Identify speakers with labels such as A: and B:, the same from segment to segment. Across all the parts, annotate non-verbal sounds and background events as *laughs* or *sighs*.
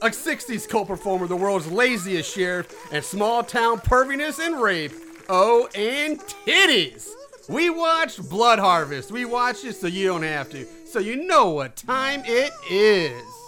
A: a 60s cult performer, the world's laziest sheriff, and small town perviness and rape. Oh, and titties. We watched Blood Harvest. We watched it so you don't have to. So you know what time it is.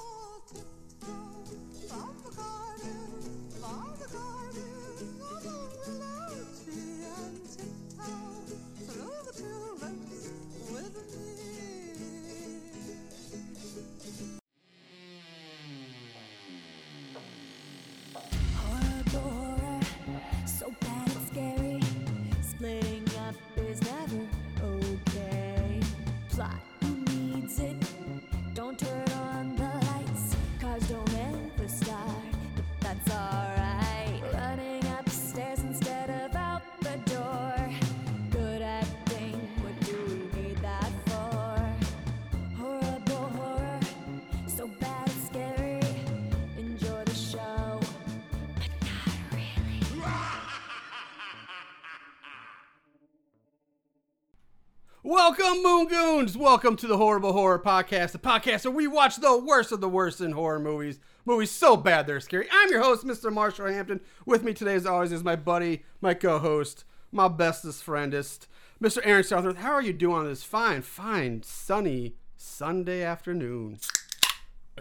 A: Moon Goons! Welcome to the Horrible Horror Podcast, the podcast where we watch the worst of the worst in horror movies. Movies so bad they're scary. I'm your host, Mr. Marshall Hampton. With me today, as always, is my buddy, my co-host, my bestest friendest, Mr. Aaron Southworth. How are you doing on this fine, fine, sunny Sunday afternoon?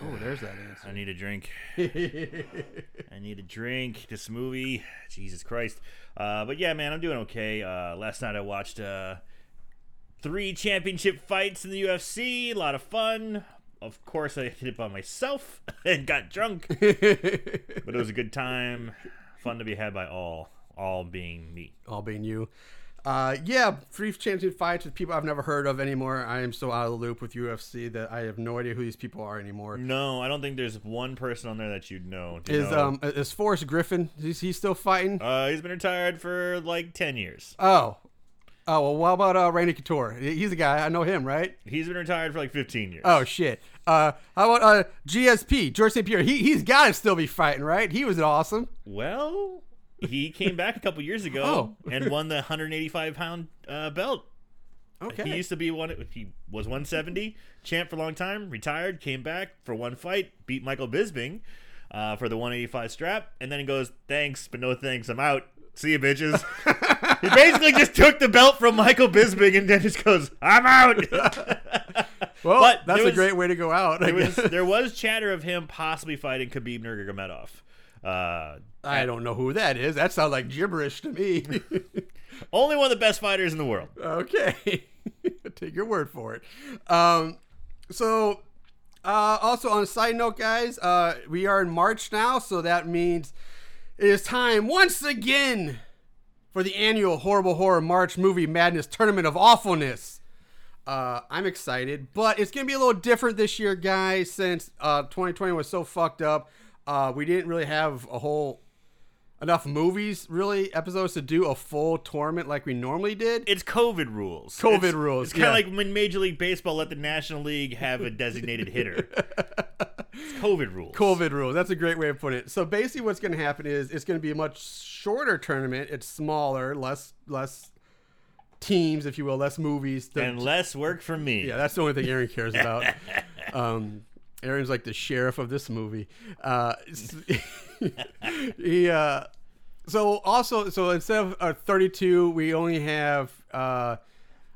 A: Oh, there's that answer.
B: I need a drink. *laughs* I need a drink. This movie, Jesus Christ. Uh, but yeah, man, I'm doing okay. Uh, last night I watched uh, three championship fights in the UFC. A lot of fun. Of course, I did it by myself *laughs* and got drunk, *laughs* but it was a good time. Fun to be had by all, all being me.
A: all being you. Uh, yeah, three championship fights with people I've never heard of anymore. I am so out of the loop with UFC that I have no idea who these people are anymore.
B: No, I don't think there's one person on there that you'd know. Do you
A: Is
B: know?
A: um is Forrest Griffin? Is he still fighting?
B: Uh, he's been retired for like ten years.
A: Oh, oh well. What about uh, Randy Couture? He's a guy I know him, right?
B: He's been retired for like fifteen years.
A: Oh shit. Uh, how about uh GSP George St Pierre? He he's got to still be fighting, right? He was awesome.
B: Well, he came back a couple years ago
A: Oh.
B: and won the 185 pound uh, belt.
A: Okay.
B: He used to be one. He was 170 champ for a long time. Retired, came back for one fight, beat Michael Bisping uh, for the 185 strap, and then he goes, "Thanks, but no thanks. I'm out. See you, bitches." *laughs* he basically just took the belt from Michael Bisping and then just goes, "I'm out." *laughs*
A: well,
B: but
A: that's
B: there
A: a great way to go out.
B: There was there was chatter of him possibly fighting Khabib Nurmagomedov. Uh,
A: I don't know who that is. That sounds like gibberish to me. *laughs*
B: only one of the best fighters in the world.
A: Okay. Take your word for it. Um, so, uh, also on a side note, guys, uh, we are in March now, so that means it is time once again for the annual Horrible Horror March Movie Madness Tournament of Awfulness. Uh, I'm excited, but it's gonna be a little different this year, guys, since uh, 2020 was so fucked up. Uh, we didn't really have a whole enough movies, really episodes to do a full tournament like we normally did.
B: It's COVID rules.
A: COVID
B: It's-
A: rules,
B: It's kind of
A: yeah.
B: like when Major League Baseball let the National League have a designated hitter. *laughs* It's COVID rules.
A: COVID rules. That's a great way of putting it. So basically, what's going to happen is it's going to be a much shorter tournament. It's smaller, less less teams, if you will, less movies. The-
B: And less work for me.
A: yeah, that's the only thing Aaron cares about. *laughs* um, Aaron's like the sheriff of this movie. Uh, *laughs* he uh, so also so instead of uh, 32, we only have uh,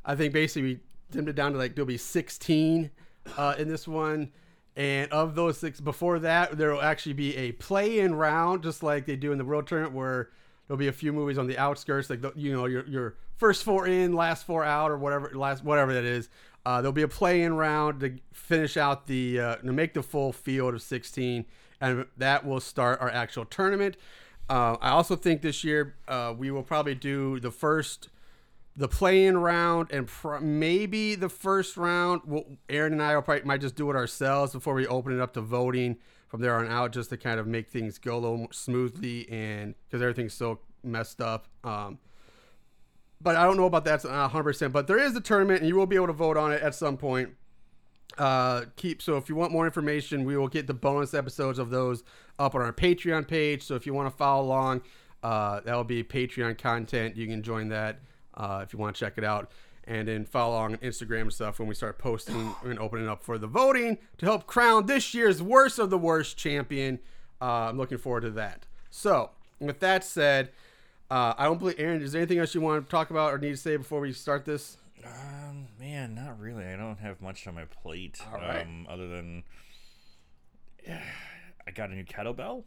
A: I think basically we dimmed it down to like there'll be 16 uh, in this one. And of those six, before that, there will actually be a play-in round, just like they do in the World Tournament, where there'll be a few movies on the outskirts, like the, you know your your first four in, last four out, or whatever last whatever that is. Uh, there'll be a play-in round to finish out the uh, to make the full field of 16, and that will start our actual tournament. Uh, I also think this year uh, we will probably do the first the play-in round and maybe the first round. We'll, Aaron and I will probably, might just do it ourselves before we open it up to voting from there on out, just to kind of make things go a little more smoothly and because everything's so messed up. Um, but I don't know about that 100. percent But there is a tournament, and you will be able to vote on it at some point. Uh, keep so if you want more information, we will get the bonus episodes of those up on our Patreon page. So if you want to follow along, uh, that will be Patreon content. You can join that uh, if you want to check it out. and then follow along on Instagram and stuff when we start posting *sighs* and opening up for the voting to help crown this year's worst of the worst champion. Uh, I'm looking forward to that. So, with that said, uh, I don't believe Aaron. Is there anything else you want to talk about or need to say before we start this?
B: Um, man, not really. I don't have much on my plate.
A: All right.
B: Um, other than I got a new kettlebell,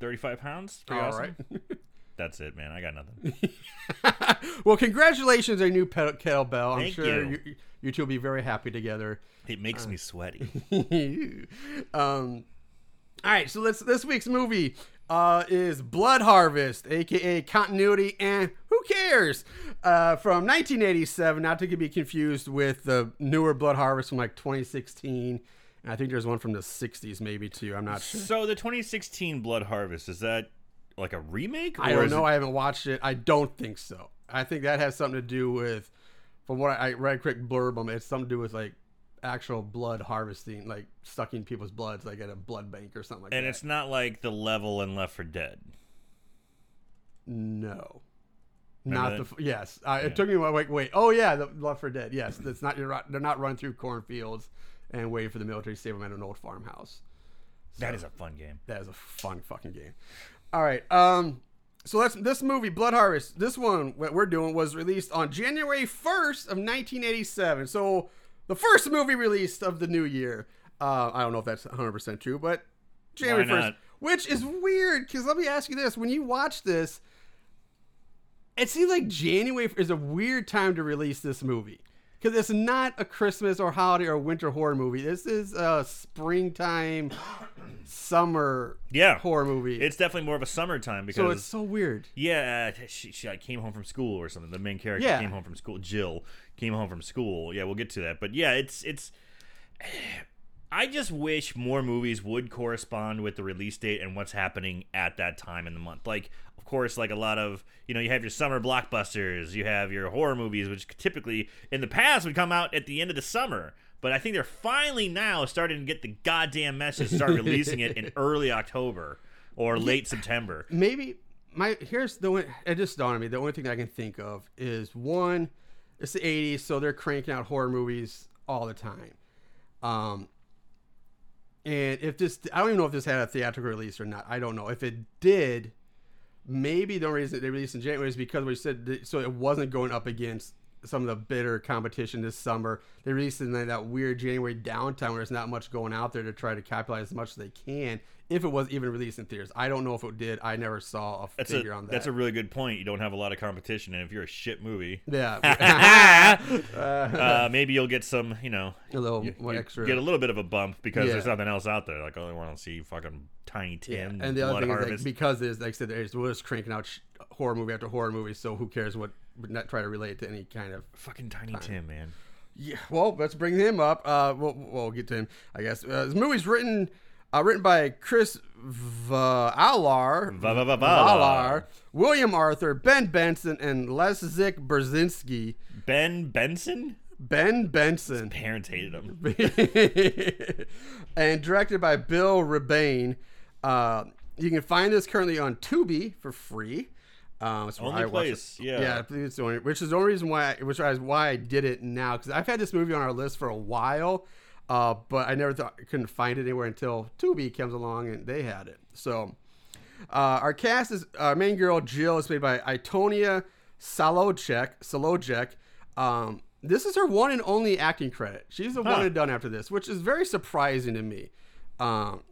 B: thirty-five pounds. Pretty
A: All
B: awesome.
A: right. *laughs*
B: That's it, man. I got nothing. *laughs*
A: well, congratulations on your new pet- kettlebell. I'm
B: Thank
A: sure
B: you.
A: you. you two will be very happy together.
B: It makes me sweaty. *laughs*
A: um, all right, so let's this week's movie uh, is Blood Harvest, aka Continuity, and who cares? Uh, from 1987, not to be confused with the newer Blood Harvest from like 2016. And I think there's one from the 60s, maybe too. I'm not sure.
B: so the 2016 Blood Harvest is that like a remake?
A: I don't know.
B: it-
A: I haven't watched it. I don't think so. I think that has something to do with, from what I, I read, quick blurb on it, it's something to do with like actual blood harvesting, like sucking people's bloods, like at a blood bank or something like
B: and
A: that.
B: And it's not like the level in Left for Dead.
A: no,
B: Remember
A: not the
B: that?
A: f- yes. Uh,
B: Yeah.
A: It took me a while. Wait, wait. Oh yeah, the Left for Dead. Yes, that's not. You're they're not running through cornfields and waiting for the military to save them at an old farmhouse.
B: That is a fun game.
A: That is a fun fucking game. All right. Um. So let's this movie Blood Harvest. This one what we're doing was released on January first of 1987. So the first movie released of the new year. Uh, I don't know if that's 100 percent true, but January
B: Why
A: 1st, which is weird because let me ask you this: when you watch this, it seems like January is a weird time to release this movie because it's not a Christmas or holiday or winter horror movie. This is a springtime, *clears throat* summer
B: Yeah.
A: horror movie.
B: It's definitely more of a summertime because
A: so it's so weird.
B: Yeah, uh, she, she like came home from school or something. The main character
A: Yeah.
B: came home from school. Jill came home from school. Yeah, we'll get to that. But yeah, it's it's. *sighs* I just wish more movies would correspond with the release date and what's happening at that time in the month. Like, course, like a lot of you know, you have your summer blockbusters, you have your horror movies, which typically in the past would come out at the end of the summer. But I think they're finally now starting to get the goddamn message, start *laughs* releasing it in early October or late September.
A: Maybe my here's the one. It just dawned on me. The only thing I can think of is one. It's the '80s, so they're cranking out horror movies all the time. Um, and if this, I don't even know if this had a theatrical release or not. I don't know if it did. Maybe the only reason they released in January is because we said that, so it wasn't going up against some of the bitter competition this summer. They released in that weird January downtime where there's not much going out there to try to capitalize as much as they can. If it was even released in theaters, I don't know if it did. I never saw a
B: That's
A: figure
B: a
A: on that.
B: that's a really good point. You don't have a lot of competition, and if you're a shit movie, *laughs*
A: yeah, *laughs*
B: uh, *laughs* maybe you'll get some, you know,
A: a little
B: you- you
A: extra.
B: get a little bit of a bump because
A: Yeah.
B: there's nothing else out there. Like, oh, I want to see fucking Tiny
A: yeah.
B: Tim,
A: And the other
B: Blood
A: thing is like, because it's like I said, it's- we're just cranking out sh- horror movie after horror movie. So who cares what? Not try to relate to any kind of
B: fucking Tiny Tim, man.
A: Yeah, well, let's bring him up. Uh, we'll, we'll get to him, I guess. Uh, this movie's written, uh, written by Chris Valar,
B: Va- va- va- Valar.
A: William Arthur, Ben Benson, and Leszik Brzezinski.
B: Ben Benson,
A: Ben Benson, His
B: parents hated him. *laughs*
A: and directed by Bill Rebane. Uh, you can find this currently on Tubi for free. Um, it's
B: Only
A: I
B: place, yeah.
A: yeah. It's the only, which is the only reason why, I, which is why I did it now because I've had this movie on our list for a while, uh, but I never thought I couldn't find it anywhere until Tubi comes along and they had it. So, uh, our cast is our main girl Jill is played by Itonia Salochek. Salochek. Um, this is her one and only acting credit. She's the one and done after this, which is very surprising to me. Um,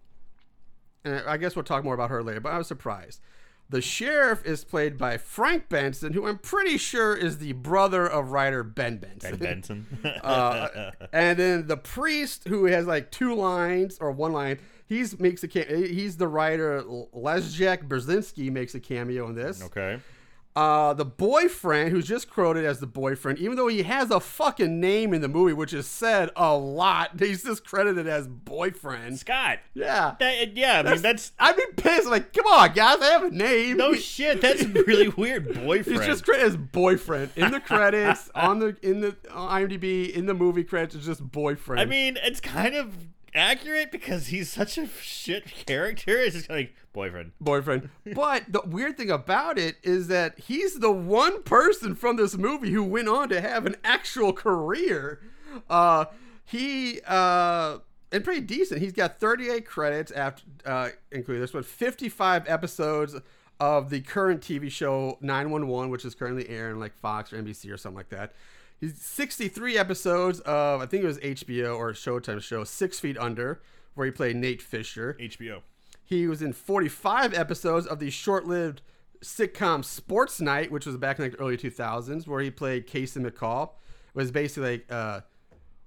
A: and I guess we'll talk more about her later, but I was surprised. The sheriff is played by Frank Benson, who I'm pretty sure is the brother of writer Ben Benson.
B: Ben Benson. *laughs*
A: Uh, and then the priest, who has like two lines or one line, he's makes a ca- he's the writer Lesjak Brzezinski makes a cameo in this.
B: okay.
A: Uh, the boyfriend, who's just quoted as the boyfriend, even though he has a fucking name in the movie, which is said a lot, *laughs* he's just credited as boyfriend.
B: Scott.
A: Yeah.
B: That, yeah, I mean that's
A: I'd be pissed. Like, come on, guys, I have a name.
B: no shit. That's *laughs* really weird. Boyfriend.
A: He's just credited as boyfriend in the credits *laughs* on the in the on IMDb in the movie credits. It's just boyfriend.
B: I mean, it's kind of accurate because he's such a shit character. It's just like boyfriend.
A: boyfriend. *laughs* But the weird thing about it is that he's the one person from this movie who went on to have an actual career. Uh, he uh, and pretty decent. He's got 38 credits after uh, including this one, 55 episodes of the current TV show 911, which is currently airing like Fox or NBC or something like that. He's 63 episodes of I think it was HBO or Showtime show Six Feet Under, where he played Nate Fisher.
B: HBO.
A: He was in 45 episodes of the short-lived sitcom Sports Night, which was back in like the early 2000s, where he played Casey McCall. It was basically like, uh,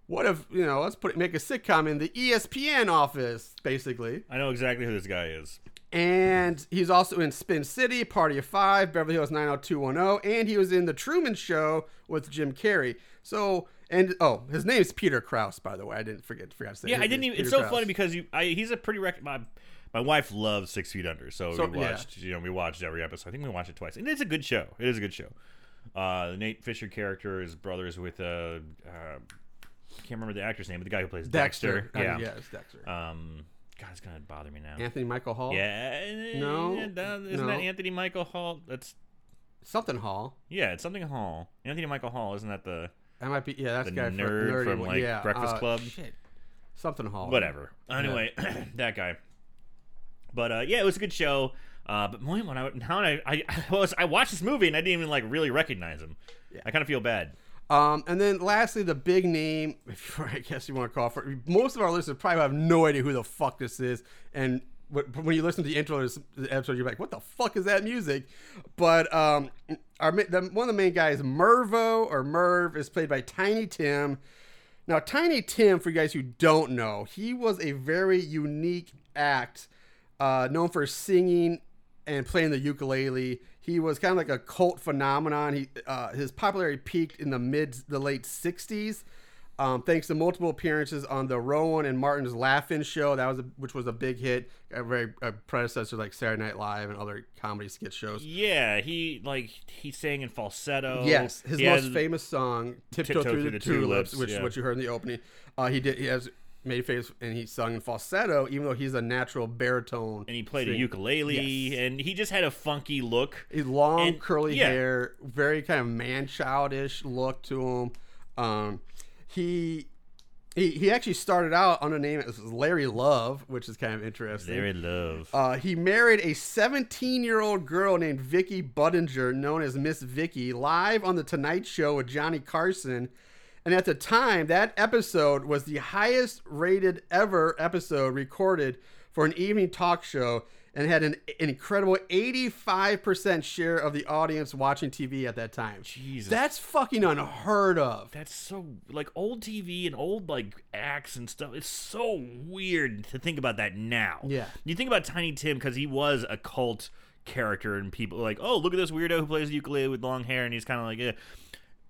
A: what if you know, let's put make a sitcom in the ESPN office, basically.
B: I know exactly who this guy is.
A: And he's also in Spin City, Party of Five, Beverly Hills 90210, and he was in The Truman Show with Jim Carrey. So, and oh, his name is Peter Krause, by the way. I didn't forget, forgot to say.
B: Yeah, I didn't even.
A: is
B: It's so
A: Krause.
B: funny because you, I, he's a pretty rec. My, my wife loves Six Feet Under, so,
A: So,
B: we
A: yeah.
B: watched. You know, we watched every episode. I think we watched it twice, and it's a good show. It is a good show. Uh, the Nate Fisher character is brothers with uh, uh, can't remember the actor's name, but the guy who plays
A: Dexter.
B: Dexter.
A: Uh,
B: Yeah.
A: yeah, it's Dexter.
B: Um, God, it's gonna bother me now.
A: Anthony Michael Hall.
B: Yeah.
A: No,
B: isn't
A: no.
B: that Anthony Michael Hall? That's
A: Something Hall.
B: yeah, it's something Hall. Anthony Michael Hall, isn't that the
A: That might be yeah. That's
B: The
A: guy
B: nerd
A: nerdy
B: from, like,
A: yeah,
B: Breakfast
A: uh,
B: Club?
A: Shit. Something Hall.
B: whatever. Anyway, *clears throat* that guy. But uh, yeah, it was a good show. Uh, but when I now I I, *laughs* I was I watched this movie and I didn't even like really recognize him. I kind of feel bad.
A: Um, and then lastly, the big name, *laughs* if I guess you want to call for most of our listeners probably have no idea who the fuck this is. And when you listen to the intro of this episode, you're like, what the fuck is that music? But um, our, the, one of the main guys, Mervo or Merv, is played by Tiny Tim. Now, Tiny Tim, for you guys who don't know, he was a very unique act, uh, known for singing and playing the ukulele. He was kind of like a cult phenomenon. He uh, his popularity peaked in the mid the late '60s, um, thanks to multiple appearances on the Rowan and Martin's Laugh-In show. That was a, which was a big hit, a very a predecessor like Saturday Night Live and other comedy skit shows.
B: Yeah, he like he sang in falsetto.
A: Yes, his
B: He
A: most
B: has-
A: famous song, "Tiptoe, Through, the, Tulips," which
B: yeah.
A: what you heard in the opening. Uh, he did. He has made famous, and he sung in falsetto, even though he's a natural baritone.
B: and he played a ukulele,
A: Yes.
B: and he just had a funky look.
A: His long
B: And-
A: curly
B: yeah.
A: hair, very kind of man childish look to him. Um, he. He, he actually started out a name as Larry Love, which is kind of interesting.
B: Larry love.
A: Uh, he married a 17 year old girl named Vicky Budinger, known as Miss Vicky, live on The Tonight Show with Johnny Carson. And at the time, that episode was the highest rated ever episode recorded for an evening talk show and had an, an incredible 85% share of the audience watching TV at that time.
B: Jesus.
A: That's fucking unheard of.
B: That's so like old TV and old like acts and stuff. It's so weird to think about that now.
A: Yeah.
B: you think about Tiny Tim because he was a cult character, and people like, oh, look at this weirdo who plays ukulele with long hair, and he's kind of like, eh.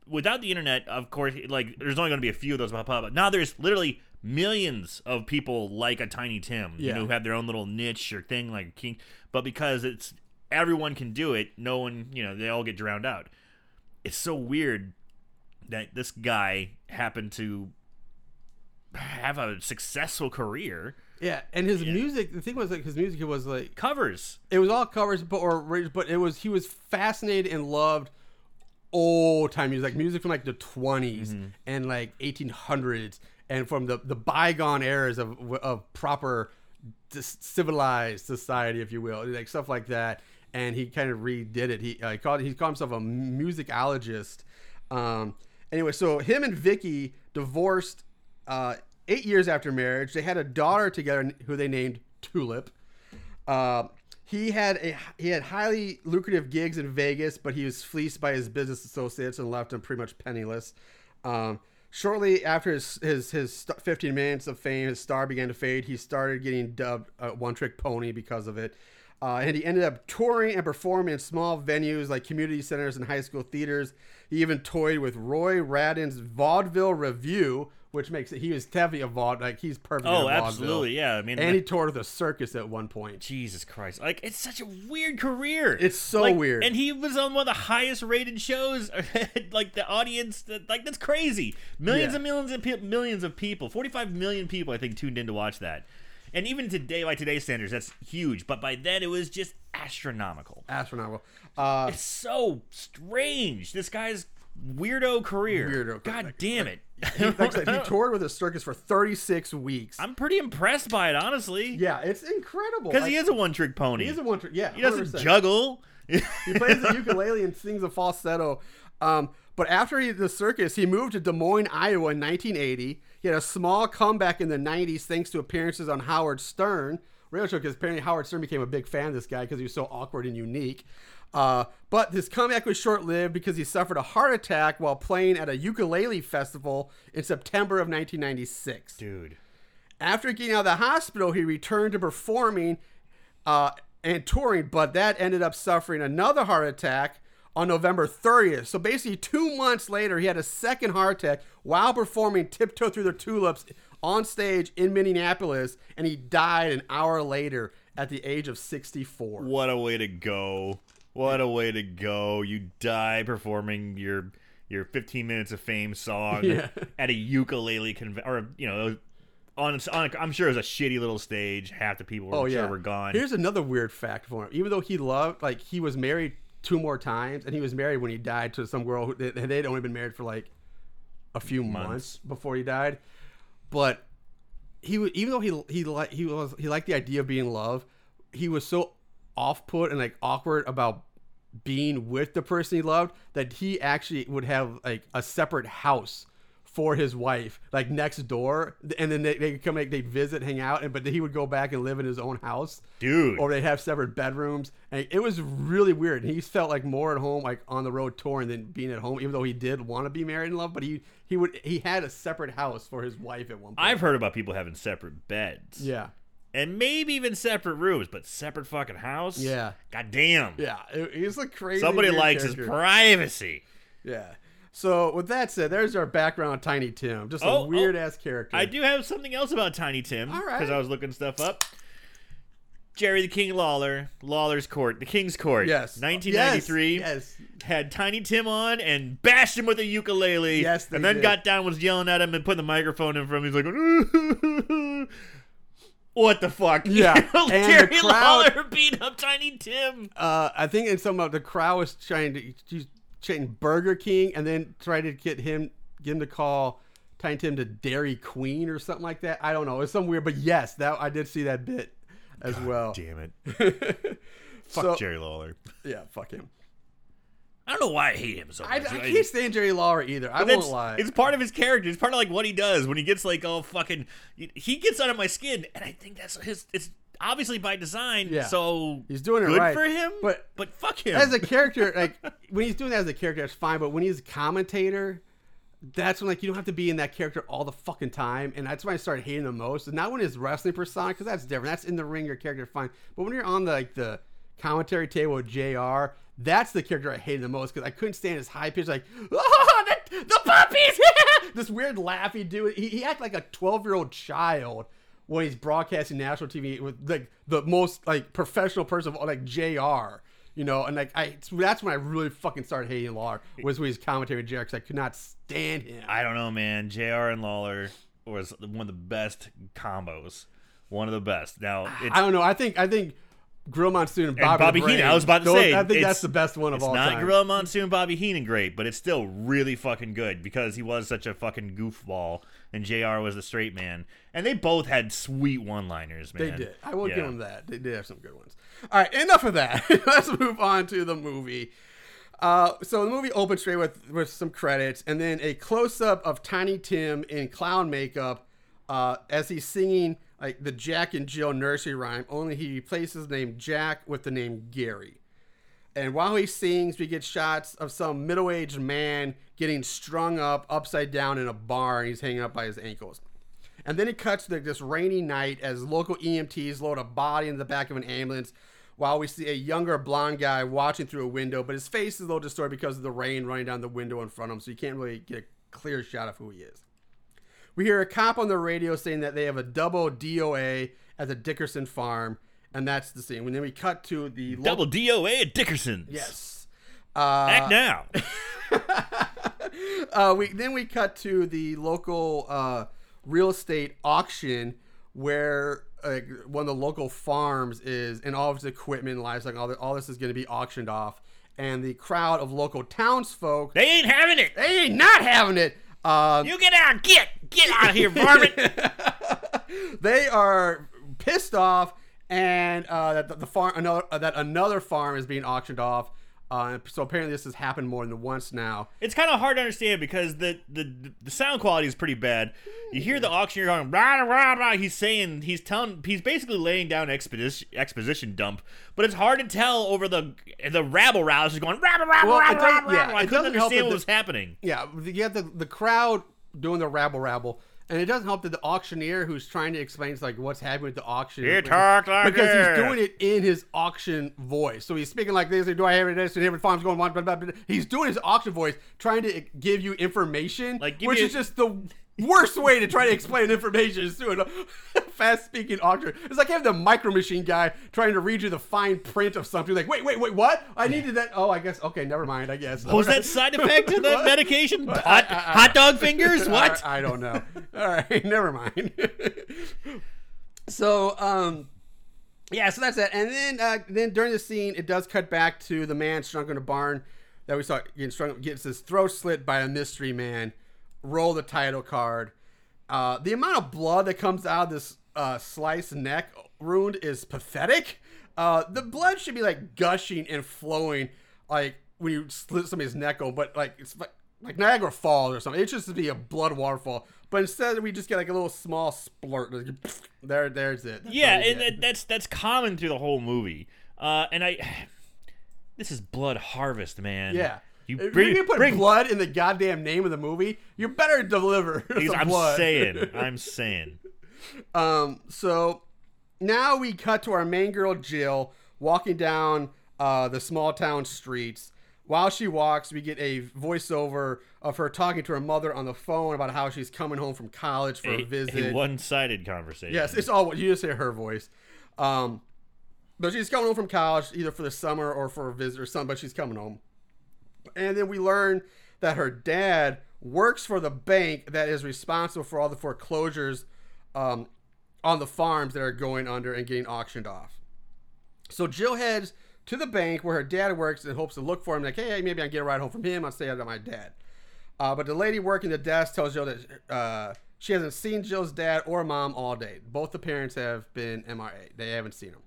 B: Without the internet, of course, like there's only going to be a few of those pop up. But now there's literally millions of people like a Tiny Tim, you know, who have their own little niche or thing like King. But because it's everyone can do it, no one, you know, they all get drowned out. It's so weird that this guy happened to have a successful career.
A: Yeah, and his music. The thing was like his music was like
B: Covers.
A: it was all covers, but or but it was he was fascinated and loved old time music, like music from like the 20s
B: Mm-hmm.
A: and like 1800s, and from the the bygone eras of of proper civilized society, if you will, like stuff like that. And he kind of redid it. He uh, he called he called himself a musicologist. Um, anyway, so him and Vicky divorced uh, eight years after marriage. They had a daughter together who they named Tulip. Uh, he had a he had highly lucrative gigs in Vegas, but he was fleeced by his business associates and left him pretty much penniless. Um, shortly after his, his his 15 minutes of fame, his star began to fade. He started getting dubbed a one-trick pony because of it. Uh, and he ended up touring and performing in small venues like community centers and high school theaters. He even toyed with Roy Radin's Vaudeville Revue, which makes it he was heavy evolved. Like he's perfect.
B: Oh, absolutely. Yeah. I mean,
A: And he toured a circus at one point.
B: Jesus Christ! Like it's such a weird career.
A: It's so
B: Like,
A: weird.
B: And he was on one of the highest rated shows. *laughs* like the audience, like that's crazy. Millions
A: Yeah.
B: and millions and pe- millions of people. Forty-five million people, I think, tuned in to watch that. And even today, by today's standards, that's huge. But by then, it was just astronomical.
A: Astronomical. Uh,
B: It's so strange. This guy's weirdo career.
A: Weirdo
B: God damn it.
A: Like I said, he *laughs* toured with a circus for 36 weeks.
B: I'm pretty impressed by it, honestly.
A: yeah, it's incredible.
B: Because
A: Like,
B: he is a one-trick pony.
A: he is a one trick. Yeah,
B: He doesn't
A: 100%.
B: juggle.
A: He plays the *laughs* ukulele and sings a falsetto. Um, but after he, the circus, he moved to Des Moines, Iowa in 1980. He had a small comeback in the 90s thanks to appearances on Howard Stern radio show because apparently Howard Stern became a big fan of this guy because he was so awkward and unique. Uh, but his comeback was short lived because he suffered a heart attack while playing at a ukulele festival in September of 1996.
B: Dude.
A: After getting out of the hospital, he returned to performing uh, and touring, but that ended up suffering another heart attack on November 30th. So basically, two months later, he had a second heart attack while performing Tiptoe Through the Tulips on stage in Minneapolis, and he died an hour later at the age of 64.
B: What a way to go. What a way to go. You die performing your your 15 minutes of fame song
A: Yeah.
B: at a ukulele convention or you know on, on I'm sure it was a shitty little stage. Half the people were
A: Oh
B: sure
A: yeah.
B: were gone.
A: Here's another weird fact for him. Even though he loved, like, he was married two more times, and he was married when he died to some girl who they'd only been married for like a few months,
B: Months.
A: before he died. But he even though he he like he was he liked the idea of being in love, he was so off put and like awkward about being with the person he loved that he actually would have like a separate house for his wife like next door. And then they, they could come like they'd visit hang out and but he would go back and live in his own house.
B: Dude.
A: or they'd have separate bedrooms. And it was really weird. He felt like more at home like on the road touring than being at home even though he did want to be married and love but he he would he had a separate house for his wife at one point.
B: I've heard about people having separate beds.
A: yeah
B: And maybe even separate rooms, but separate fucking house?
A: Yeah.
B: God damn.
A: yeah he's a crazy
B: Somebody likes
A: character.
B: his privacy.
A: Yeah. So with that said, there's our background Tiny Tim. Just a
B: Oh, oh.
A: weird
B: oh.
A: ass character.
B: I do have something else about Tiny Tim.
A: All right.
B: Because I was looking stuff up. Jerry the King Lawler, Lawler's Court, the King's Court.
A: Yes.
B: 1993.
A: Yes.
B: Had Tiny Tim on and bashed him with a ukulele.
A: Yes, they
B: and then
A: did.
B: got down, was yelling at him and putting the microphone in front of him. He's like, *laughs* what the fuck?
A: Yeah, *laughs* and
B: Jerry
A: the crowd-
B: Lawler *laughs* beat up Tiny Tim.
A: Uh, I think in some of the crowd was trying to he's chanting Burger King and then try to get him get him to call Tiny Tim to Dairy Queen or something like that. I don't know. It's some weird, but yes, that I did see that bit as well.
B: Damn it. *laughs* Fuck
A: So-
B: Jerry Lawler.
A: Yeah, fuck him.
B: I don't know why I hate him so much.
A: I, I can't stand Jerry Lawler either. I won't lie.
B: It's part of his character. It's part of like what he does when he gets like all fucking. He gets under my skin, and I think that's his. It's obviously by design.
A: Yeah.
B: So
A: He's doing it
B: good
A: right.
B: for him.
A: But-
B: but fuck him.
A: as a character, *laughs* like when he's doing that as a character, that's fine. But when he's a commentator, that's when like you don't have to be in that character all the fucking time, and that's when I started hating the most. And not when his wrestling persona, because that's different. That's in the ring, your character fine. But when you're on the like the commentary table with Jr. That's the character I hated the most because I couldn't stand his high pitch, like, ah, oh, the, the puppies! *laughs* this weird laugh he do. He, he acted like a 12 year old child when he's broadcasting national TV with like the most like professional person of all, like Jr. You know, and like I, that's when I really fucking started hating Lawler was when he's commentary with Jr. because I could not stand him.
B: I don't know, man. Jr. and Lawler was one of the best combos. One of the best. Now it's
A: I don't know. I think I think Gorilla Monsoon and Bobby,
B: and Bobby
A: Brain,
B: Heenan. I was about to
A: those-
B: say.
A: I think that's the best one of all time. it's not.
B: Gorilla Monsoon, and Bobby Heenan, great, but it's still really fucking good because he was such a fucking goofball, and Jr. was the straight man, and they both had sweet one-liners, man.
A: They did. I will
B: Yeah.
A: give them that. They did have some good ones. All right, enough of that. *laughs* Let's move on to the movie. Uh, so the movie opens straight with with some credits, and then a close up of Tiny Tim in clown makeup uh, as he's singing like the Jack and Jill nursery rhyme. Only he replaces the name Jack with the name Gary. And while he sings, we get shots of some middle aged man getting strung up upside down in a bar, and he's hanging up by his ankles. And then it cuts to this rainy night as local EMTs load a body in the back of an ambulance while we see a younger blonde guy watching through a window, but his face is a little distorted because of the rain running down the window in front of him, so you can't really get a clear shot of who he is. We hear a cop on the radio saying that they have a double DOA at the Dickerson farm, and that's the scene. And then we cut to the lo-
B: Double DOA at Dickerson's.
A: Yes. Uh,
B: Act now. *laughs*
A: uh, we then we cut to the local uh, real estate auction where uh, one of the local farms is and all of its equipment livestock all, the, all this is going to be auctioned off and the crowd of local townsfolk
B: they ain't having it.
A: they ain't not having it um,
B: You get out. Get. Get out of here, varmint. *laughs*
A: they are pissed off and uh, that the, the farm another uh, that another farm is being auctioned off uh, so apparently this has happened more than once now
B: It's kind of hard to understand because the, the the sound quality is pretty bad. You hear the auctioneer going rah rah rah. He's saying he's telling he's basically laying down exposition exposition dump, but it's hard to tell over the the rabble rouse is going rah rah rah
A: Well,
B: rah rah
A: yeah,
B: I couldn't understand what
A: the-
B: was happening.
A: Yeah, you have the the crowd doing the rabble rabble, and it doesn't help that the auctioneer who's trying to explain like what's happening with the auction.
B: You talk like
A: because
B: this.
A: he's doing it in his auction voice. So he's speaking like this. Like, Do I have it? This and every farm's going on. Blah, blah, blah. He's doing his auction voice, trying to give you information,
B: Like, give
A: which is just the worst way to try to explain information is through a fast speaking auction. It's like having the micro machine guy trying to read you the fine print of something. Like, wait, wait, wait, what? I needed that. Oh, I guess. Okay, never mind. I guess.
B: Was that side effect of that *laughs* medication? Hot,
A: I- I-
B: hot dog fingers? *laughs* What?
A: I, I don't know. All right, *laughs* never mind. so, um, yeah, so that's it. And then, uh, then during the scene, it does cut back to the man shrunk in a barn that we saw getting strung, gets his throat slit by a mystery man. Roll the title card. Uh, the amount of blood that comes out of this uh, sliced neck wound is pathetic. Uh, the blood should be like gushing and flowing, like when you slit somebody's neck open, but like it's like, like Niagara Falls or something. It should be a blood waterfall. But instead, we just get like a little small splurt. Like, *laughs* There, there's it. That's
B: Yeah, and
A: get.
B: that's that's common through the whole movie. Uh, and I, *sighs* this is Blood Harvest, man.
A: yeah.
B: You
A: if
B: bring,
A: you're gonna put
B: bring
A: blood in the goddamn name of the movie, you better deliver *laughs*
B: I'm
A: blood.
B: saying, *laughs* I'm saying.
A: Um, so now we cut to our main girl Jill walking down uh, the small town streets. While she walks, we get a voiceover of her talking to her mother on the phone about how she's coming home from college for a,
B: A,
A: visit.
B: a one-sided conversation.
A: yes, it's all you just hear her voice. Um, but she's coming home from college either for the summer or for a visit or something. But she's coming home, and then we learn that her dad works for the bank that is responsible for all the foreclosures um, on the farms that are going under and getting auctioned off. So Jill heads to the bank where her dad works and hopes to look for him. Like, hey, maybe I can get a ride home from him. I'll stay out of my dad. Uh, but the lady working the desk tells Jill that uh, she hasn't seen Jill's dad or mom all day. Both the parents have been MRA. They haven't seen them.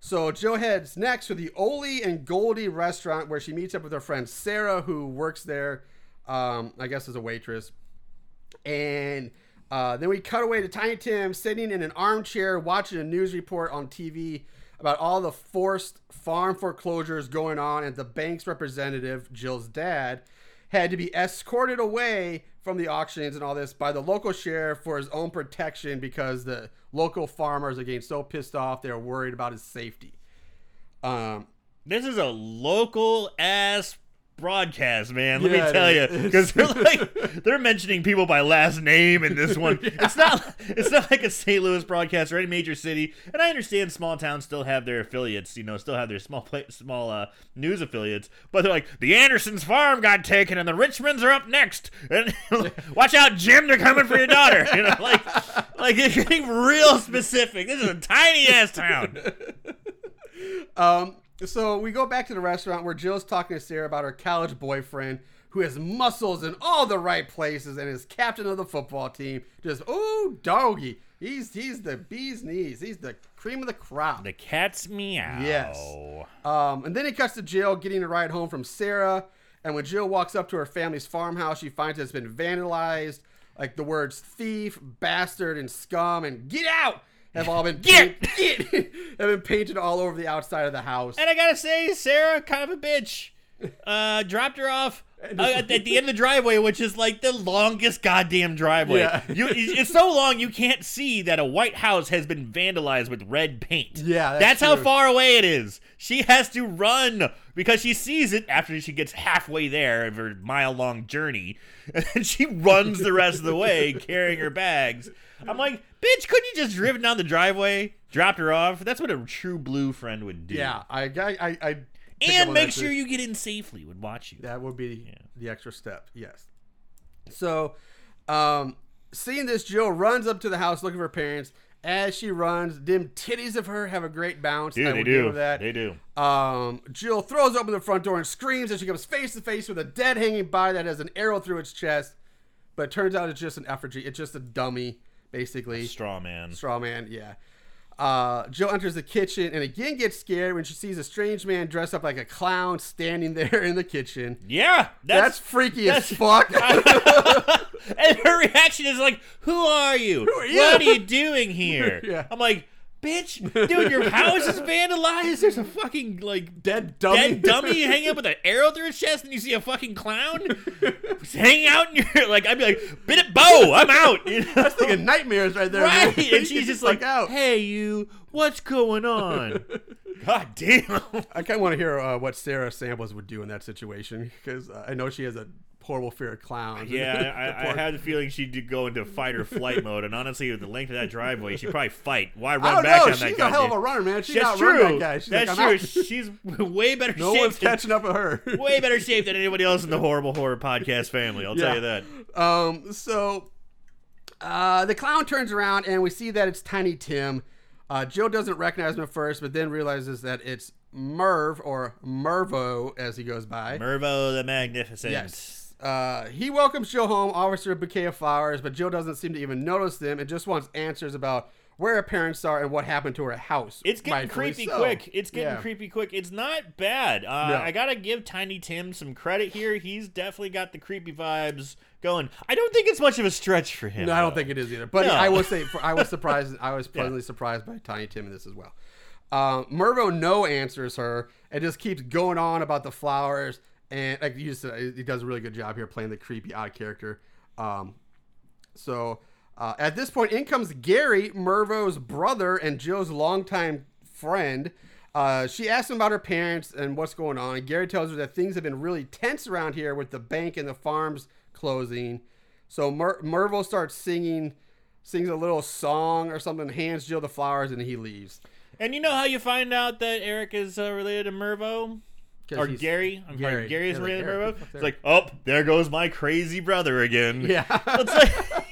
A: So Joe heads next to the Oli and Goldie restaurant where she meets up with her friend Sarah, who works there, um, I guess as a waitress. And uh, then we cut away to Tiny Tim sitting in an armchair watching a news report on TV about all the forced farm foreclosures going on, and the bank's representative, Jill's dad, had to be escorted away from the auctions and all this by the local sheriff for his own protection because the local farmers are getting so pissed off they're worried about his safety. Um,
B: This is a local ass broadcast, man. Let
A: Yeah,
B: me tell you, because they're *laughs* like they're mentioning people by last name in this one. *laughs* It's not it's not like a St. Louis broadcast or any major city. And I understand small towns still have their affiliates, you know, still have their small small uh, news affiliates. But they're like the Andersons farm got taken and the Richmonds are up next. And *laughs* watch out, Jim, they're coming for your daughter. You know, like like it's getting real specific. This is a tiny ass town.
A: Um, so we go back to the restaurant where Jill's talking to Sarah about her college boyfriend who has muscles in all the right places and is captain of the football team. Just oh doggy. He's he's the bee's knees. He's the cream of the crop.
B: The cat's meow.
A: Yes. Um, and then it cuts to Jill getting a ride home from Sarah. And when Jill walks up to her family's farmhouse, she finds it's been vandalized. Like the words thief, bastard, and scum and get out have all been
B: Get!
A: paint- get *laughs* have been painted all over the outside of the house.
B: And I gotta say, Sarah, kind of a bitch. Uh, dropped her off *laughs* uh, at, at the end of the driveway, which is like the longest goddamn driveway.
A: Yeah.
B: You, it's so long you can't see that a White House has been vandalized with red paint.
A: Yeah,
B: that's,
A: that's
B: how far away it is. She has to run because she sees it after she gets halfway there of her mile long journey, *laughs* and then she runs the rest of the way carrying her bags. I'm like, bitch, couldn't you just driven down the driveway, dropped her off? That's what a true blue friend would do.
A: yeah, I, I, I,
B: and make sure you get in safely. Would watch you.
A: That would be the extra step. Yes. So, um, seeing this, Jill runs up to the house looking for her parents. As she runs, dim titties of her have a great bounce. I will give her that.
B: They do.
A: Um, Jill throws open the front door and screams as she comes face to face with a dead hanging body that has an arrow through its chest. But it turns out it's just an effigy. It's just a dummy, basically.
B: Straw man.
A: Straw man, yeah. Uh, Jill enters the kitchen and again gets scared when she sees a strange man dressed up like a clown standing *laughs* there in the kitchen.
B: Yeah,
A: That's,
B: that's,
A: freaky
B: that's-
A: as fuck. *laughs*
B: and her reaction is like, "Who are you?
A: are you?"
B: What are you doing here?" *laughs*
A: Yeah.
B: I'm like, "Bitch, dude, your house is vandalized. There's a fucking like
A: Dead dummy.
B: dead dummy hanging up with an arrow through his chest, and you see a fucking clown *laughs* hanging out, in you're like, I'd be like, "Bit it, bow, I'm out." You *laughs* know?
A: That's thinking nightmares right there.
B: Right,
A: man.
B: and *laughs* she's just like,
A: out.
B: "Hey, you, what's going on?" God damn.
A: I kind of want to hear uh, what Sarah Samples would do in that situation because uh, I know she has a horrible fear of clowns.
B: Yeah, I, *laughs* I, had the feeling she'd go into fight or flight *laughs* mode, and honestly, with the length of that driveway, she'd probably fight. Why
A: I
B: run
A: don't
B: back
A: know.
B: on that
A: She's
B: guy?
A: a hell of a runner, man. She's
B: That's true.
A: that guy. She's
B: That's
A: like,
B: true. *laughs* She's way better
A: No
B: shape.
A: one's
B: than,
A: catching up with her.
B: way better shape than anybody else in the horrible horror podcast family. I'll tell you that.
A: Um, so uh, the clown turns around and we see that it's Tiny Tim. Uh, Jill doesn't recognize him at first, but then realizes that it's Merv or Mervo as he goes by.
B: Mervo the Magnificent.
A: Yes. Uh, he welcomes Jill home, offers her a bouquet of flowers, but Jill doesn't seem to even notice them and just wants answers about where her parents are and what happened to her house.
B: It's getting creepy
A: so.
B: quick. It's getting
A: Yeah.
B: creepy quick. It's not bad. Uh,
A: No.
B: I gotta give Tiny Tim some credit here. He's definitely got the creepy vibes going. I don't think it's much of a stretch for him.
A: No, I don't think it is either. But
B: No.
A: I will say, I was surprised. I was *laughs* pleasantly surprised by Tiny Tim in this as well. Uh, Mervo no answers her and just keeps going on about the flowers. And like you said, he does a really good job here playing the creepy odd character. Um, so uh, at this point, in comes Gary, Mervo's brother and Jill's longtime friend. Uh, she asks him about her parents and what's going on. And Gary tells her that things have been really tense around here with the bank and the farms closing. So Mer- Mervo starts singing, sings a little song or something, hands Jill the flowers, and he leaves.
B: And you know how you find out that Eric is uh, related to Mervo? Or Gary? I'm
A: Gary.
B: sorry, Gary is
A: Yeah, like,
B: related to
A: Eric,
B: Mervo?
A: what
B: It's like, oh, there goes my crazy brother again.
A: Yeah.
B: it's like,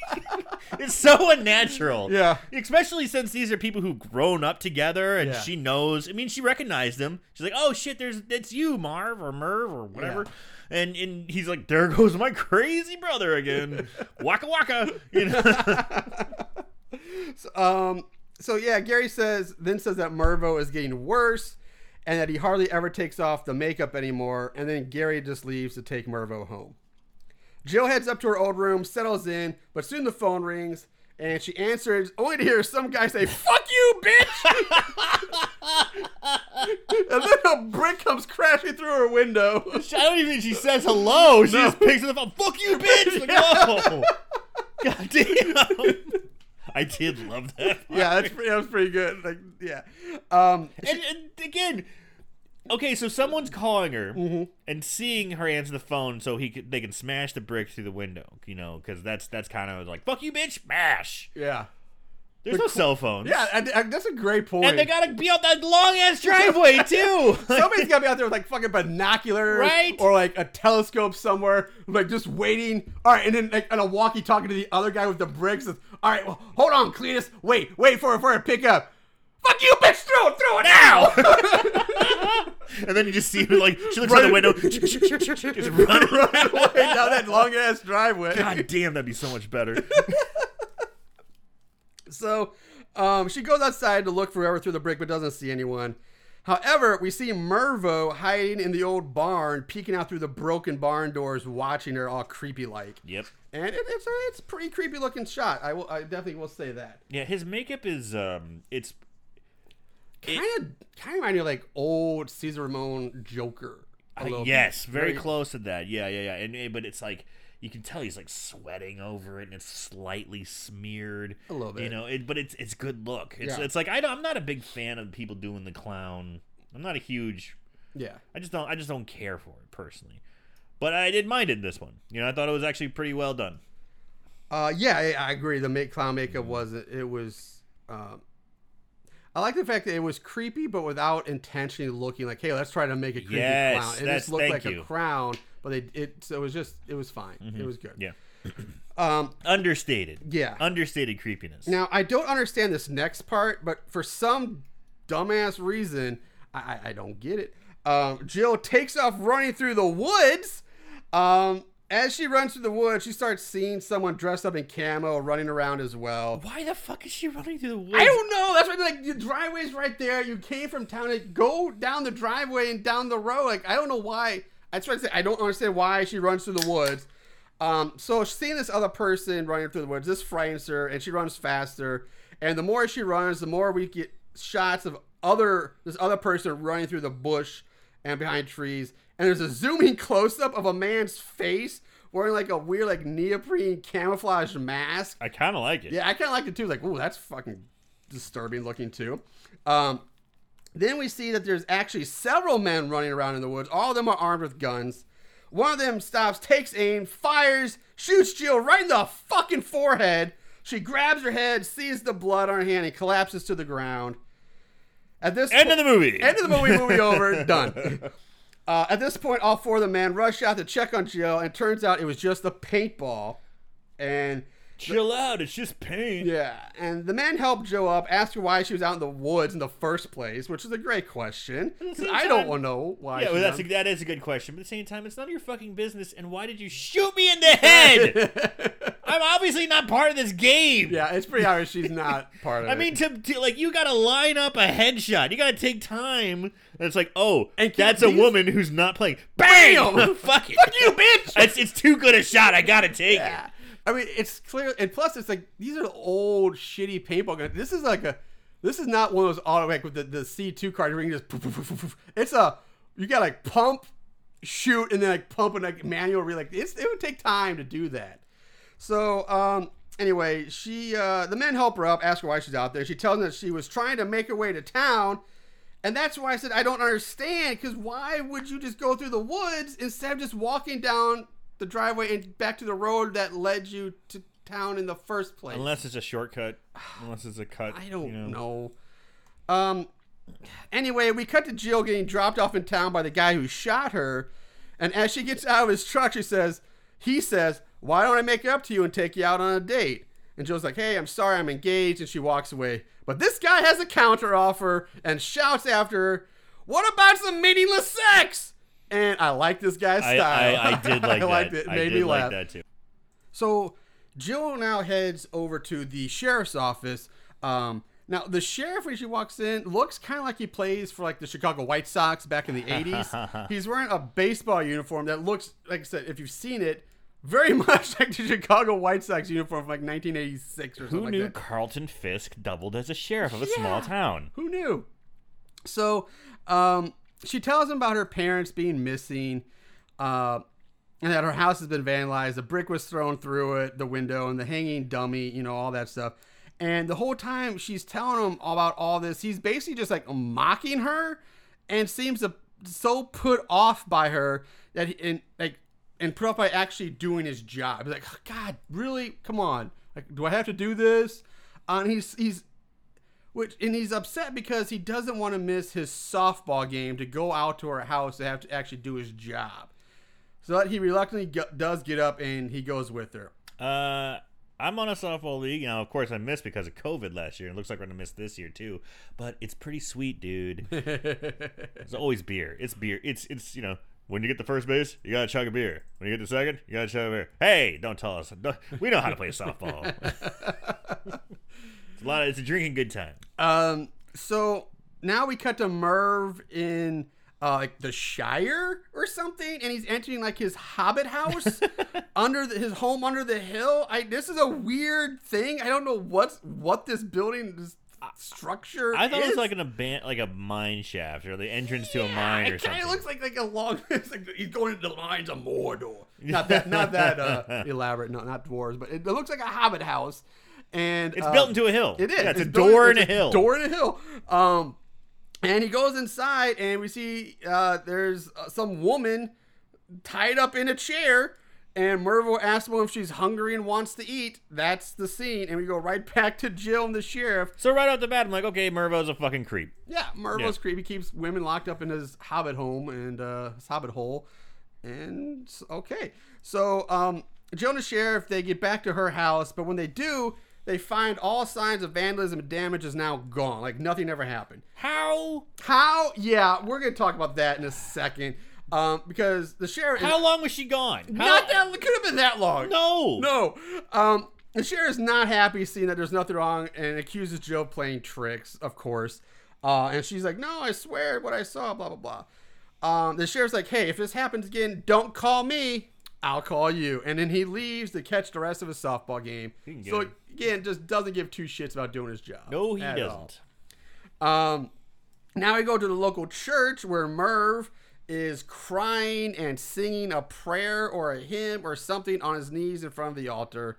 B: *laughs* it's so unnatural.
A: Yeah.
B: Especially since these are people who've grown up together and
A: Yeah.
B: she knows. I mean, she recognized him. She's like, oh shit, there's it's you, Marv or Merv or whatever.
A: Yeah.
B: And and he's like, there goes my crazy brother again. *laughs* waka waka. You know? *laughs*
A: Um, so yeah, Gary says then says that Mervo is getting worse and that he hardly ever takes off the makeup anymore, and then Gary just leaves to take Mervo home. Jill heads up to her old room, settles in, but soon the phone rings and she answers only to hear some guy say, Fuck you, bitch! *laughs* and then a brick comes crashing through her window.
B: I don't even. She says hello. She
A: No.
B: just picks it up. Fuck you, bitch. Like, *laughs* oh. God damn. *laughs* I did love that. *laughs*
A: yeah, that's pretty, that was pretty good. Like, yeah. Um,
B: And, and again, okay, so someone's calling her
A: Mm-hmm.
B: and seeing her answer the phone, so he could, they can smash the brick through the window. You know, because that's that's kind of like fuck you, bitch, smash.
A: yeah.
B: There's no cell phones.
A: Yeah, and, and that's a great point.
B: And they gotta be out that long ass *laughs* driveway too.
A: Somebody's gotta be out *laughs* there with like fucking binoculars,
B: Right?
A: Or like a telescope somewhere, like just waiting. All right, and then like on a walkie talking to the other guy with the bricks. All right, well, hold on, Cletus. Wait, wait for it for it to pick up. Fuck you, bitch! Throw it, throw it now. *laughs*
B: and then you just see her like she looks out the
A: Right.
B: window, just running.
A: Run away down that long ass driveway.
B: God damn, that'd be so much better.
A: So um, she goes outside to look forever through the brick, but doesn't see anyone. However, we see Mervo hiding in the old barn, peeking out through the broken barn doors, watching her all creepy like.
B: yep.
A: And it, it's a it's pretty creepy looking shot. I will I definitely will say that.
B: Yeah, his makeup is um, it's
A: Kind of kind of remind me of like old Cesar Romero Joker. little
B: yes,
A: bit.
B: very, close to that. Yeah, yeah, yeah. And eh, but it's like you can tell he's like sweating over it, and it's slightly smeared.
A: A little bit you
B: know. It, but it's it's good look. It's
A: Yeah.
B: it's like I don't, I'm not a big fan of people doing the clown. I'm not a huge.
A: Yeah.
B: I just don't I just don't care for it personally. But I didn't mind it in this one. You know, I thought it was actually pretty well done.
A: Uh, yeah, I, I agree. The make clown makeup wasn't. It was. Um, I like the fact that it was creepy, but without intentionally looking like, "Hey, let's try to make a creepy
B: Yes,
A: clown." It just looked like
B: you.
A: a clown, but they it. So it was just. It was fine. It was good.
B: Yeah. *clears throat*
A: Um.
B: Understated.
A: Yeah.
B: Understated creepiness.
A: Now I don't understand this next part, but for some dumbass reason, I, I, I don't get it. Um, Jill takes off running through the woods. Um, as she runs through the woods, she starts seeing someone dressed up in camo running around as well.
B: Why the fuck is she running through the woods?
A: I don't know. That's why like the driveway's right there. You came from town. Like, go down the driveway and down the road. Like I don't know why. That's why I say I don't understand why she runs through the woods. Um, so seeing this other person running through the woods, this frightens her, and she runs faster. And the more she runs, the more we get shots of other this other person running through the bush and behind trees. And there's a zooming *laughs* close up of a man's face wearing like a weird like neoprene camouflage mask.
B: I kind of like it.
A: Yeah, I kind of like it too. Like, ooh, that's fucking disturbing looking too. Um, then we see that there's actually several men running around in the woods. All of them are armed with guns. One of them stops, takes aim, fires, shoots Jill right in the fucking forehead. She grabs her head, sees the blood on her hand, and collapses to the ground. At this
B: End
A: po-
B: of the movie.
A: End of the movie. Movie *laughs* over. Done. Uh, at this point, all four of the men rush out to check on Jill, and it turns out it was just a paintball. And
B: Chill out. It's just pain.
A: yeah, and the man helped Joe up, ask her why she was out in the woods in the first place, which is a great question.
B: same
A: I don't want to know why.
B: Yeah, well, that's a, that is a good question. But at the same time, it's none of your fucking business. And why did you shoot me in the head? *laughs* I'm obviously not part of this game.
A: yeah, it's pretty obvious she's not part of *laughs*
B: I
A: it.
B: I mean, to, to like, you gotta line up a headshot. You gotta take time. And it's like, oh,
A: And
B: that's a woman who's not playing. Bam!
A: Bam! *laughs*
B: Fuck it.
A: Fuck you, bitch!
B: It's, it's too good a shot. I gotta take
A: Yeah.
B: it.
A: I mean, it's clear, and plus, it's like these are old shitty paintball guns. This is like a, this is not one of those automatic with the, the C two card. Poof, poof, poof. It's a, you got like pump, shoot, and then like pump and like manual. Re like it's, it would take time to do that. So um, anyway, she uh, the men help her up, ask her why she's out there. She tells them that she was trying to make her way to town. And that's why I said I don't understand because why would you just go through the woods instead of just walking down the driveway and back to the road that led you to town in the first place?
B: Unless it's a shortcut. Unless it's a cut.
A: I don't
B: you
A: know. Um. Anyway, we cut to Jill getting dropped off in town by the guy who shot her, and as she gets out of his truck, she says, "He says, why don't I make it up to you and take you out on a date?" And Jill's like, "Hey, I'm sorry, I'm engaged," and she walks away. But this guy has a counter offer and shouts after her, "What about some meaningless sex?" And I like this guy's
B: I,
A: style.
B: I, *laughs* I did like
A: I
B: that.
A: liked it. It
B: I
A: made me
B: like
A: laugh.
B: that too.
A: So Jill now heads over to the sheriff's office. Um, now the sheriff, when she walks in, looks kind of like he plays for like the Chicago White Sox back in the '80s. *laughs* He's wearing a baseball uniform that looks, like I said, if you've seen it, very *laughs* much like the Chicago White Sox uniform from like 1986 or something
B: Who
A: like
B: knew
A: that.
B: Carlton Fisk doubled as a sheriff of a
A: Yeah.
B: small town?
A: Who knew? So, um, she tells him about her parents being missing, uh, and that her house has been vandalized. A brick was thrown through it, the window, and the hanging dummy, you know, all that stuff. And the whole time she's telling him about all this, he's basically just like mocking her, and seems to so put off by her that he, and like and put off by actually doing his job. He's like, God, really? Come on! Like, do I have to do this? Uh, and he's he's which and he's upset because he doesn't want to miss his softball game to go out to her house to have to actually do his job. So that he reluctantly go- does get up and he goes with her.
B: Uh, I'm on a softball league. Now, of course, I missed because of COVID last year. It looks like we're gonna miss this year too. But it's pretty sweet, dude. *laughs* It's always beer. It's beer. It's it's you know when you get the first base, you gotta chug a beer. When you get the second, you gotta chug a beer. Hey, don't tell us. Don't- we know how to play softball. *laughs* it's a lot. Of, it's a drinking good time.
A: Um, so now we cut to Merv in uh, like the Shire or something, and he's entering like his Hobbit house *laughs* under the, his home under the hill. I this is a weird thing. I don't know what's what this building is structure.
B: I thought it was like an aban- like a mine shaft or the entrance to a mine or
A: it
B: something.
A: kind of looks like like a long. *laughs* It's like he's going into the mines of Mordor. *laughs* Not that, not that uh, elaborate. No, not dwarves, but it, it looks like a hobbit house. And
B: it's
A: uh,
B: built into a hill.
A: It is.
B: Yeah, it's, a door
A: it's
B: in a hill.
A: Door in a hill. Um, and he goes inside, and we see uh, there's uh, some woman tied up in a chair. And Mervo asks him if she's hungry and wants to eat. That's the scene, and we go right back to Jill and the sheriff.
B: So right off the bat, I'm like, okay, Mervo's a fucking creep.
A: Yeah, Mervo's
B: Yeah.
A: creepy. Keeps women locked up in his hobbit home and uh, his hobbit hole. And okay, so um, Jill and the sheriff they get back to her house, but when they do, they find all signs of vandalism and damage is now gone. Like nothing ever happened.
B: How?
A: How? Yeah, we're gonna talk about that in a second. Um, because the sheriff
B: How long was she gone? How,
A: not that it could have been that long.
B: No.
A: No. Um, the sheriff is not happy seeing that there's nothing wrong and accuses Joe of playing tricks, of course. Uh, and she's like, no, I swear what I saw, blah, blah, blah. Um, the sheriff's like, hey, if this happens again, don't call me. I'll call you. And then he leaves to catch the rest of his softball game.
B: can get
A: So. Again, just doesn't give two shits about doing his job.
B: No, he doesn't.
A: Um, now we go to the local church where Merv is crying and singing a prayer or a hymn or something on his knees in front of the altar.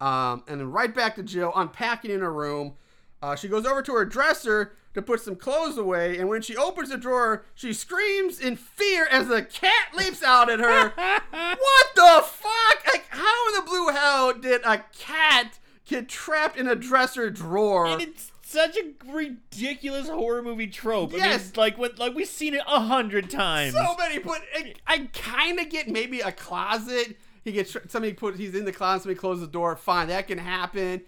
A: Um, and then right back to Jill unpacking in her room. Uh, she goes over to her dresser to put some clothes away, and when she opens the drawer, she screams in fear as the cat leaps out at her. *laughs* what the fuck? Like, how in the blue hell did a cat get trapped in a dresser drawer?
B: And it's such a ridiculous horror movie trope. I mean,
A: Yes.
B: like what like we've seen it a hundred times.
A: so many, but I, I kind of get maybe a closet. He gets somebody put. He's in the closet. Somebody closes the door. Fine, that can happen.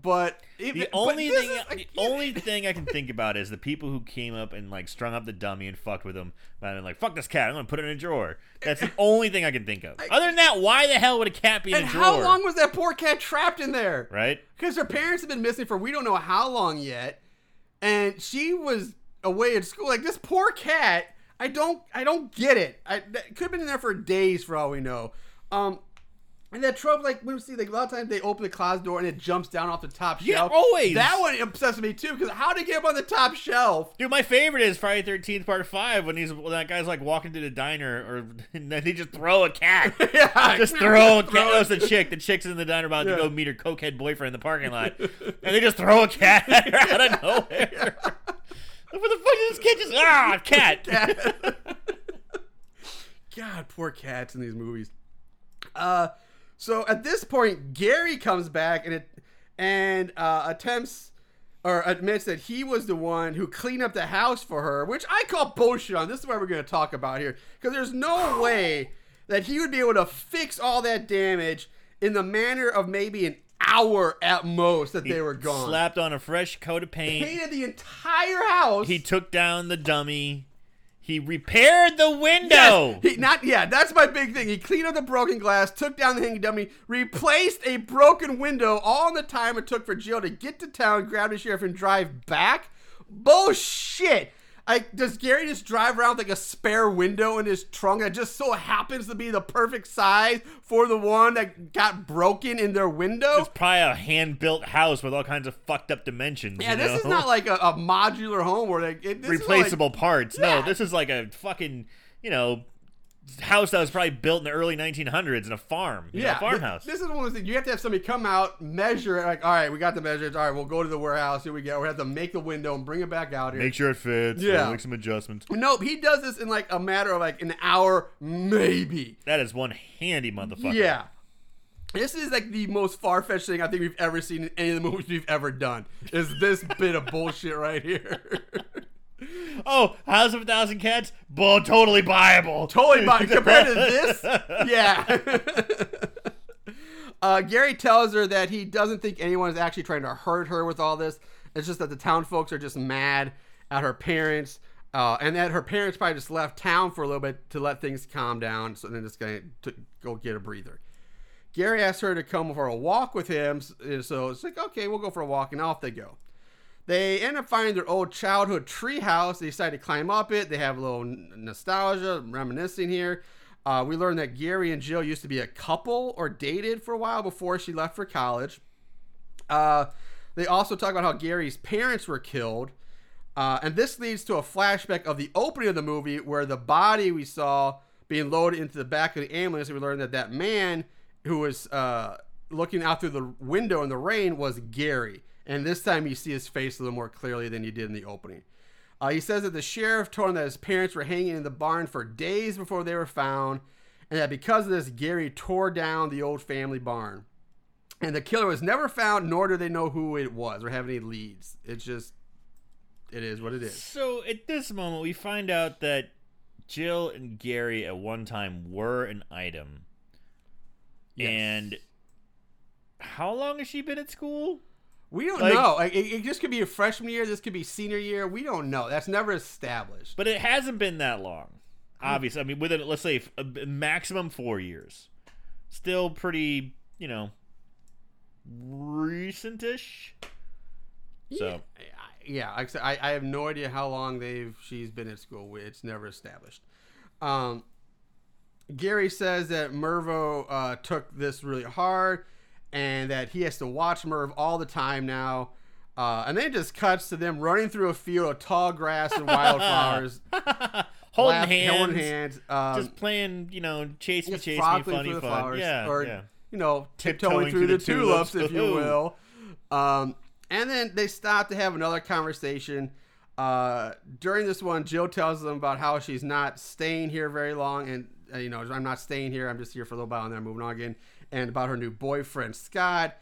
A: But if,
B: the
A: but
B: only
A: this
B: thing,
A: is,
B: the only thing I can think about is the people who came up and like strung up the dummy and fucked with him, and like fuck this cat, I'm gonna put it in a drawer. That's the only thing I can think of. Other than that, why the hell would a cat be in
A: And
B: a drawer?
A: how long was that poor cat trapped in there?
B: Right?
A: Because her parents have been missing for we don't know how long yet, and she was away at school. Like this poor cat, I don't, I don't get it. I could have been in there for days for all we know. Um, and that trope, like when we see, like a lot of times they open the closet door and it jumps down off the top
B: Yeah,
A: shelf.
B: always.
A: That one obsesses me too. Because how did he get up on the top shelf?
B: Dude, my favorite is Friday Thirteenth Part Five when he's when that guy's like walking to the diner, or *laughs* and then they just throw a cat. *laughs*
A: yeah,
B: Just throw a cat. That was the chick. The chick's in the diner about
A: Yeah.
B: to go meet her cokehead boyfriend in the parking lot, *laughs* and they just throw a cat at her out of nowhere. What the fuck is this kid just ah cat?
A: God, poor cats in these movies. Uh, so at this point, Gary comes back and it and uh, attempts or admits that he was the one who cleaned up the house for her, which I call bullshit on. This is what we're going to talk about here because there's no *sighs* way that he would be able to fix all that damage in the manner of maybe an hour at most that they were gone.
B: Slapped on a fresh coat of paint.
A: Painted the entire house.
B: He took down the dummy. He repaired the window.
A: Yes, he not yeah, that's my big thing. He cleaned up the broken glass, took down the hanging dummy, replaced a broken window, all in the time it took for Jill to get to town, grab the sheriff, and drive back. Bullshit. Like, does Gary just drive around like a spare window in his trunk that just so happens to be the perfect size for the one that got broken in their window?
B: It's probably a hand-built house with all kinds of fucked up dimensions.
A: Yeah,
B: you
A: this is not like a, a modular home where like it, this is like-
B: replaceable parts.
A: Yeah.
B: No, this is like a fucking, you know, house that was probably built in the early 1900s in a farm. you know,
A: Yeah,
B: farmhouse.
A: This, this is one of those things you have to have somebody come out, measure it. Like, all right, we got the measurements. All right, we'll go to the warehouse. Here we go. We have to make the window and bring it back out here.
B: Make sure it fits.
A: Yeah.
B: Yeah. Make some adjustments.
A: nope, he does this in like a matter of like an hour, maybe.
B: That is one handy motherfucker.
A: Yeah. This is like the most far fetched thing I think we've ever seen in any of the movies we've ever done. Is this bit of bullshit right here? *laughs*
B: Oh, House of a Thousand Cats? Bull, totally buyable.
A: totally by *laughs* compared to this? Yeah. *laughs* Uh, gary tells her that he doesn't think anyone is actually trying to hurt her with all this. It's just that the town folks are just mad at her parents uh, and that her parents probably just left town for a little bit to let things calm down so then just gonna to go get a breather. Gary asks her to come for a walk with him so it's like okay we'll go for a walk and off they go they end up finding their old childhood tree house. They decide to climb up it. They have a little nostalgia, reminiscing here. Uh, we learn that Gary and Jill used to be a couple or dated for a while before she left for college. Uh, They also talk about how Gary's parents were killed. Uh, and this leads to a flashback of the opening of the movie where the body we saw being loaded into the back of the ambulance. We learned that that man who was uh, looking out through the window in the rain was Gary. And this time you see his face a little more clearly than you did in the opening. Uh, he says that the sheriff told him that his parents were hanging in the barn for days before they were found, and that because of this, Gary tore down the old family barn. And the killer was never found, nor do they know who it was or have any leads. It's just, it is what it is.
B: So at this moment, we find out that Jill and Gary at one time were an item.
A: Yes.
B: And how long has she been at school?
A: We don't
B: Like-
A: know. Like, it, it just could be a freshman year. This could be senior year. We don't know. That's never established.
B: But it hasn't been that long. Obviously, I mean, within let's say a maximum four years, still pretty, you know, recentish. So
A: yeah, said, I, I have no idea how long they've she's been at school. It's never established. Um, Gary says that Mervo uh, took this really hard, and that he has to watch Merv all the time now. Uh, and then it just cuts to them running through a field of tall grass and wildflowers, *laughs*
B: holding
A: laugh-
B: hands,
A: holding hands, um,
B: just playing, you know, chase me, chase me, funny
A: through the
B: fun.
A: flowers,
B: Yeah,
A: or
B: yeah.
A: you know,
B: Tiptoeing
A: tiptoeing through the,
B: through the
A: tulips,
B: tulips.
A: if you will. Um, and then they stop to have another conversation. Uh, during this one, Jill tells them about how she's not staying here very long, and uh, you know, I'm not staying here. I'm just here for a little while, and then I'm moving on again. And about her new boyfriend Scott.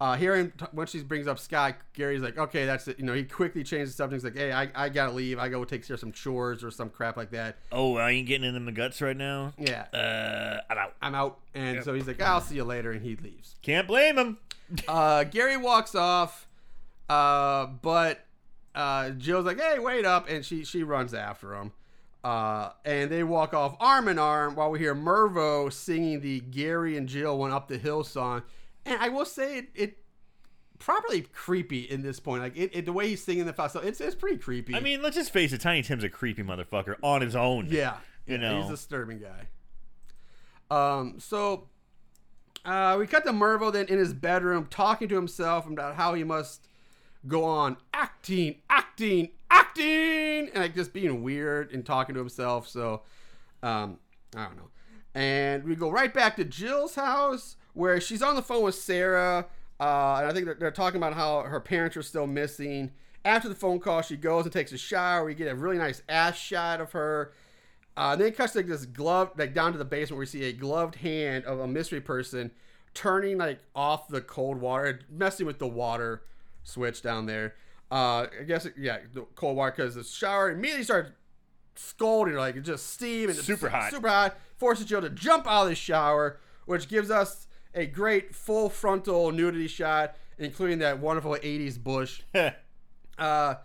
A: Uh, hearing t- when she brings up Scott, Gary's like, okay, that's it. You know, he quickly changes the subject. He's like, hey, I, I gotta leave. I go take care of some chores or some crap like that.
B: Oh, I ain't getting in the guts right now.
A: Yeah,
B: Uh, I'm out.
A: I'm out. And so he's like, I'll see you later, and he leaves.
B: Can't blame him. *laughs*
A: Uh, Gary walks off, uh, but uh, Jill's like, "Hey, wait up!" and she she runs after him. Uh, and they walk off arm in arm while we hear Mervo singing the Gary and Jill went up the hill song. And I will say it, it properly creepy in this point. Like it, it the way he's singing the so it's it's pretty creepy.
B: I mean, let's just face it. Tiny Tim's a creepy motherfucker on his own.
A: Yeah,
B: You
A: yeah,
B: know.
A: he's a disturbing guy. Um, so uh, we cut to Mervo then in his bedroom talking to himself about how he must go on acting, acting, acting, and like just being weird and talking to himself. So um, I don't know. And we go right back to Jill's house where she's on the phone with Sarah. Uh, and I think they're, they're talking about how her parents are still missing. After the phone call, she goes and takes a shower. We get a really nice ass shot of her. Uh, then it cuts like this glove, like down to the basement where we see a gloved hand of a mystery person turning like off the cold water, messing with the water switch down there. Uh, I guess yeah, the cold water because the shower immediately starts scalding, like it just steam and it's
B: Super hot.
A: super hot. Forces Jill to jump out of the shower, which gives us a great full frontal nudity shot, including that wonderful '80s bush. *laughs* Uh,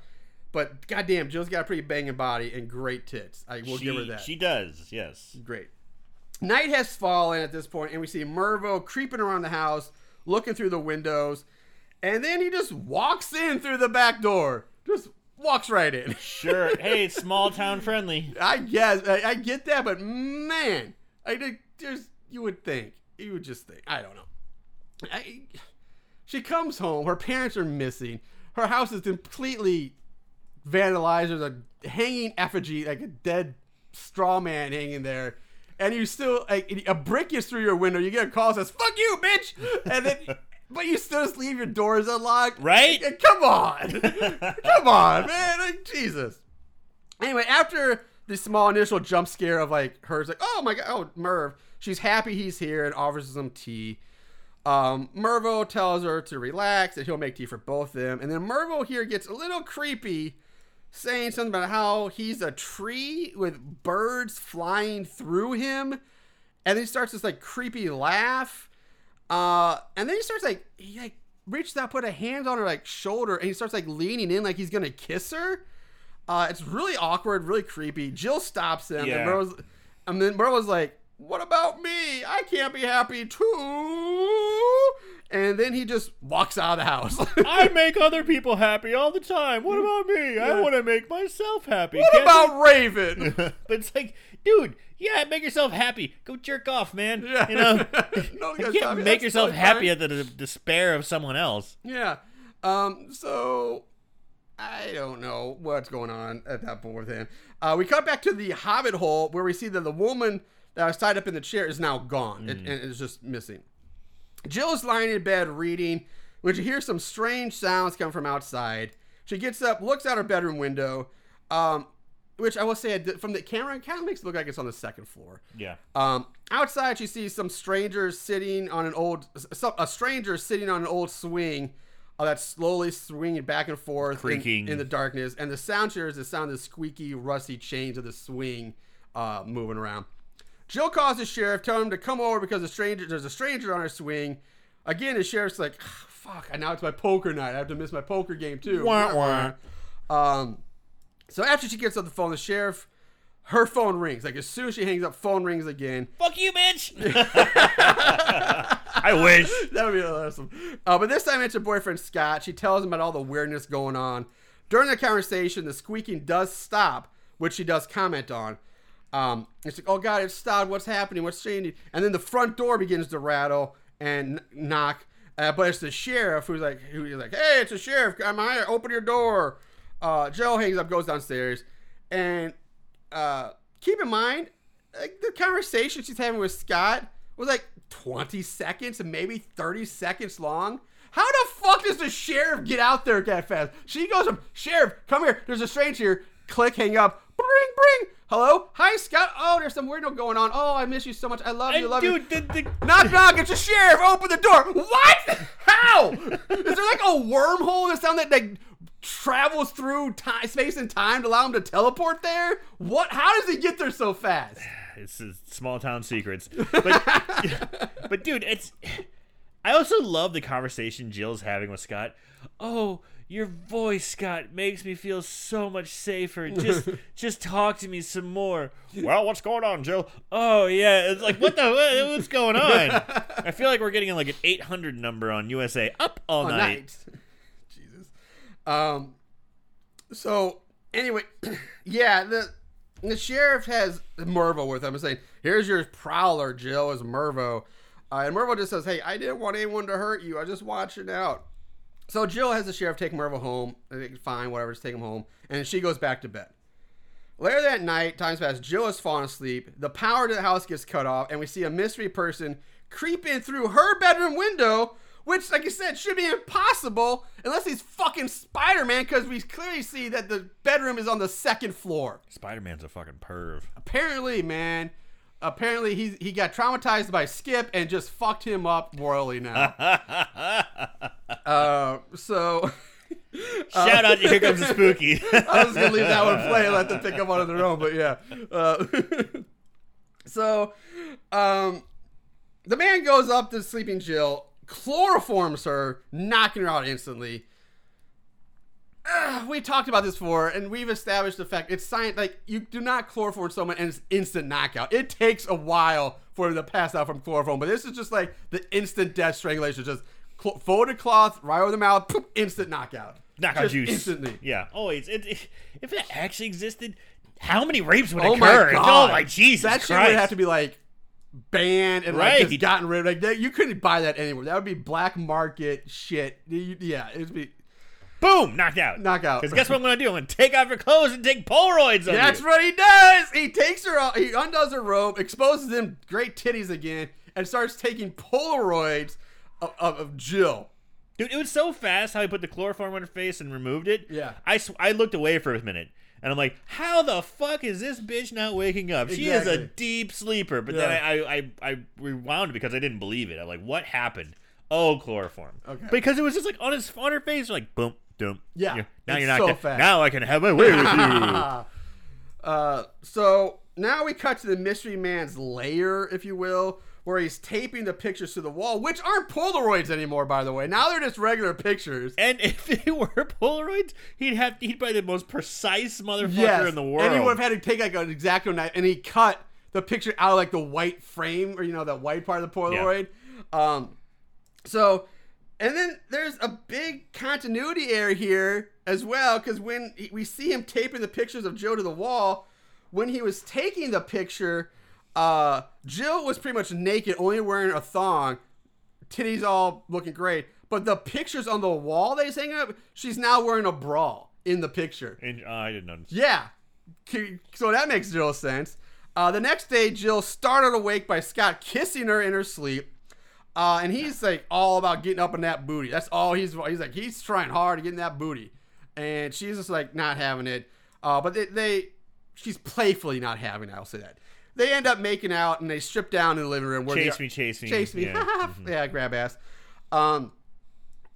A: but goddamn, Jill's got a pretty banging body and great tits. I will
B: she,
A: give her that.
B: She does, yes.
A: Great. Night has fallen at this point, and we see Mervo creeping around the house, looking through the windows, and then he just walks in through the back door. Just walks right in. *laughs*
B: Sure. hey, small town friendly.
A: I guess I, I get that, but man, I did. There's you would think you would just think I don't know. I, she comes home. Her parents are missing. Her house is completely vandalized. There's a hanging effigy, like a dead straw man hanging there. And you still like a brick is through your window. You get a call that says "fuck you, bitch," and then. *laughs* But you still just leave your doors unlocked,
B: Right?
A: Come on, *laughs* come on, man! Like, Jesus. Anyway, after the small initial jump scare of like her's like, oh my god, oh Merv, she's happy he's here and offers some tea. Um, Mervo tells her to relax that he'll make tea for both of them, and then Mervo here gets a little creepy, saying something about how he's a tree with birds flying through him, and then he starts this like creepy laugh. Uh, and then he starts like he like reaches out, put a hand on her like shoulder, and he starts like leaning in like he's gonna kiss her. Uh, it's really awkward, really creepy. Jill stops him,
B: Yeah.
A: and, Merle's, and then Merle's like, "What about me? I can't be happy too." And then he just walks out of the house. *laughs*
B: I make other people happy all the time. What about me? I want to make myself happy.
A: what
B: Can't
A: about Raven? *laughs*
B: But it's like, dude, yeah, make yourself happy. Go jerk off, man.
A: Yeah.
B: You know, *laughs*
A: No,
B: you *laughs* can't make
A: That's
B: yourself happy
A: fine.
B: at the despair of someone else.
A: Yeah. Um, so I don't know what's going on at that point with him. Uh, we cut back to the Hobbit hole where we see that the woman that was tied up in the chair is now gone It- and is just missing. Jill is lying in bed reading when she hears some strange sounds come from outside. She gets up, looks out her bedroom window, um, which I will say from the camera, it kind of makes it look like it's on the second floor.
B: Yeah.
A: Um, outside, she sees some strangers sitting on an old, some, a stranger sitting on an old swing uh, that's slowly swinging back and forth in-
B: Creaking.
A: In, the darkness. And the sound here is the sound of the squeaky, rusty chains of the swing uh, moving around. Jill calls the sheriff, telling him to come over because a stranger, there's a stranger on her swing. Again, the sheriff's like, "Ah, "Fuck! And now it's my poker night. I have to miss my poker game too."
B: Wah, wah.
A: Um, so after she gets off the phone, the sheriff, her phone rings. Like as soon as she hangs up, phone rings again.
B: Fuck you, bitch. *laughs* I wish.
A: that would be awesome. Uh, but this time it's her boyfriend Scott. She tells him about all the weirdness going on. During the conversation, the squeaking does stop, which she does comment on. Um, it's like, oh god, it stopped. What's happening? What's changing? And then the front door begins to rattle and knock. Uh, but it's the sheriff who's like, who's like, hey, it's the sheriff. Come here, open your door. Uh, Joe hangs up, goes downstairs, and uh, keep in mind, like, the conversation she's having with Scott was like 20 seconds, maybe 30 seconds long. How the fuck does the sheriff get out there that fast? She goes up, Sheriff, come here. There's a stranger here. Click, hang up. Bring, bring. Hello? Hi, Scott. Oh, there's some weirdo going on. Oh, I miss you so much. I love you.
B: And
A: love you.
B: dude, the, the,
A: Knock, knock. It's a sheriff. Open the door. What? How? Is there like a wormhole in the sound that like travels through time, space and time to allow him to teleport there? What? How does he get there so fast? *sighs*
B: it's small town secrets. But, *laughs* but dude, it's. I also love the conversation Jill's having with Scott. Oh, your voice, Scott, makes me feel so much safer. Just, *laughs* just talk to me some more. Well, what's going on, Jill? Oh yeah, it's like what the what's going on? *laughs* I feel like we're getting like an 800 number on USA up all
A: All
B: night.
A: night. Um. So anyway, *clears throat* yeah, the the sheriff has Mervo with him and saying, "Here's your prowler, Jill." Is Mervo, uh, and Mervo just says, "Hey, I didn't want anyone to hurt you. I just watching out." So Jill has the sheriff take Mervo home. Fine, whatever, just take him home, and she goes back to bed. Later that night, times pass. Jill has fallen asleep. The power to the house gets cut off, and we see a mystery person creep in through her bedroom window, which, like I said, should be impossible unless he's fucking Spider Man, because we clearly see that the bedroom is on the second floor.
B: Spider Man's a fucking perv.
A: Apparently, man, apparently he he got traumatized by Skip and just fucked him up royally now. *laughs* uh, so. *laughs*
B: Shout out to Here Comes the *laughs* Spooky.
A: I was gonna leave that one play and let them pick up one of their own, but yeah. Uh, so, um, the man goes up to sleeping Jill, chloroforms her, knocking her out instantly. We talked about this before, and we've established the fact it's science. Like you do not chloroform someone and it's instant knockout. It takes a while for them to pass out from chloroform, but this is just like the instant death strangulation. Just cl- folded cloth right over the mouth, poop, instant knockout.
B: Knockout
A: Just
B: juice.
A: instantly.
B: Yeah, oh, always. It, it, if it actually existed, how many rapes would
A: Oh
B: occur?
A: my god!
B: Oh my Jesus
A: That shit
B: Christ!
A: would have to be like banned and like
B: Right.
A: just gotten rid of. Like that, you couldn't buy that anywhere. That would be black market shit. Yeah, it'd be.
B: Boom! Knocked out.
A: Knockout.
B: Because guess what I'm to do? I'm to take off your clothes and take Polaroids of
A: That's
B: you.
A: what he does. He takes her off. He undoes her robe, exposes them great titties again, and starts taking Polaroids of, of, of Jill.
B: Dude, it was so fast how he put the chloroform on her face and removed it.
A: Yeah.
B: I, sw- I looked away for a minute. And I'm like, how the fuck is this bitch not waking up? She is a deep sleeper. But
A: Yeah.
B: then I, I, I, I rewound it because I didn't believe it. I'm like, what happened? Oh, chloroform.
A: Okay.
B: Because it was just like on his on her face, like boom, boom.
A: Yeah,
B: You're- now you're not
A: so fast.
B: Now I can have my way with you. *laughs*
A: Uh, so now we cut to the mystery man's lair, if you will, where he's taping the pictures to the wall, which aren't Polaroids anymore, by the way. Now they're just regular pictures.
B: And *laughs* if they were Polaroids, he'd have he'd be the most precise motherfucker
A: yes.
B: in the world.
A: And he would have had to take like an X-Acto knife and he cut the picture out of like the white frame or you know that white part of the Polaroid. Yeah. Um so and then there's a big continuity error here as well because when he- we see him taping the pictures of Joe to the wall, when he was taking the picture, uh, Jill was pretty much naked, only wearing a thong, titties all looking great. But the pictures on the wall that he's hanging up, she's now wearing a bra in the picture.
B: And, uh, I didn't understand.
A: Yeah. So that makes zero sense. Uh, the next day, Jill started awake by Scott kissing her in her sleep. Uh, and he's like all about getting up in that booty. That's all he's he's like he's trying hard to get in that booty, and she's just like not having it. Uh, but they, they she's playfully not having it. I'll say that. They end up making out and they strip down in the living room. Where
B: Chase
A: they,
B: me, chase me.
A: chase me.
B: Yeah. *laughs*
A: Yeah, grab ass. Um,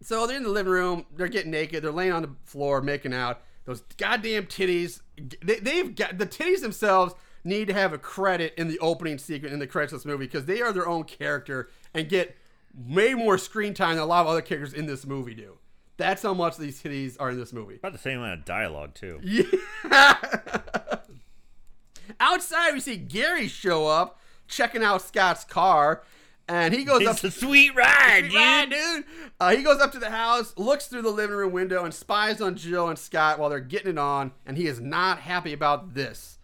A: so they're in the living room. They're getting naked. They're laying on the floor making out. Those goddamn titties. They, they've got the titties themselves need to have a credit in the opening sequence in the credits of this movie because they are their own character and get way more screen time than a lot of other characters in this movie do. That's how much these titties are in this movie.
B: About the same amount of dialogue too. *laughs*
A: Yeah. *laughs* Outside, we see Gary show up, checking out Scott's car, and he goes up.
B: It's a sweet ride, dude.
A: Yeah, dude. Uh, he goes up to the house, looks through the living room window, and spies on Jill and Scott while they're getting it on, and he is not happy about this.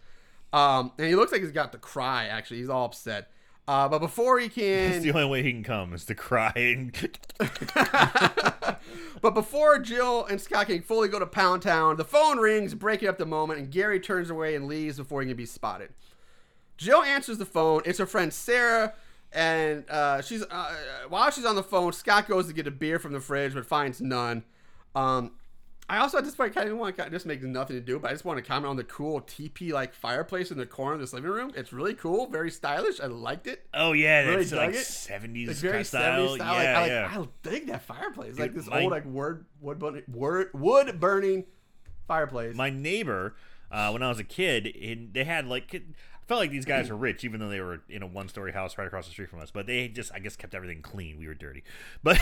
A: Um, and he looks like he's got to cry. Actually, he's all upset. Uh, but before he
B: It's
A: can,
B: the only way he can come is to cry and *laughs*
A: but before Jill and Scott can fully go to Pound Town, the phone rings, breaking up the moment, and Gary turns away and leaves before he can be spotted. Jill answers the phone. It's her friend Sarah, and uh, she's uh, while she's on the phone, Scott goes to get a beer from the fridge, but finds none. Um, I also at this point kind of want to this makes nothing to do, but I just want to comment on the cool teepee like fireplace in the corner of this living room. It's really cool, very stylish. I liked it.
B: Oh yeah,
A: Really
B: that's like seventies
A: very
B: style.
A: 70s style.
B: Yeah,
A: like. I, like, I dig that fireplace. Like this
B: my-
A: old like wood wood burning wood, wood burning fireplace.
B: My neighbor, uh, when I was a kid, in, they had like felt like these guys *clears throat* were rich, even though they were in a one-story house right across the street from us. But they just, I guess, kept everything clean. We were dirty, but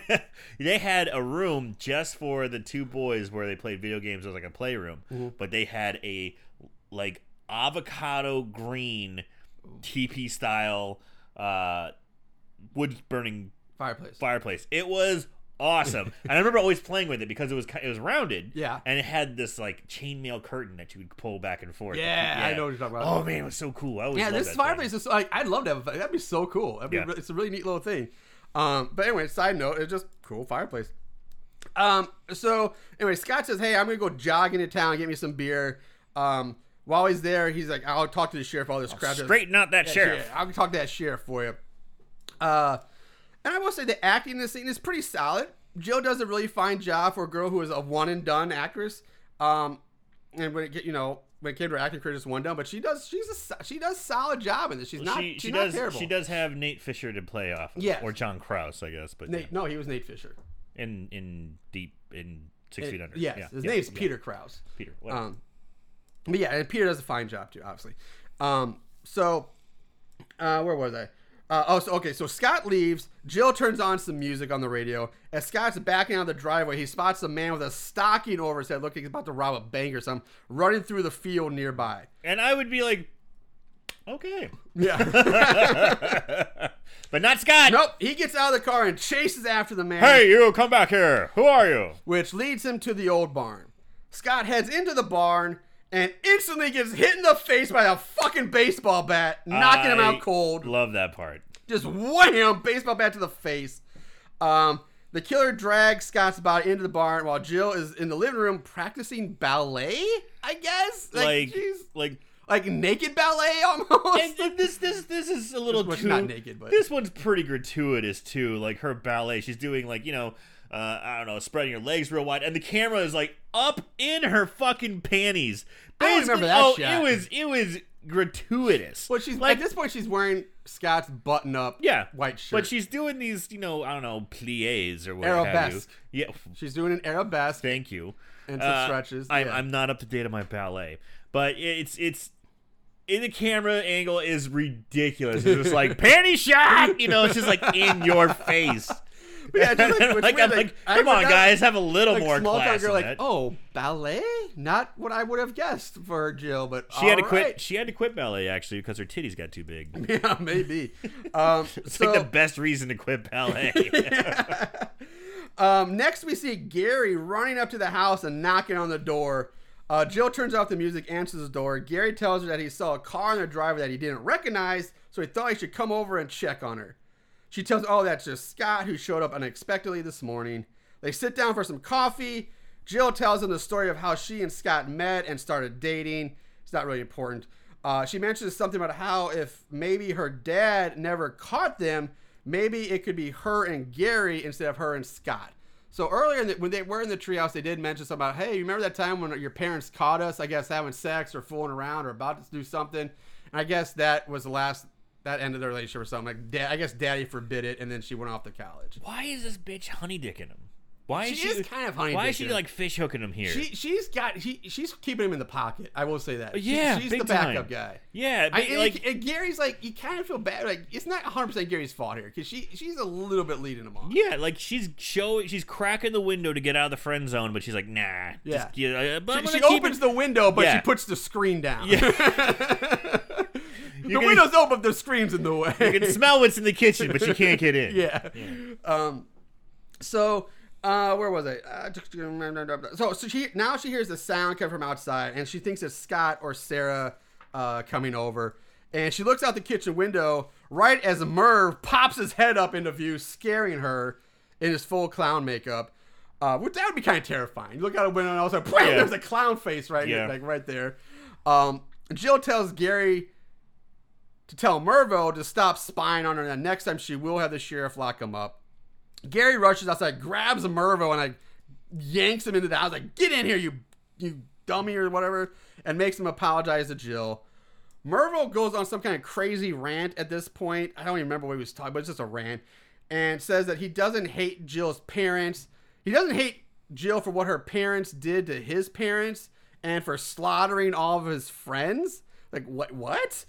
B: *laughs* they had a room just for the two boys where they played video games. It was like a playroom,
A: Mm-hmm.
B: but they had a like avocado green teepee style uh, wood burning
A: fireplace.
B: fireplace. It was awesome, and I remember always playing with it because it was it was rounded.
A: Yeah.
B: and it had this like chainmail curtain that you would pull back and forth.
A: Yeah, I know what you're talking about.
B: Oh man, it was so cool. I always
A: yeah, this fireplace is like I'd love to have. A, that'd be so cool. That'd be,
B: Yeah.
A: It's a really neat little thing. Um, but anyway, side note, it's just cool fireplace. Um, so anyway, Scott says, "Hey, I'm gonna go jog into town, get me some beer." Um, while he's there, he's like, "I'll talk to the sheriff. All this crap."
B: Straighten out that
A: Yeah,
B: sheriff.
A: yeah, I'll talk to that sheriff for you. Uh, and I will say the acting in this scene is pretty solid. Jill does a really fine job for a girl who is a one and done actress. Um, and when it get you know when it came to her acting career, just one done, but she does she's a she does solid job in this. She's not
B: she
A: she's
B: she
A: not
B: does
A: terrible.
B: she does have Nate Fisher to play off. of,
A: Yes.
B: or John Krause, I guess, but
A: Nate, no, he was Nate Fisher.
B: in in deep in six
A: Uh,
B: feet under.
A: Yes,
B: yeah,
A: his
B: yeah,
A: name's
B: yeah.
A: Peter Krause.
B: Peter. whatever.
A: Um, but yeah, and Peter does a fine job too, obviously. Um, so uh, where was I? Uh, oh, so, okay. So Scott leaves. Jill turns on some music on the radio. As Scott's backing out of the driveway, he spots a man with a stocking over his head, looking he's about to rob a bank or something, running through the field nearby.
B: and I would be like, okay,
A: Yeah. *laughs*
B: but not Scott.
A: nope. He gets out of the car and chases after the man.
B: Hey, you come back here. Who are you?
A: which leads him to the old barn. Scott heads into the barn and instantly gets hit in the face by a fucking baseball bat, knocking him out cold.
B: Love that part.
A: Just wham, baseball bat to the face. Um, the killer drags Scott's body into the barn while Jill is in the living room practicing ballet. I guess,
B: Like, like
A: like naked ballet almost.
B: and, and this this this is a little
A: This
B: too
A: not naked, but-
B: this one's pretty gratuitous too. Like her ballet, she's doing like you know, uh, I don't know, spreading her legs real wide, and the camera is like up in her fucking panties.
A: I
B: Basically-
A: remember that
B: Oh,
A: shot.
B: it was it was gratuitous.
A: Well, she's
B: like
A: at this point she's wearing Scott's button-up
B: yeah,
A: white shirt.
B: but she's doing these you know I don't know plies or what have you.
A: Arabesque.
B: Yeah,
A: she's doing an arabesque.
B: thank you.
A: And some stretches,
B: I,
A: yeah.
B: I'm not up to date on my ballet, but it's it's in the camera angle is ridiculous. It's just like *laughs* panty shot, you know. It's just like in your face.
A: But *laughs* yeah, just like,
B: like,
A: weird,
B: like, come on, guys, have a little
A: like
B: more
A: small
B: class. in
A: like,
B: that.
A: oh, ballet? Not what I would have guessed for Jill, but
B: she had to
A: all
B: quit. She had to quit ballet actually because her titties got too big. *laughs*
A: Yeah, maybe. Um, *laughs*
B: It's
A: so,
B: like the best reason to quit ballet.
A: um, next, we see Gary running up to the house and knocking on the door. Uh, Jill turns off the music, answers the door. Gary tells her that he saw a car in the driveway that he didn't recognize, so he thought he should come over and check on her. She tells, oh, that's just Scott who showed up unexpectedly this morning. They sit down for some coffee. Jill tells him the story of how she and Scott met and started dating. It's not really important. Uh, she mentions something about how if maybe her dad never caught them, maybe it could be her and Gary instead of her and Scott. So earlier the, when they were in the treehouse, they did mention something about, hey, you remember that time when your parents caught us, I guess, having sex or fooling around or about to do something? And I guess that was the last, that ended their relationship or something. Like, da- I guess daddy forbid it, and then she went off to college.
B: Why is this bitch honey dicking him? Why is
A: She
B: she,
A: is kind of honey.
B: Why is she like fish hooking him here?
A: She, she's got, she, she's keeping him in the pocket. I will say that. She-
B: yeah,
A: she's
B: big
A: the backup
B: time.
A: guy.
B: Yeah,
A: I, and,
B: like
A: and Gary's like, you kind of feel bad. Like, it's not 100% Gary's fault here because she, she's a little bit leading him on.
B: yeah, like she's showing, she's cracking the window to get out of the friend zone, but she's like, nah.
A: Yeah.
B: just, yeah. uh, but
A: She, she opens
B: it-
A: the window, but
B: Yeah.
A: she puts the screen down.
B: Yeah. *laughs* *laughs*
A: the
B: can-
A: window's open, but the screen's in the way.
B: You can smell what's in the kitchen, but you can't get in. *laughs*
A: yeah. Um. So, uh, where was I? Uh, so, so she now she hears the sound coming from outside, and she thinks it's Scott or Sarah uh, coming over. And she looks out the kitchen window right as Merv pops his head up into view, scaring her in his full clown makeup. Uh, which that would be kind of terrifying. You look out a window and all of a sudden, *laughs*
B: Yeah.
A: there's a clown face right,
B: Yeah.
A: like right there. Um, Jill tells Gary to tell Mervo to stop spying on her. And next time she will have the sheriff lock him up. Gary rushes outside, grabs Mervo, and like yanks him into the house. Like, get in here, you you dummy or whatever, and makes him apologize to Jill. Mervo goes on some kind of crazy rant at this point. I don't even remember what he was talking, but it's just a rant, and says that he doesn't hate Jill's parents. He doesn't hate Jill for what her parents did to his parents and for slaughtering all of his friends. Like what? What?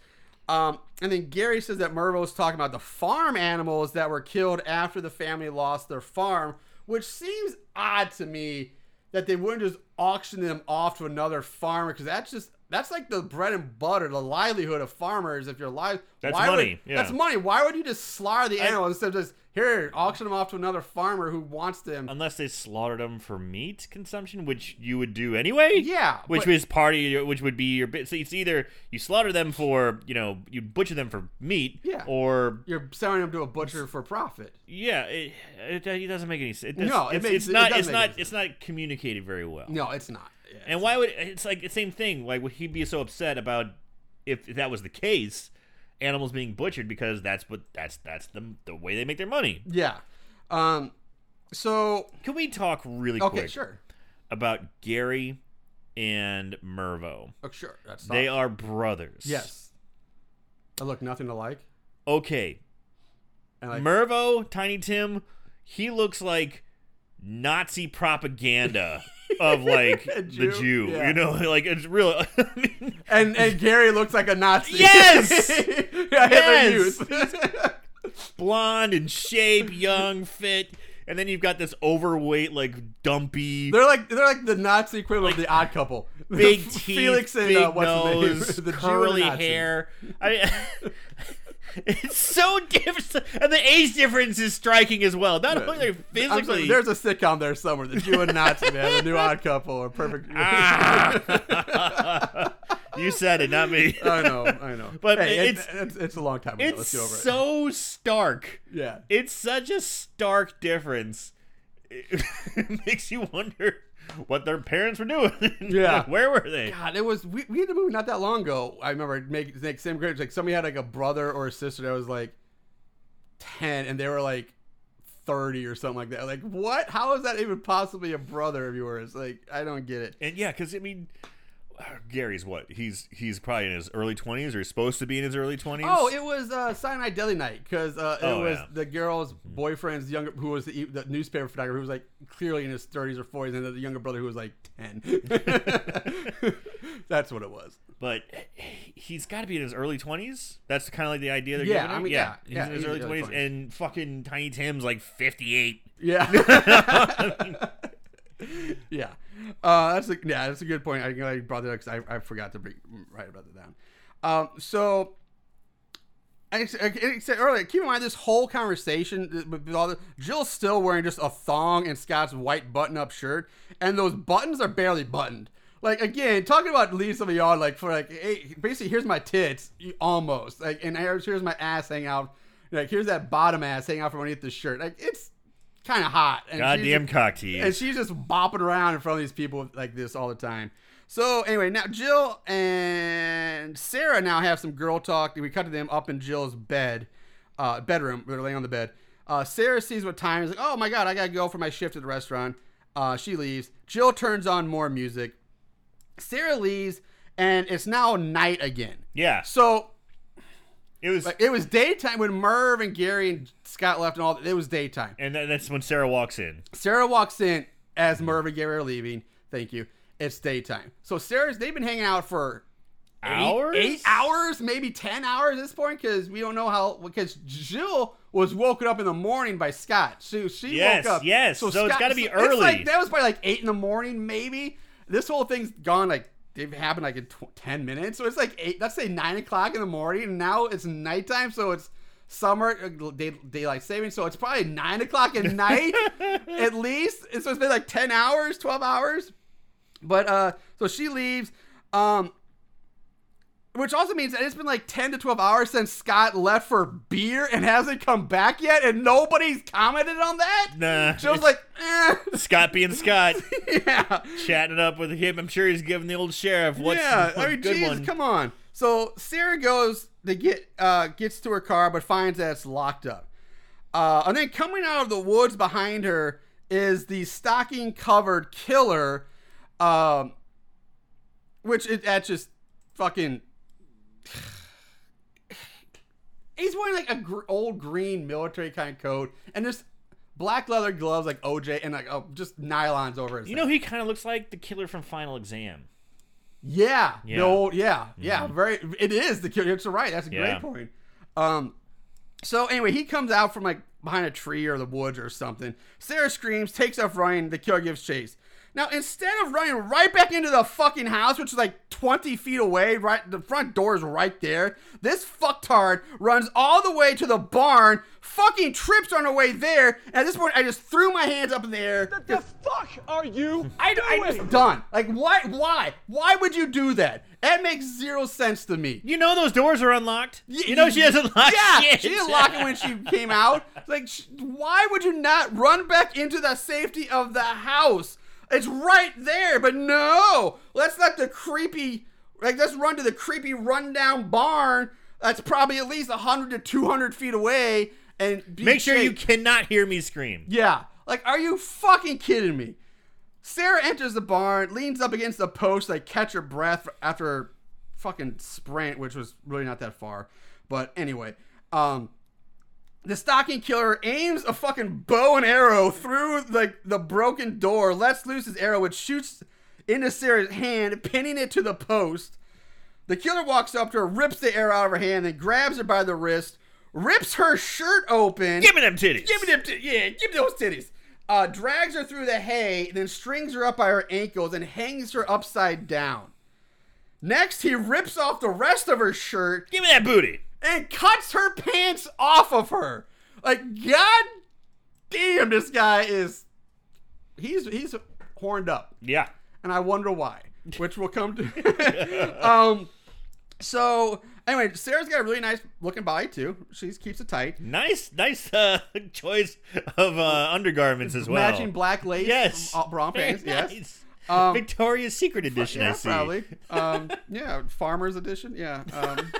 A: Um, and then Gary says that Mervo was talking about the farm animals that were killed after the family lost their farm, which seems odd to me that they wouldn't just auction them off to another farmer because that's just that's like the bread and butter, the livelihood of farmers. If you're alive,
B: That's money,
A: Would,
B: yeah.
A: That's money. Why would you just slaughter the animals instead of just here auction them off to another farmer who wants them?
B: Unless they slaughtered them for meat consumption, which you would do anyway.
A: Yeah,
B: Which
A: but-
B: was part of your, which would be your bit. So it's either you slaughter them for, you know, you butcher them for meat,
A: Yeah.
B: or
A: You're selling them to a butcher for profit.
B: yeah, it, it, it doesn't make any sense. It does-
A: No, it
B: it's,
A: makes-
B: it's not.
A: doesn't
B: It's not. It's not communicated very well.
A: No, it's not. Yeah,
B: And why would it's like the same thing? Like would he be so upset about if, if that was the case, animals being butchered because that's what that's that's the the way they make their money.
A: yeah. Um. So
B: Can we talk really
A: okay,
B: quick
A: sure.
B: about Gary and Mervo?
A: Oh, sure. That's
B: They
A: not-
B: are brothers.
A: Yes. I look nothing alike.
B: Okay.
A: And like,
B: Mervo, Tiny Tim, he looks like Nazi propaganda *laughs* of *laughs* like
A: A
B: the
A: Jew?
B: Jew.
A: Yeah.
B: You know, *laughs* like it's real. I *laughs* mean,
A: and and Gary looks like a Nazi.
B: Yes! Yes!
A: Youth.
B: blonde in shape, young, fit, and then you've got this overweight, like dumpy,
A: they're like they're like the Nazi equivalent of the Odd Couple.
B: big teeth,
A: Felix and
B: big
A: uh, what's
B: nose,
A: the Jew the
B: curly hair. I it's so different, and the age difference is striking as well. Not only physically,
A: sorry, there's a sitcom there somewhere. The Jew and Nazi man, the new Odd Couple, or perfect.
B: Ah. *laughs* you said it, not me.
A: I know, I know.
B: But
A: hey,
B: it's-
A: it's, it's it's a long time ago.
B: It's
A: over it.
B: so stark.
A: Yeah.
B: It's such a stark difference. *laughs* It makes you wonder what their parents were doing. *laughs*
A: Yeah.
B: Where were they?
A: God, it was we, we had a movie not that long ago. I remember make make same grade. Like somebody had like a brother or a sister that was like ten, and they were like thirty or something like that. Like what? How is that even possibly a brother of yours? Like I don't get it.
B: And yeah, because I mean, Gary's what? He's he's probably in his early twenties, or he's supposed to be in his early twenties.
A: Oh, it was uh, Cyanide Deli Night because uh, it
B: Oh,
A: was
B: yeah.
A: the girl's boyfriend's younger, who was the, the newspaper photographer, who was like clearly in his thirties or forties, and the younger brother who was like ten. *laughs* That's what it was.
B: but he's got to be in his early twenties. That's kind of like the idea they're
A: Yeah,
B: giving him.
A: I mean,
B: yeah,
A: yeah,
B: he's
A: yeah,
B: in his
A: he's
B: early twenties,
A: 20s.
B: and fucking Tiny Tim's like fifty-eight.
A: Yeah. *laughs* *laughs* yeah. Uh, that's a, yeah, that's a good point. I, I brought that up because I, I forgot to bring, write about it down. Um, so, I, said earlier, keep in mind this whole conversation with all the Jill's still wearing just a thong and Scott's white button-up shirt, and those buttons are barely buttoned. Like again, talking about leave some of y'all like for like, hey, basically here's my tits, almost like, and here's my ass hanging out. Like here's that bottom ass hanging out from underneath the shirt. Like it's kind of hot. And
B: Goddamn
A: just-
B: cock tease.
A: and she's just bopping around in front of these people like this all the time. So anyway, now Jill and Sarah now have some girl talk. We cut to them up in Jill's bed, uh, bedroom. They're laying on the bed. Uh, Sarah sees what time is. Like, oh my god, I gotta go for my shift at the restaurant. Uh, she leaves. Jill turns on more music. Sarah leaves, and it's now night again.
B: yeah.
A: So
B: It was
A: like, it was daytime when Merv and Gary and Scott left, and all. It was daytime.
B: and then that's when Sarah walks in.
A: Sarah walks in as Merv and Gary are leaving. Thank you. It's daytime. So Sarah's they've been hanging out for eight-
B: Hours?
A: eight hours, maybe ten hours at this point, because we don't know how. Because Jill was woken up in the morning by Scott. She she
B: Yes,
A: woke up.
B: yes. So it's gotta be early.
A: like that was probably like eight in the morning, maybe. This whole thing's gone like they've happened like in tw- ten minutes. So it's like eight. Let's say nine o'clock in the morning, and now it's nighttime. So it's summer uh, day, daylight saving. So it's probably nine o'clock at night *laughs* at least. And so it's been like ten hours, twelve hours. But uh, so she leaves. Um, which also means that it's been like 10 to 12 hours since Scott left for beer and hasn't come back yet, and nobody's commented on that.
B: Nah. It's
A: like, eh. *laughs*
B: Scott being Scott, *laughs*
A: yeah.
B: chatting it up with him. I'm sure he's giving the old sheriff what's
A: yeah. I mean,
B: one.
A: come on. So Sarah goes to get, uh, gets to her car, but finds that it's locked up. Uh, and then coming out of the woods behind her is the stocking covered killer, um, which it, that's just fucking. He's wearing like a gr- old green military kind of coat and just black leather gloves like OJ and like oh, just nylons over his.
B: You
A: head.
B: know, he kind of looks like the killer from Final Exam.
A: Yeah.
B: Yeah.
A: The old, yeah. Yeah. Very. It is the killer. It's right. That's a
B: Yeah.
A: great point. Um. So anyway, he comes out from like behind a tree or the woods or something. Sarah screams, takes off running. The killer gives chase. Now instead of running right back into the fucking house, which is like 20 feet away, right, the front door is right there. This fucktard runs all the way to the barn, fucking trips on her way there. And at this point, I just threw my hands up in the air.
C: The fuck are you
A: I, I just done. Like, why? Why? Why would you do that? That makes zero sense to me.
B: You know those doors are unlocked.
A: Y-
B: you know she hasn't lock
A: Yeah,
B: shit.
A: she didn't lock it when she came out. Like, sh- why would you not run back into the safety of the house? It's right there, but no. Let's let the creepy, like, let's run to the creepy rundown barn that's probably at least 100 to 200 feet away and be
B: Make sure you cannot hear me scream.
A: Yeah. Like, are you fucking kidding me? Sarah enters the barn, leans up against the post, like catch her breath after her fucking sprint, which was really not that far. But anyway, um, the stocking killer aims a fucking bow and arrow through like the broken door, lets loose his arrow, which shoots into Sarah's hand, pinning it to the post. The killer walks up to her, rips the arrow out of her hand, then grabs her by the wrist, rips her shirt open.
B: Give me them titties.
A: Give me them, t- yeah, give me those titties. Uh, drags her through the hay, then strings her up by her ankles and hangs her upside down. Next, he rips off the rest of her shirt
B: Give me that booty.
A: And cuts her pants off of her. Like, god damn, this guy is he's he's horned up,
B: Yeah.
A: and I wonder why, *laughs* which we'll come to. *laughs* um, so anyway, Sarah's got a really nice looking body too. She keeps it tight.
B: Nice, nice uh, *laughs* choice of uh, undergarments as well.
A: Matching black lace,
B: Yes.
A: uh, bra pants. Yes. Um,
B: Victoria's Secret edition. I
A: yeah,
B: see.
A: probably. Um, yeah, farmers edition. Yeah. Um,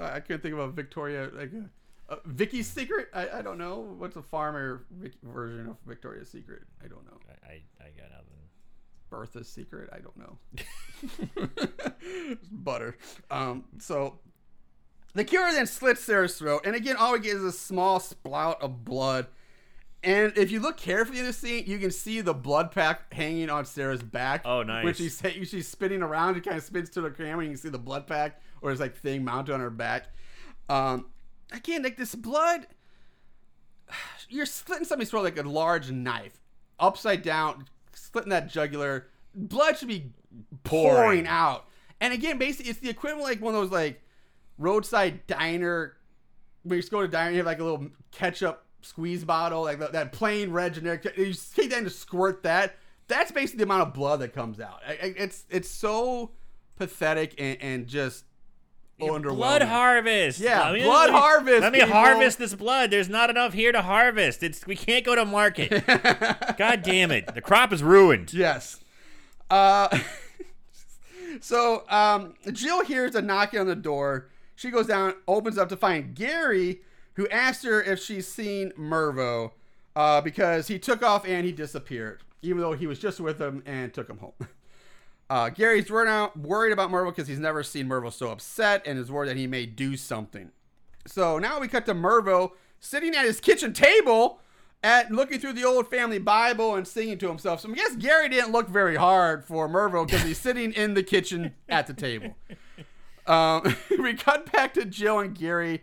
A: I couldn't think of a Victoria like a, a Vicky's Secret. I, I don't know what's a farmer Vic, version of Victoria's Secret. I don't know.
B: I, I got nothing.
A: Bertha's Secret. I don't know. *laughs* Butter. Um, so the cure then slits Sarah's throat, and again, all we get is a small splout of blood. And if you look carefully in the scene, you can see the blood pack hanging on Sarah's back.
B: Oh, nice.
A: When she's she's spinning around, it kind of spins to the camera. and You can see the blood pack or this like thing mounted on her back. Um, again, like this blood, *sighs* you're slitting somebody's throat like a large knife, upside down, slitting that jugular. Blood should be pouring,
B: Pouring.
A: out. And again, basically, it's the equivalent like one of those like roadside diner. When you just go to a diner, you have like a little ketchup squeeze bottle, like that, plain red generic. You take that and just squirt that. That's basically the amount of blood that comes out. It's it's so pathetic and, and just underwhelming.
B: Blood harvest.
A: Yeah, blood
B: let me-
A: harvest,
B: Let me
A: people.
B: harvest this blood. There's not enough here to harvest. It's we can't go to market. *laughs* God damn it! The crop is ruined.
A: Yes. Uh, *laughs* so um, Jill hears a knocking on the door. She goes down, opens up to find Gary, who asked her if she's seen Mervo uh, because he took off and he disappeared, even though he was just with him and took him home. *laughs* Uh, Gary's worried, about Mervo because he's never seen Mervo so upset and is worried that he may do something. So now we cut to Mervo sitting at his kitchen table at looking through the old family Bible and singing to himself. So I guess Gary didn't look very hard for Mervo because he's sitting in the kitchen at the table. Um, *laughs* we cut back to Jill and Gary,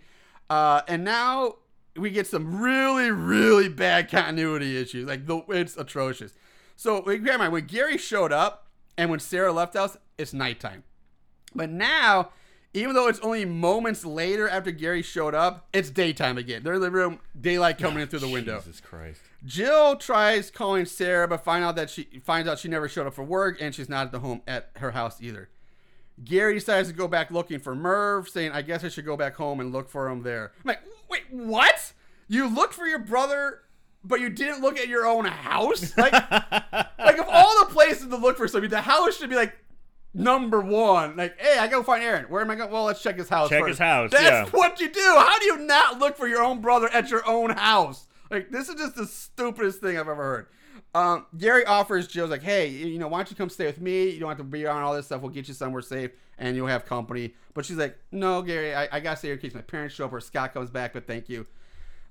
A: uh, and now we get some really, really bad continuity issues. Like the it's atrocious. So bear in mind when Gary showed up and when Sarah left us, it's nighttime. But now, even though it's only moments later after Gary showed up, it's daytime again. They're in the room, daylight coming in through the ah, window.
B: Jesus Christ.
A: Jill tries calling Sarah, but find out that she finds out she never showed up for work and she's not at the home at her house either. Gary decides to go back looking for Merv, saying, "I guess I should go back home and look for him there." I'm like, wait, what? You looked for your brother, but you didn't look at your own house? *laughs* Like, like of all the places to look for somebody, the house should be like number one. Like, hey, I go find Aaron. Where am I going? Well, let's check his house.
B: Check
A: first.
B: his house,
A: That's
B: yeah.
A: what you do. How do you not look for your own brother at your own house? Like, this is just the stupidest thing I've ever heard. Um, Gary offers Jill's like, hey, you know, why don't you come stay with me? You don't have to be around all this stuff. We'll get you somewhere safe and you'll have company. But she's like, no, Gary, I, I gotta stay here in case my parents show up or Scott comes back. But thank you.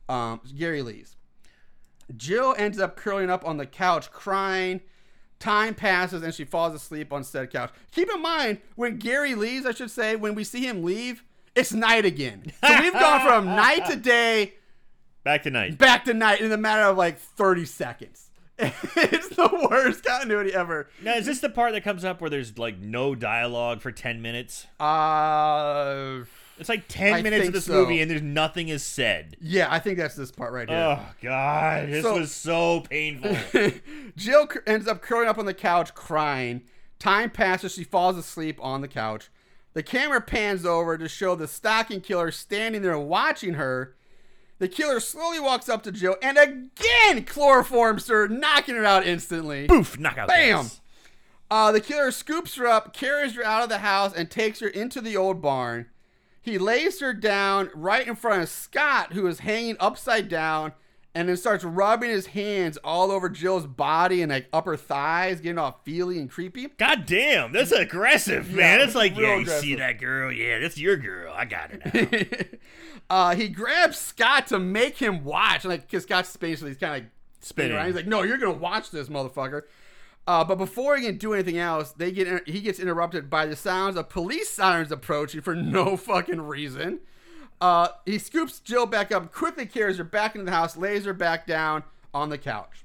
A: Um, Gary leaves. Jill ends up curling up on the couch crying. Time passes and she falls asleep on said couch. Keep in mind, when Gary leaves, I should say, when we see him leave, it's night again. So we've gone from *laughs* night to day
B: Back to night.
A: back to night in a matter of like 30 seconds. *laughs* it's the worst continuity ever.
B: Now, is this the part that comes up where there's like no dialogue for 10 minutes?
A: Uh,
B: It's like 10
A: I
B: minutes of this
A: so.
B: movie and there's nothing is said.
A: yeah, I think that's this part right here.
B: Oh, God. This
A: So-
B: was so painful. *laughs*
A: Jill ends up curling up on the couch crying. Time passes, she falls asleep on the couch. The camera pans over to show the stocking killer standing there watching her. The killer slowly walks up to Jill and again chloroforms her, knocking her out instantly.
B: Poof, knockout.
A: Bam! Uh, the killer scoops her up, carries her out of the house, and takes her into the old barn. He lays her down right in front of Scott, who is hanging upside down, and then starts rubbing his hands all over Jill's body and like upper thighs, getting all feely and creepy.
B: God damn, that's aggressive, man.
A: Yeah,
B: it's like, yeah, you see that girl? Yeah, that's your girl. I got it *laughs*
A: uh, he grabs Scott to make him watch, like because Scott's basically he's kind of like spinning
B: Spinning.
A: around. He's like, "No, you're gonna watch this, motherfucker." Uh, but before he can do anything else, they get he gets interrupted by the sounds of police sirens approaching for no *laughs* fucking reason. Uh, he scoops Jill back up, quickly carries her back into the house, lays her back down on the couch.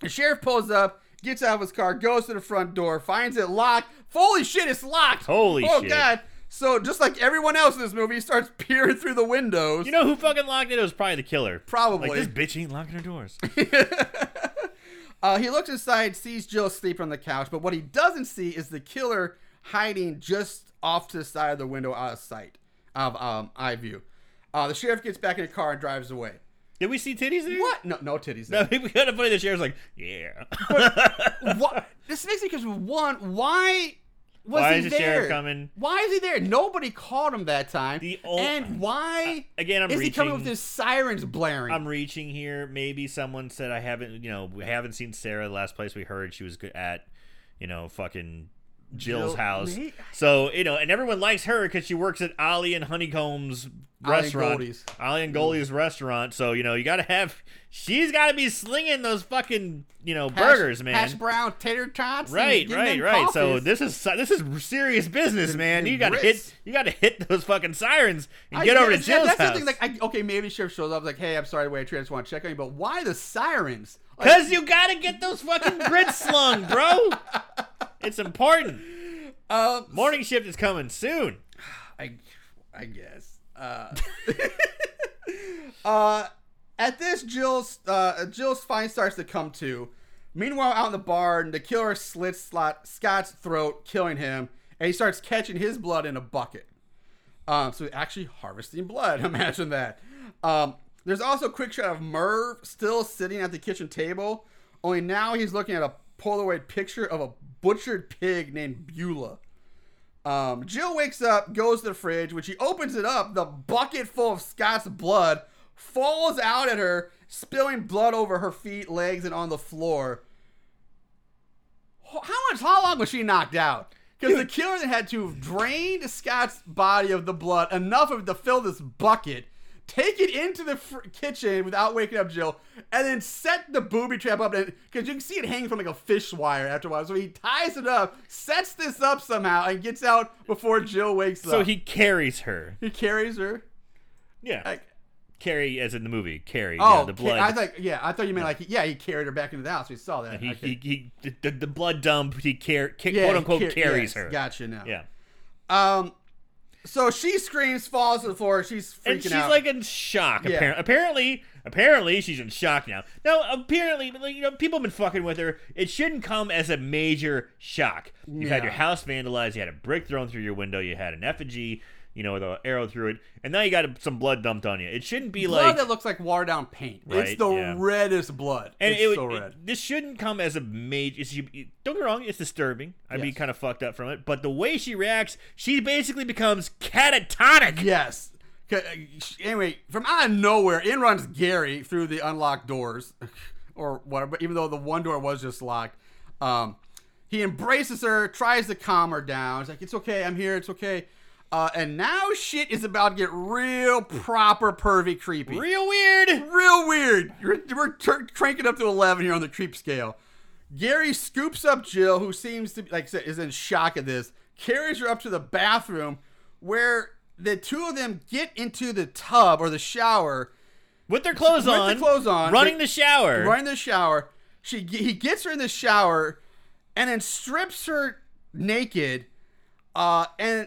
A: The sheriff pulls up, gets out of his car, goes to the front door, finds it locked. Holy shit, it's locked!
B: Holy
A: oh,
B: shit.
A: Oh god! So just like everyone else in this movie, he starts *laughs* peering through the windows.
B: you know who fucking locked it? It was probably the killer.
A: Probably.
B: Like, this bitch ain't locking her doors. *laughs*
A: Uh, he looks inside, sees Jill sleeping on the couch, but what he doesn't see is the killer hiding just off to the side of the window out of sight, of um, eye view. Uh, the sheriff gets back in the car and drives away.
B: Did we see titties there?
A: What? No, no titties.
B: No,
A: There. *laughs*
B: we got to funny. The sheriff's like, yeah. *laughs*
A: what? This makes me because one, why was
B: Why
A: he
B: is the
A: there?
B: sheriff coming?
A: Why is he there? Nobody called him that time.
B: The ol-
A: and why
B: Again, I'm
A: is he coming with his sirens blaring?
B: I'm reaching here. Maybe someone said I haven't, you know, we haven't seen Sarah. The last place we heard she was good at, you know, fucking Jill's
A: Jill-
B: house.
A: May-
B: So you know, and everyone likes her because she works at Ali and Honeycomb's
A: Ali and
B: restaurant,
A: Goldie's.
B: Ali and Goldie's restaurant. So you know, you got to have. She's got to be slinging those fucking, you know,
A: Hash-
B: burgers, man.
A: Hash brown, tater tots. and
B: Right, right,
A: them
B: right. So this is this is serious business,
A: The-
B: man.
A: the
B: You got to
A: grits.
B: hit you got to hit those fucking sirens and
A: I
B: get over to
A: guess, yeah,
B: Jill's
A: that's
B: house.
A: The thing, like, I, okay, maybe the sheriff shows up, like, hey, I'm sorry to wait, I just want to check on you, but why the sirens? Like,
B: Cause you gotta get those fucking grits slung, bro. *laughs* It's important.
A: uh,
B: Morning shift is coming soon.
A: I, I guess. Uh, *laughs* uh, at this, Jill's uh, Jill's fine starts to come to. Meanwhile, out in the barn, the killer slits Slot, Scott's throat, killing him, and he starts catching his blood in a bucket. Um, so actually harvesting blood. *laughs* Imagine that. Um, there's also a quick shot of Merv still sitting at the kitchen table, only now he's looking at a Polaroid picture of a butchered pig named Beulah. Um, Jill wakes up, goes to the fridge. When she opens it up, the bucket full of Scott's blood falls out at her, spilling blood over her feet, legs, and on the floor. How much? How long was she knocked out? Because the killer had to have drained Scott's body of the blood enough of it to fill this bucket, take it into the fr- kitchen without waking up Jill, and then set the booby trap up. Because you can see it hanging from like a fish wire after a while. So he ties it up, sets this up somehow, and gets out before Jill wakes
B: So
A: up.
B: So he carries her.
A: he carries her.
B: Yeah.
A: Like,
B: Carry as in the movie. Carry.
A: oh,
B: yeah, the blood.
A: I thought, yeah, I thought you meant like, yeah, he carried her back into the house. We saw that.
B: he,
A: Okay.
B: he, he the, the blood dump. He car, ca-
A: Yeah,
B: quote unquote
A: car-
B: carries
A: yes,
B: her.
A: Gotcha now.
B: Yeah.
A: Um, so she screams, falls to the floor. She's freaking out.
B: and she's
A: out.
B: like in shock.
A: Yeah.
B: Appar- apparently, apparently she's in shock now. Now, apparently, you know, people have been fucking with her. It shouldn't come as a major shock. You've had your house vandalized. You had a brick thrown through your window. You had an effigy, you know, with an arrow through it, and now you got some blood dumped on you. It shouldn't be
A: blood
B: like.
A: that looks like watered down paint. it's the
B: yeah.
A: reddest blood.
B: and
A: it's
B: it,
A: so
B: it-
A: red.
B: this shouldn't come as a major. It's, you, you- don't get me wrong, it's disturbing. I'd be kind of fucked up from it. But the way she reacts, she basically becomes catatonic.
A: Yes. uh, Anyway, from out of nowhere, in runs Gary through the unlocked doors, *laughs* or whatever. Even though the one door was just locked, um, he embraces her, tries to calm her down. He's like, "It's okay, I'm here. It's okay." Uh, and now shit is about to get real proper pervy creepy.
B: Real weird.
A: real weird. You're, we're tur cranking up to 11 here on the creep scale. Gary scoops up Jill, who seems to, like I said, is in shock at this, carries her up to the bathroom where the two of them get into the tub or the shower,
B: With their clothes
A: With
B: on.
A: clothes on.
B: Running
A: They-
B: the shower.
A: Running the shower. She He gets her in the shower and then strips her naked. Uh, and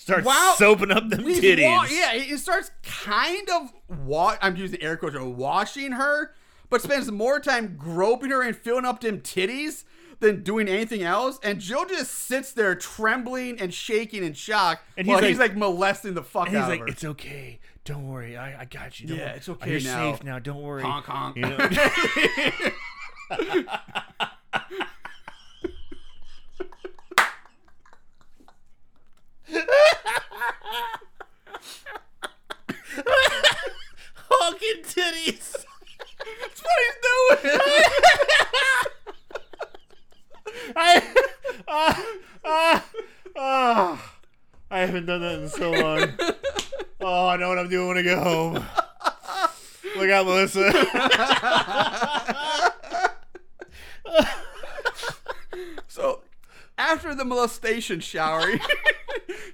B: Starts
A: Wow.
B: soaping up them
A: He's
B: titties.
A: wa- yeah, he starts kind of wa- I'm using air quotes, washing her, but spends more time groping her and filling up them titties than doing anything else. And Jill just sits there trembling and shaking in shock,
B: And he's
A: he's,
B: like-
A: like, molesting the fuck
B: And he's
A: out
B: like,
A: of her.
B: "It's okay. Don't worry. I, I got you. Don't
A: Yeah,
B: worry.
A: it's okay
B: You're
A: now.
B: safe now. Don't worry."
A: honk honk.
B: You know? *laughs* *laughs* *laughs* Honking titties.
A: That's what he's doing.
B: I, uh, uh, uh, I haven't done that in so long. Oh, I know what I'm doing when I get home. Look out, Melissa.
A: so after the molestation shower,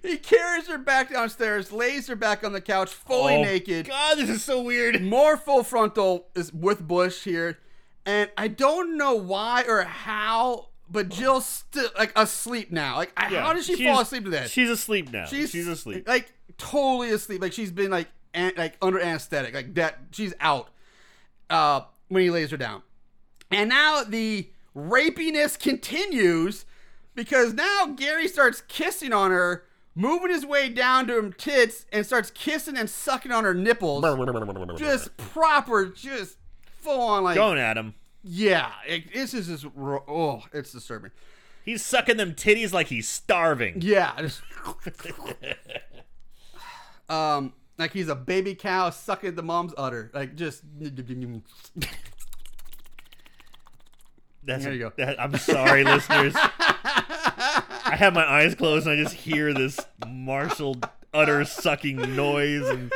A: he carries her back downstairs, lays her back on the couch, fully
B: oh,
A: naked.
B: God, this is so weird.
A: more full frontal is with Bush here, and I don't know why or how, but Jill's still like asleep now. Like, I- how did she fall asleep to that?
B: She's asleep now. She's, asleep.
A: Like totally asleep. Like she's been like an, like under anesthetic. Like that. She's out. Uh, when he lays her down, and now the rapiness continues because now Gary starts kissing on her. Moving his way down to her tits and starts kissing and sucking on her nipples just proper, just full on like
B: Going at him.
A: yeah. It, this is just oh, it's disturbing.
B: He's sucking them titties like he's starving.
A: Yeah, just *laughs* um, like he's a baby cow sucking the mom's udder, like just. *laughs*
B: That's
A: There you go.
B: that- I'm sorry, listeners. *laughs* I have my eyes closed and I just hear this Marshall utter sucking noise and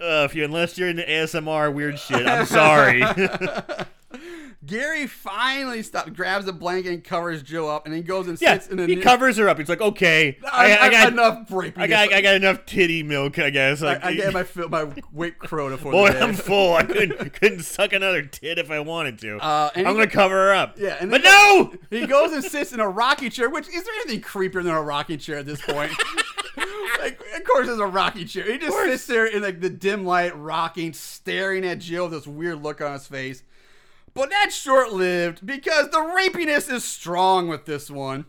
B: uh, if you unless you're into ASMR weird shit, I'm sorry. *laughs*
A: Gary finally stops, grabs a blanket and covers Joe up, and then goes and
B: yeah,
A: sits in the.
B: he covers her up. He's like, okay, I, I,
A: I,
B: got
A: enough rapiness.
B: I got I got enough titty milk, I guess. Like,
A: I, I get *laughs* my my weight quota for
B: Boy. I'm full. I *laughs* couldn't couldn't suck another tit if I wanted to.
A: Uh,
B: I'm
A: he-
B: gonna cover her up.
A: Yeah, and
B: but no.
A: He goes and sits in a rocking chair, which is there anything creepier than a rocking chair at this point? *laughs* like, of course, there's a rocking chair. He just sits there in like the dim light, rocking, staring at Jill with this weird look on his face. But that's short lived because the rapiness is strong with this one.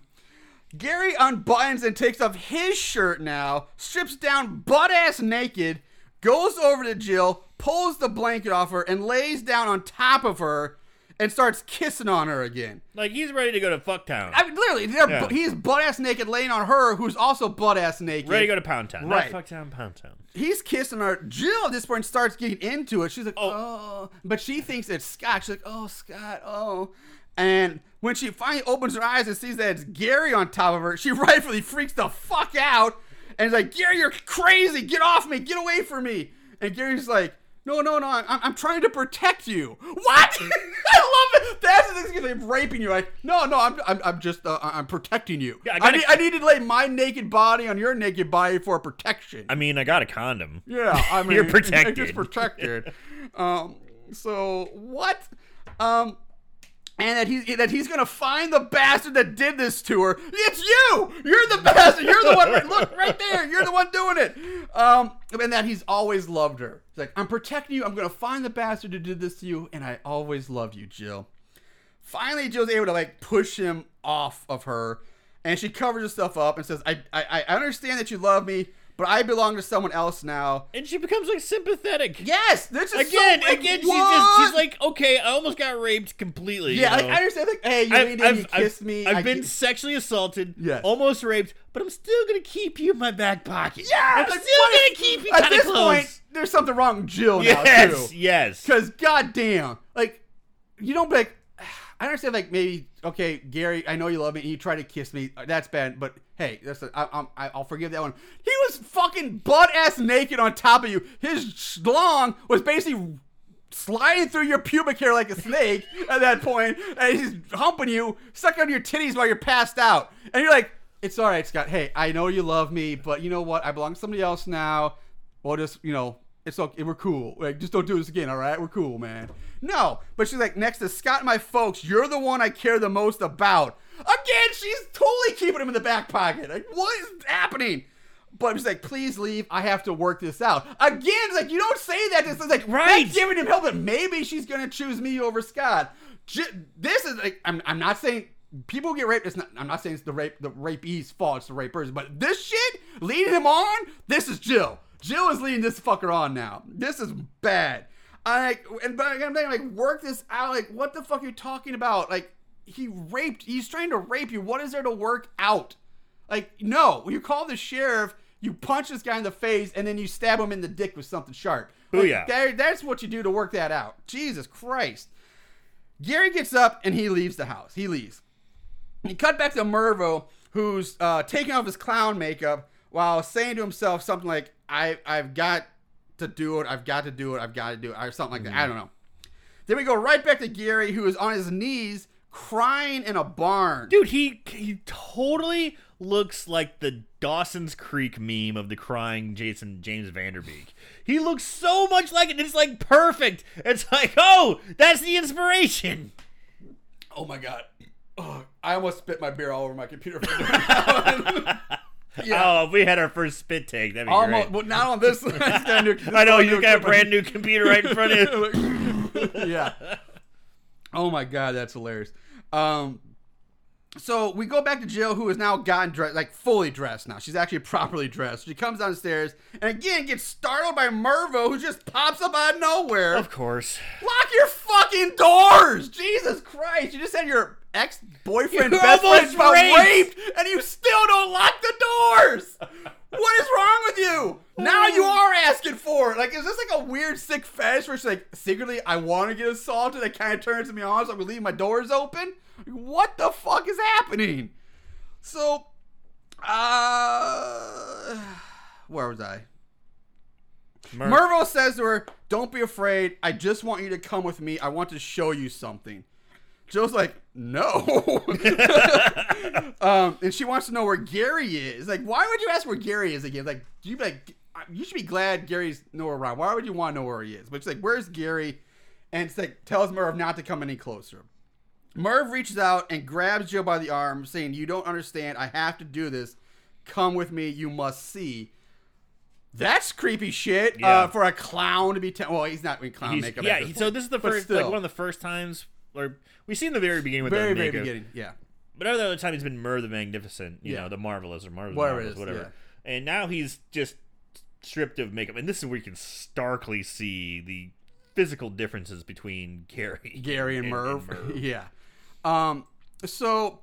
A: Gary unbuttons and takes off his shirt now, strips down butt ass naked, goes over to Jill, pulls the blanket off her, and lays down on top of her and starts kissing on her again.
B: Like he's ready to go to Fucktown.
A: I mean, literally, they're,
B: Yeah.
A: he's butt ass naked laying on her, who's also butt ass naked.
B: ready to go to Pound Town.
A: Right.
B: Not Fucktown, Pound Town.
A: He's kissing her. Jill at this point starts getting into it. She's like,
B: Oh.
A: oh. But she thinks it's Scott. She's like, oh, Scott, oh. And when she finally opens her eyes and sees that it's Gary on top of her, she *laughs* rightfully freaks the fuck out and is like, Gary, you're crazy. Get off me. Get away from me. And Gary's like, no, no, no. I'm, I'm trying to protect you. What? *laughs* I love it. That's the thing. They're raping you. Like, no, no. I'm, I'm, I'm just, uh, I'm protecting you.
B: Yeah, I
A: I, need, I need to lay my naked body on your naked body for protection.
B: I mean, I got a condom.
A: Yeah, I *laughs* mean, *laughs*
B: You're protected.
A: Just
B: protected.
A: protected. um, so what? Um, and that he's that he's gonna find the bastard that did this to her. It's you. You're the bastard. You're the one. Look right there. You're the one doing it. Um, and that he's always loved her. He's like, I'm protecting you. I'm gonna find the bastard who did this to you, and I always love you, Jill. Finally, Jill's able to like push him off of her, and she covers herself up and says, "I I, I understand that you love me, but I belong to someone else now."
B: And she becomes like sympathetic.
A: Yes, this is
B: Again,
A: so, like,
B: again, she's just she's like, okay, I almost got raped completely.
A: yeah,
B: you
A: like? I understand. Like, hey, you
B: I've, I've,
A: you kissed
B: I've-
A: me.
B: I've
A: I
B: been sexually assaulted,
A: Yes.
B: almost raped, but I'm still gonna keep you in my back pocket.
A: yeah,
B: I'm still gonna keep you
A: At this
B: close.
A: point, there's something wrong with Jill now too.
B: yes,
A: too.
B: yes.
A: Because goddamn, like you don't be like. I understand, like maybe okay, Gary. I know you love me, and you try to kiss me. uh, That's bad, but hey, that's a, I, I'm, I, I'll forgive that one. He was fucking butt ass naked on top of you. His schlong was basically sliding through your pubic hair like a snake *laughs* at that point, and he's humping you, sucking on your titties while you're passed out, and you're like, "It's all right, Scott. Hey, I know you love me, but you know what? I belong to somebody else now. We'll just, you know, it's okay. We're cool. Like, just don't do this again, all right? We're cool, man. No, but she's like, next to Scott and my folks, you're the one I care the most about. Again, she's totally keeping him in the back pocket. Like, what is happening? But she's like, please leave. I have to work this out. Again, like, you don't say that. It's like,
B: Right.
A: not giving him help, but maybe she's going to choose me over Scott. J- This is like, I'm, I'm not saying people get raped. It's not, I'm not saying it's the rape, the rapee's fault. It's the rapers. But this shit, leading him on, this is Jill. Jill is leading this fucker on now. This is bad. I like, and but I'm saying, like, work this out. Like, what the fuck are you talking about? Like, he raped. He's trying to rape you. What is there to work out? Like, no. You call the sheriff. You punch this guy in the face, and then you stab him in the dick with something sharp. Like,
B: Booyah.
A: there- that's what you do to work that out. Jesus Christ. Gary gets up and he leaves the house. He leaves. He cut back to Mervo, who's uh, taking off his clown makeup while saying to himself something like, I, I've got to do it. I've got to do it. I've got to do it. Or something like that. I mm-hmm. don't know. Then we go right back to Gary, who is on his knees crying in a barn.
B: Dude, he he totally looks like the Dawson's Creek meme of the crying Jason James Van Der Beek. He looks so much like it. It's like perfect. It's like, oh, that's the inspiration.
A: Oh my god. Oh, I almost spit my beer all over my computer. *laughs* *laughs* for doing that one. Yeah.
B: Oh, if we had our first spit take, that'd be
A: Almost,
B: great.
A: well, not on this. *laughs* this *laughs*
B: I know you got a brand new computer right in front of you. *laughs*
A: yeah. Oh my god, that's hilarious. Um, so we go back to Jill, who has now gotten dressed, like fully dressed now. She's actually properly dressed. She comes downstairs and again gets startled by Mervo, who just pops up out of nowhere.
B: Of course.
A: Lock your fucking doors! Jesus Christ! You just had your ex boyfriend,
B: You
A: best friend, got
B: raped.
A: raped, and you still don't lock the doors. What is wrong with you? Now you are asking for it. Like, is this like a weird sick fetish where she's like, secretly, I want to get assaulted? That kind of turns me on, so I would leave my doors open. What the fuck is happening? So, uh, where was I?
B: Mer-
A: Mervo says to her, Don't be afraid. I just want you to come with me. I want to show you something. Jill's like, No. *laughs* um, and she wants to know where Gary is. Like, why would you ask where Gary is again? Like, you like, you should be glad Gary's nowhere around. Why would you want to know where he is? But she's like, Where's Gary? And it's like, tells Merv not to come any closer. Merv reaches out and grabs Jill by the arm, saying, You don't understand. I have to do this. Come with me. You must see. That's creepy shit
B: Yeah.
A: uh, for a clown to be. Te- well, he's not in clown
B: He's-
A: makeup.
B: yeah,
A: at this
B: he- so this is the first, like one of the first times, or we see in the very beginning with
A: very,
B: the
A: very beginning. Yeah.
B: but every other time he's been Merv the Magnificent, you
A: Yeah.
B: know, the Marvelous or Marvelous,
A: Whatever
B: Marvelous, whatever. And now he's just stripped of makeup, and this is where you can starkly see the physical differences between Gary, *laughs*
A: Gary and, Merv. *laughs* yeah. Um. So,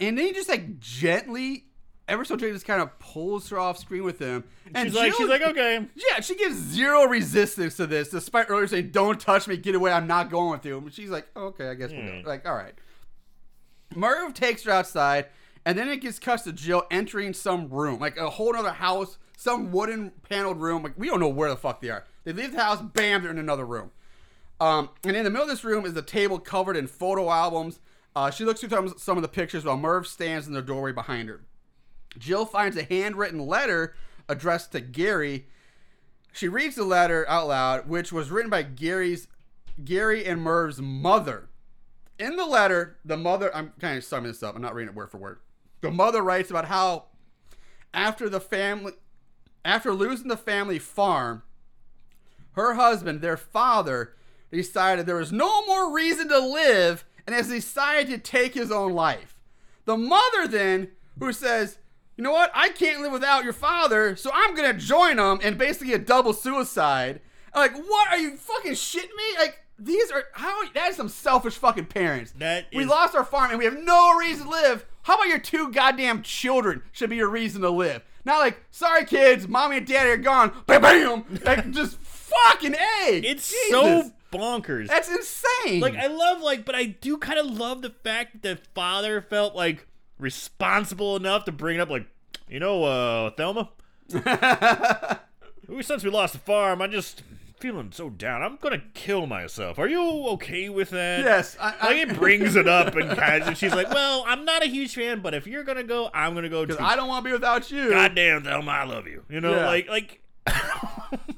A: and then he just like gently, ever so gently, just kind of pulls her off screen with him. And
B: she's like, she's like, okay,
A: yeah, she gives zero resistance to this, despite earlier saying, "Don't touch me, get away, I'm not going with you." But she's like, "Okay, I guess we'll go." Like, all right. Merv takes her outside, and then it gets cut to Jill entering some room, like a whole other house, some wooden paneled room. Like we don't know where the fuck they are. They leave the house, bam, they're in another room. Um, and in the middle of this room is a table covered in photo albums. Uh, she looks through some- some of the pictures while Merv stands in the doorway behind her. Jill finds a handwritten letter addressed to Gary. She reads the letter out loud, which was written by Gary's Gary and Merv's mother. In the letter, the mother I'm kind of summing this up. I'm not reading it word for word. The mother writes about how after the family after losing the family farm, her husband, their father, decided there was no more reason to live and has decided to take his own life. The mother then, who says, you know what, I can't live without your father, so I'm gonna join them and basically a double suicide. I'm like, what are you fucking shitting me? Like, these are how that is some selfish fucking parents.
B: That
A: we
B: is-
A: lost our farm and we have no reason to live. How about your two goddamn children should be your reason to live? Not like, sorry kids, mommy and daddy are gone. *laughs* Bam, bam. Like *laughs* just fucking a.
B: it's
A: Jesus.
B: so bonkers.
A: That's insane.
B: Like I love like, but I do kind of love the fact that the father felt like responsible enough to bring it up. Like, you know, uh, Thelma. *laughs* Ever since we lost the farm, I just feeling so down. I'm gonna kill myself. Are you okay with that?
A: yes, I, I,
B: Like it brings it up and of, she's like, "Well, I'm not a huge fan, but if you're gonna go, I'm gonna go too."
A: I don't want to be without you.
B: Goddamn, Thelma, I love you. You know,
A: Yeah.
B: like like. *laughs*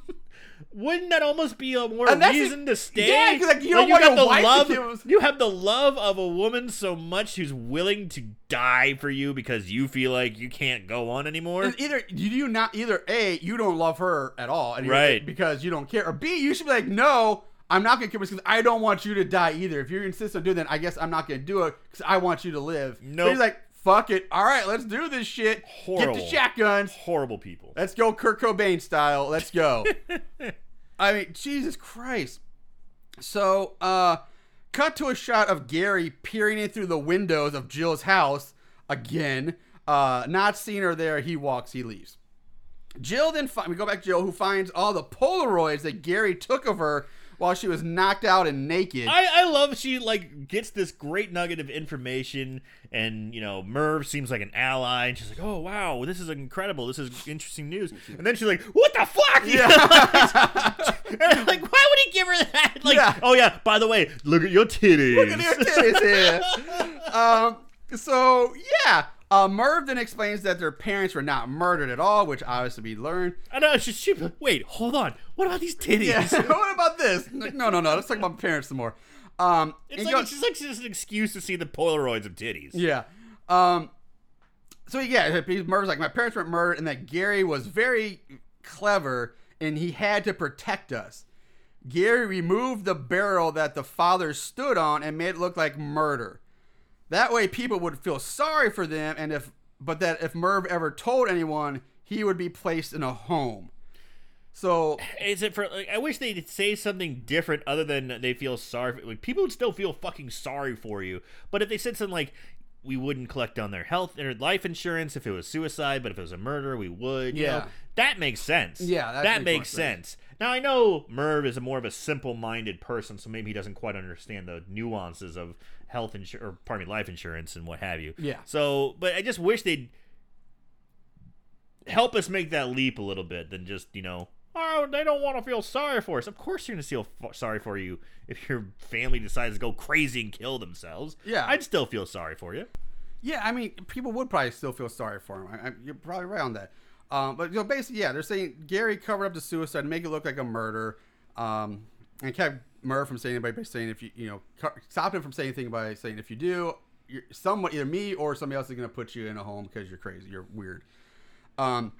B: Wouldn't that almost be a more
A: And that's the-
B: reason to stay?
A: Yeah, 'cause, like, you don't want
B: got
A: your
B: the love. You have the love of a woman so much who's willing to die for you because you feel like you can't go on anymore.
A: It's either you do not either a you don't love her at all, and
B: Right.
A: Because you don't care, or b you should be like, no, I'm not gonna kill because I don't want you to die either. If you insist on doing that, I guess I'm not gonna do it because I want you to live. No,
B: Nope.
A: he's like, fuck it, all right, let's do this shit. Get the shotguns.
B: Horrible people.
A: Let's go Kurt Cobain style. Let's go. *laughs* I mean, Jesus Christ. So, uh, cut to a shot of Gary peering in through the windows of Jill's house again. Uh, not seeing her there, he walks, he leaves. Jill then fi- we go back to Jill, who finds all the Polaroids that Gary took of her while she was knocked out and naked.
B: I, I love she like gets this great nugget of information and you know Merv seems like an ally and she's like oh wow this is incredible. This is interesting news. And then she's like what the fuck? *laughs* *laughs* And I'm like why would he give her that? Like
A: Yeah.
B: oh yeah by the way look at your titties.
A: Look at your titties here. *laughs* um, so yeah, uh, Merv then explains that their parents were not murdered at all, which obviously we learned.
B: I know she's she, wait hold on what about these titties
A: Yeah. *laughs* what about this? *laughs* No, no, no. Let's talk about parents some more. Um,
B: it's like
A: go-
B: it's just like just an excuse to see the Polaroids of titties
A: yeah. Um, so yeah, Merv's like, my parents weren't murdered, and that Gary was very clever, and he had to protect us. Gary removed the barrel that the father stood on and made it look like murder. That way, people would feel sorry for them, and if but that if Merv ever told anyone, he would be placed in a home. So
B: Is it for? Like, I wish they'd say something different other than they feel sorry. For, like people would still feel fucking sorry for you. But if they said something like, "We wouldn't collect on their health or life insurance if it was suicide, but if it was a murder, we would." you know,
A: Yeah.
B: that makes sense.
A: Yeah, that
B: that
A: makes
B: makes sense. Now I know Merv is a more of a simple-minded person, so maybe he doesn't quite understand the nuances of health insurance or pardon me, life insurance and what have you.
A: Yeah.
B: So, but I just wish they'd help us make that leap a little bit than just you know oh they don't want to feel sorry for us of course you're gonna feel f- sorry for you if your family decides to go crazy and kill themselves
A: Yeah.
B: i'd still feel sorry for you
A: Yeah, I mean, people would probably still feel sorry for him. I, I, you're probably right on that. Um, but you know, basically, yeah, they're saying Gary covered up the suicide, make it look like a murder, um, and kept Merv from saying anybody by saying if you you know stop him from saying anything by saying if you do, you're, someone either me or somebody else is gonna put you in a home because you're crazy, you're weird. Um,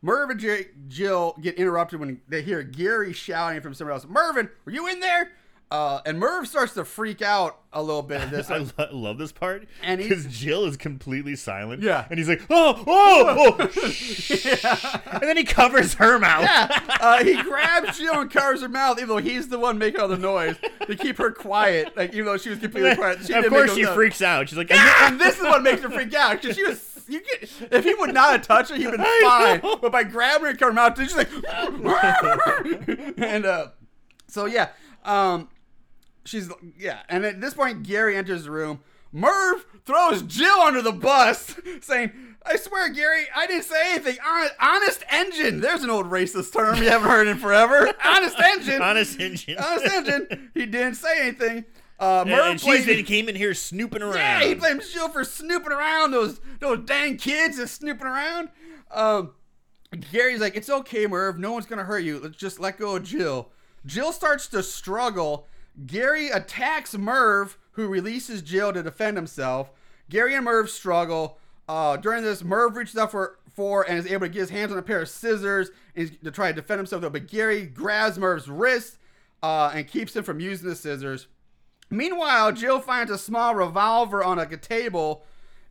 A: Merv and J- Jill get interrupted when they hear Gary shouting from somewhere else. Mervin, were you in there? Uh, and Merv starts to freak out a little bit at *laughs* this.
B: I lo- love this part
A: And
B: because Jill is completely silent.
A: Yeah.
B: and he's like, "Oh, oh, oh!" *laughs* shh." and then he covers her mouth.
A: yeah, uh, he grabs Jill and covers her mouth, even though he's the one making all the noise to keep her quiet. Like even though she was completely quiet, she
B: of course, she freaks out. She's like,
A: And,
B: "Ah!"
A: and this is what makes her freak out because she was. You get, if he would not have touched her, he'd been fine. But by grabbing her and covering her mouth, she's like, *laughs* and uh, so yeah, um, she's yeah. And at this point, Gary enters the room. Merv throws Jill under the bus, *laughs* saying, "I swear, Gary, I didn't say anything. Hon- Honest engine. There's an old racist term you haven't heard in forever. *laughs* Honest engine.
B: honest engine.
A: Honest engine. He didn't say anything. Uh, Merv
B: and
A: played-
B: then came in here snooping around.
A: yeah, he blames Jill for snooping around. Those those dang kids that's snooping around. Um, Gary's like, it's okay, Merv. No one's gonna hurt you. Let's just let go of Jill. Jill starts to struggle. Gary attacks Merv, who releases Jill to defend himself. Gary and Merv struggle. Uh, during this, Merv reaches out for for and is able to get his hands on a pair of scissors and to try to defend himself. Though, but Gary grabs Merv's wrist uh, and keeps him from using the scissors. Meanwhile, Jill finds a small revolver on a table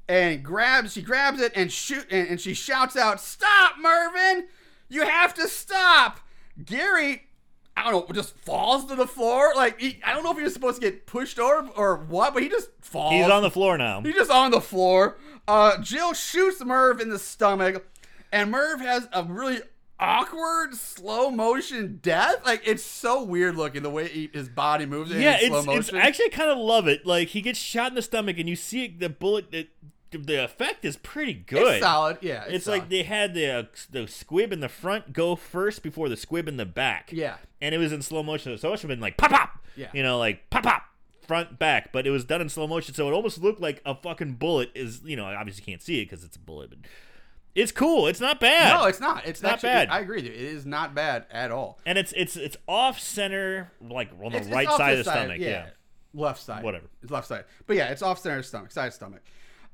A: and grabs she grabs it and shoot and, and she shouts out, "Stop, Mervin! You have to stop!" Gary I don't know, just falls to the floor. Like he, I don't know if he was supposed to get pushed over or what, but he just falls.
B: He's on the floor now.
A: He's just on the floor. Uh, Jill shoots Merv in the stomach, and Merv has a really awkward slow motion death. Like it's so weird looking the way he, his body moves. in
B: Yeah,
A: slow
B: it's,
A: motion.
B: it's actually I kind of love it. Like he gets shot in the stomach, and you see it, the bullet. The, the effect is pretty good.
A: It's solid. Yeah,
B: It's,
A: solid.
B: like they had the uh, the squib in the front go first before the squib in the back.
A: Yeah.
B: and it was in slow motion, so it should have been like pop pop.
A: Yeah.
B: you know, like pop pop front back, but it was done in slow motion, so it almost looked like a fucking bullet. Is you know obviously you can't see it because it's a bullet, but it's cool. It's not bad.
A: no, it's not. It's,
B: not
A: actually,
B: bad.
A: I agree with you. It is not bad at all.
B: and it's it's it's off center, like on the
A: It's- it's
B: right side of the stomach. Yeah.
A: left side.
B: Whatever.
A: It's left side. But yeah, it's off center stomach, side of stomach.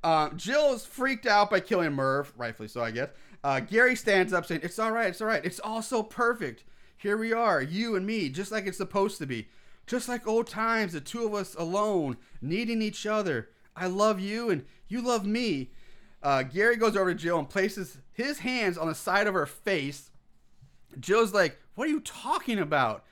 A: Um, Jill is freaked out by killing Merv, rightfully so, I guess. Uh, Gary stands up saying, "It's all right. It's all right. It's all so perfect. Here we are, you and me, just like it's supposed to be, just like old times. The two of us alone, needing each other. I love you, and you love me." Uh, Gary goes over to Jill and places his hands on the side of her face. Jill's like, "What are you talking about?"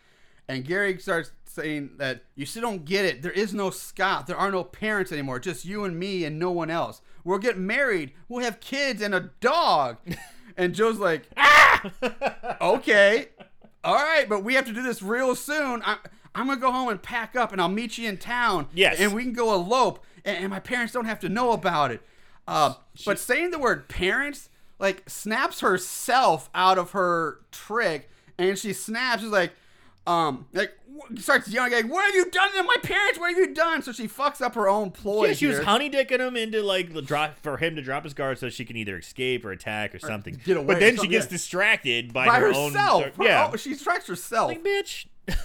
A: And Gary starts saying that you still don't get it. There is no Scott. There are no parents anymore. Just you and me and no one else. We'll get married. We'll have kids and a dog. *laughs* and Joe's like, ah, *laughs* okay, all right, but we have to do this real soon. I, I'm gonna go home and pack up, and I'll meet you in town.
B: Yes.
A: and we can go elope, and, and my parents don't have to know about it. Uh, but saying the word parents like snaps herself out of her trick, and she snaps. She's like, um, like starts yelling, like, "What have you done to my parents? What have you done?" So she fucks up her own ploy.
B: Yeah, she was honey dicking him into like the drop for him to drop his guard so she can either escape or attack or something.
A: get away
B: but
A: or
B: then she gets
A: yeah.
B: distracted by,
A: by
B: her
A: herself.
B: own.
A: Her
B: yeah,
A: own- she strikes herself.
B: like bitch. *laughs* you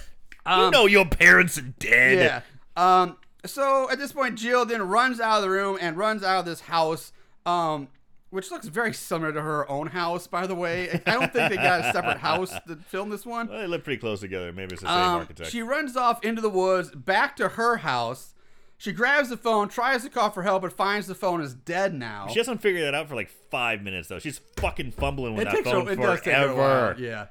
A: Um,
B: know your parents are dead.
A: Yeah. Um. So at this point, Jill then runs out of the room and runs out of this house. Um. Which looks very similar to her own house, by the way. I don't think they got a separate house to *laughs* film this one.
B: Well, they live pretty close together. Maybe it's the same
A: Um,
B: architect.
A: she runs off into the woods, back to her house. She grabs the phone, tries to call for help, but finds the phone is dead now.
B: She hasn't figured that out for like five minutes though. She's fucking fumbling with
A: it
B: that phone
A: a, it does take
B: forever.
A: Yeah.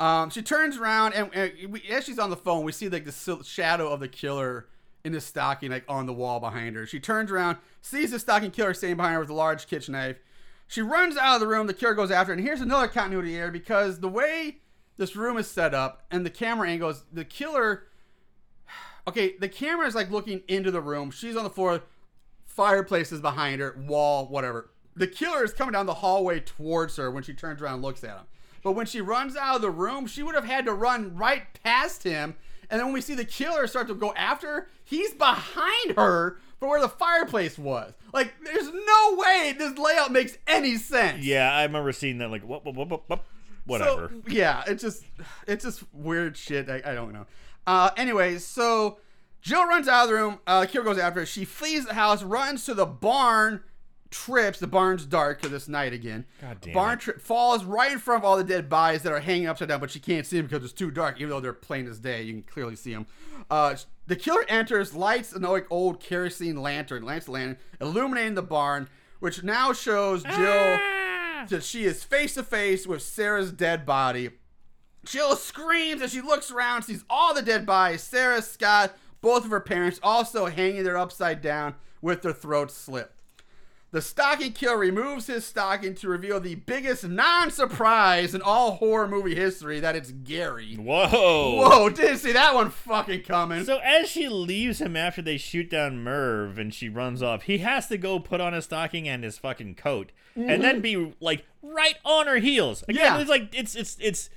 A: Um, she turns around and, and we, as she's on the phone, we see like the sil- shadow of the killer in the stocking, like on the wall behind her. She turns around, sees the stocking killer standing behind her with a large kitchen knife. She runs out of the room. The killer goes after her. And here's another continuity error because the way this room is set up and the camera angles, the killer. Okay, the camera is like looking into the room. She's on the floor. Fireplace is behind her, wall, whatever. The killer is coming down the hallway towards her when she turns around and looks at him. But when she runs out of the room, she would have had to run right past him. And then when we see the killer start to go after her, he's behind her for where the fireplace was. Like, there's no way this layout makes any sense.
B: Yeah, I remember seeing that. Like, what, what, what, what? whatever.
A: So, yeah, it's just it's just weird shit. I, I don't know. Uh, anyways, so Jill runs out of the room. Uh, Kira goes after her. She flees the house, runs to the barn trips. The barn's dark because it's night again.
B: God damn
A: barn
B: it.
A: tri- falls right in front of all the dead bodies that are hanging upside down, but she can't see them because it's too dark. Even though they're plain as day, you can clearly see them. Uh, the killer enters, lights an old kerosene lantern, lights lantern, illuminating the barn, which now shows Jill
B: Ah!
A: that she is face to face with Sarah's dead body. Jill screams as she looks around, sees all the dead bodies. Sarah, Scott, both of her parents also hanging there upside down with their throats slit. The stocking killer removes his stocking to reveal the biggest non-surprise in all horror movie history that it's Gary.
B: Whoa.
A: Whoa, didn't see that one fucking coming.
B: So as she leaves him after they shoot down Merv and she runs off, he has to go put on his stocking and his fucking coat, and then be like right on her heels. Again,
A: Mm-hmm. Yeah.
B: it's like it's it's it's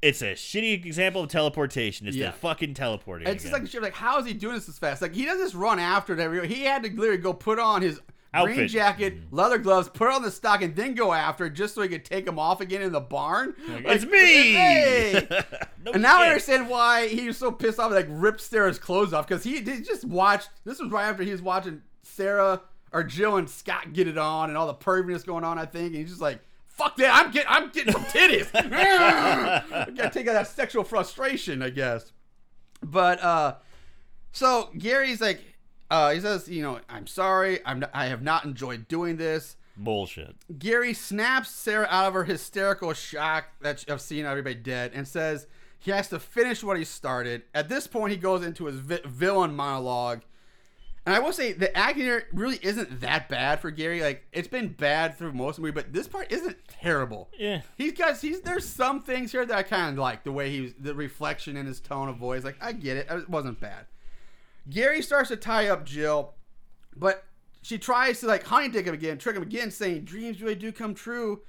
B: it's a shitty example of teleportation. It's
A: Yeah.
B: the fucking teleporting.
A: It's just like. Like, how is he doing this this fast? Like, he doesn't just run after it every. He had to literally go put on his green jacket, leather gloves, put on the stock, and then go after it just so he could take him off again in the barn. Like,
B: it's me.
A: Hey! *laughs*
B: No
A: and now I understand why he was so pissed off. Like, ripped Sarah's clothes off because he just watched. This was right after he was watching Sarah or Jill and Scott get it on and all the perviness going on. I think, and he's just like. Fuck that! I'm getting, I'm getting some titties. *laughs* I gotta take out that sexual frustration, I guess. But uh, so Gary's like, uh, he says, you know, I'm sorry, I'm not, I have not enjoyed doing this.
B: bullshit.
A: Gary snaps Sarah out of her hysterical shock that of seeing everybody dead and says he has to finish what he started. At this point, he goes into his vi- villain monologue. And I will say the acting here really isn't that bad for Gary. Like it's been bad through most of the movie, but this part isn't terrible.
B: Yeah.
A: He's got he's there's some things here that I kind of like the way he was the reflection in his tone of voice. Like I get it, it wasn't bad. Gary starts to tie up Jill, but she tries to like honey dick him again, trick him again, saying dreams really do come true.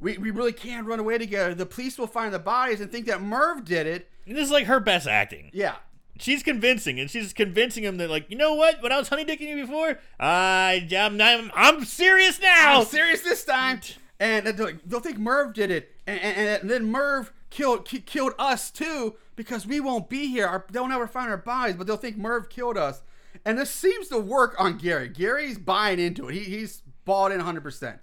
A: We, we really can run away together. The police will find the bodies and think that Merv did it.
B: This is like her best acting.
A: Yeah.
B: She's convincing, and she's convincing him that, like, you know what? When I was honey dicking you before, I, I'm, I'm, I'm serious now.
A: I'm serious this time. And they'll, they'll think Merv did it, and, and, and then Merv killed killed us too because we won't be here. Our, they'll never find our bodies, but they'll think Merv killed us. And this seems to work on Gary. Gary's buying into it. He, he's bought in 100. percent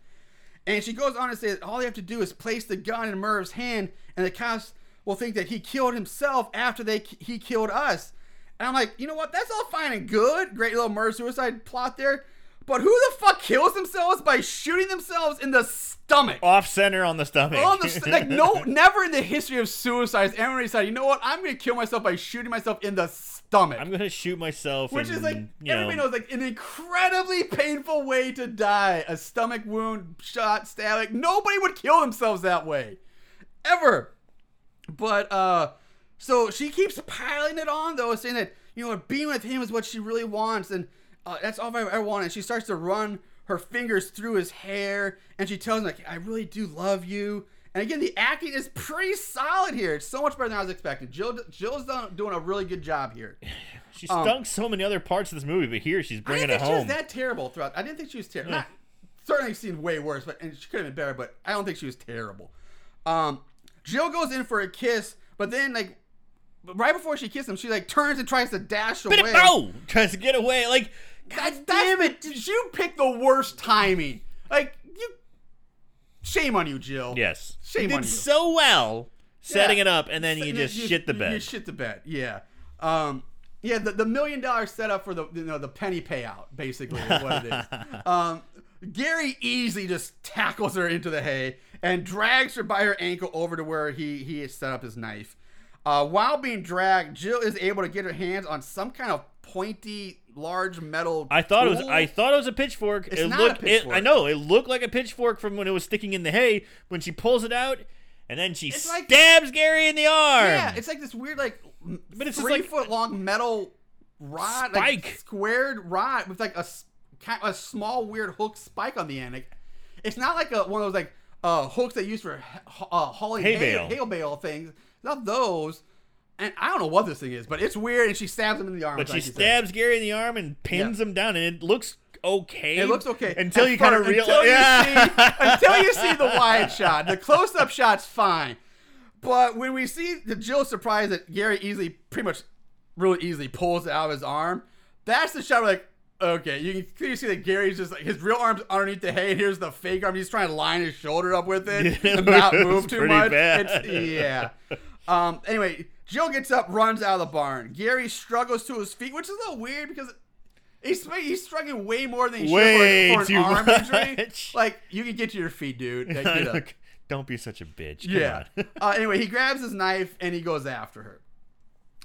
A: And she goes on to say that all they have to do is place the gun in Merv's hand, and the cops will think that he killed himself after they he killed us. And I'm like, you know what? That's all fine and good. Great little Merv suicide plot there. But who the fuck kills themselves by shooting themselves in the stomach?
B: Off center on the stomach.
A: On the st- like no, *laughs* never in the history of suicides, everybody decided, you know what? I'm gonna kill myself by shooting myself in the stomach.
B: I'm gonna shoot myself.
A: Which
B: and,
A: is like everybody
B: know,
A: knows like an incredibly painful way to die. A stomach wound, shot, stab. Like nobody would kill themselves that way. Ever. But uh so she keeps piling it on though, saying that, you know, being with him is what she really wants, and uh, that's all I ever want. And she starts to run her fingers through his hair, and she tells him like, I really do love you. And again, the acting is pretty solid here. It's so much better than I was expecting. Jill, Jill's done, doing a really good job here. *sighs*
B: she stunk so many other parts of this movie, but here she's
A: I
B: bringing
A: didn't
B: it
A: think she was
B: home.
A: that terrible throughout. I didn't think she was terrible. Not certainly seen way worse, but and she could have been better. But I don't think she was terrible. Um, Jill goes in for a kiss, but then like right before she kisses him, she like turns and tries to dash away.
B: no, tries to get away. Like,
A: God damn it! Did you pick the worst timing? Like you. Shame on you, Jill.
B: yes,
A: Shame
B: you
A: on
B: did
A: you.
B: so well setting
A: Yeah.
B: it up, and then you just shit the bed.
A: You shit the bed. Yeah. Um, yeah, the, the million dollar setup for the you know the penny payout basically is what it is. *laughs* um, Gary easily just tackles her into the hay and drags her by her ankle over to where he he has set up his knife. Uh, while being dragged, Jill is able to get her hands on some kind of pointy, large metal.
B: I thought it was. I thought it was a pitchfork.
A: It's
B: it
A: not a
B: looked. It,
A: pitchfork.
B: I know. It looked like a pitchfork from when it was sticking in the hay. When she pulls it out, and then she
A: It's like-
B: stabs Gary in the arm.
A: Yeah, it's like this weird, like,
B: But it's
A: three
B: like-
A: foot long metal rod, like squared rod with like a a small weird hook spike on the end. Like, it's not like a one of those like uh, hooks they use for uh, hauling
B: Hay
A: hay,
B: bale.
A: hail bale things. Not those. And I don't know what this thing is, but it's weird. And she stabs him in the arm.
B: but she
A: like you said.
B: stabs Gary in the arm and pins
A: Yeah.
B: him down, and it looks okay.
A: It looks okay
B: until
A: At
B: you kind of realize.
A: Until,
B: Yeah.
A: you see, *laughs* until you see the wide shot. The close up shot's fine. But when we see the Jill surprised that Gary easily, pretty much really easily pulls it out of his arm, that's the shot where like, Okay, you can clearly see that Gary's just like his real arm's underneath the hay, and here's the fake arm. He's trying to line his shoulder up with it
B: Yeah, *laughs*
A: and not move too much. yeah. *laughs* Um. Anyway, Jill gets up, runs out of the barn. Gary struggles to his feet, which is a little weird because he's he's struggling way more than he
B: Way
A: should for, for an arm injury. *laughs* Like you can get to your feet, dude. Like.
B: Look, *laughs* don't be such a bitch. Come
A: Yeah. *laughs* uh, anyway, he grabs his knife and he goes after her.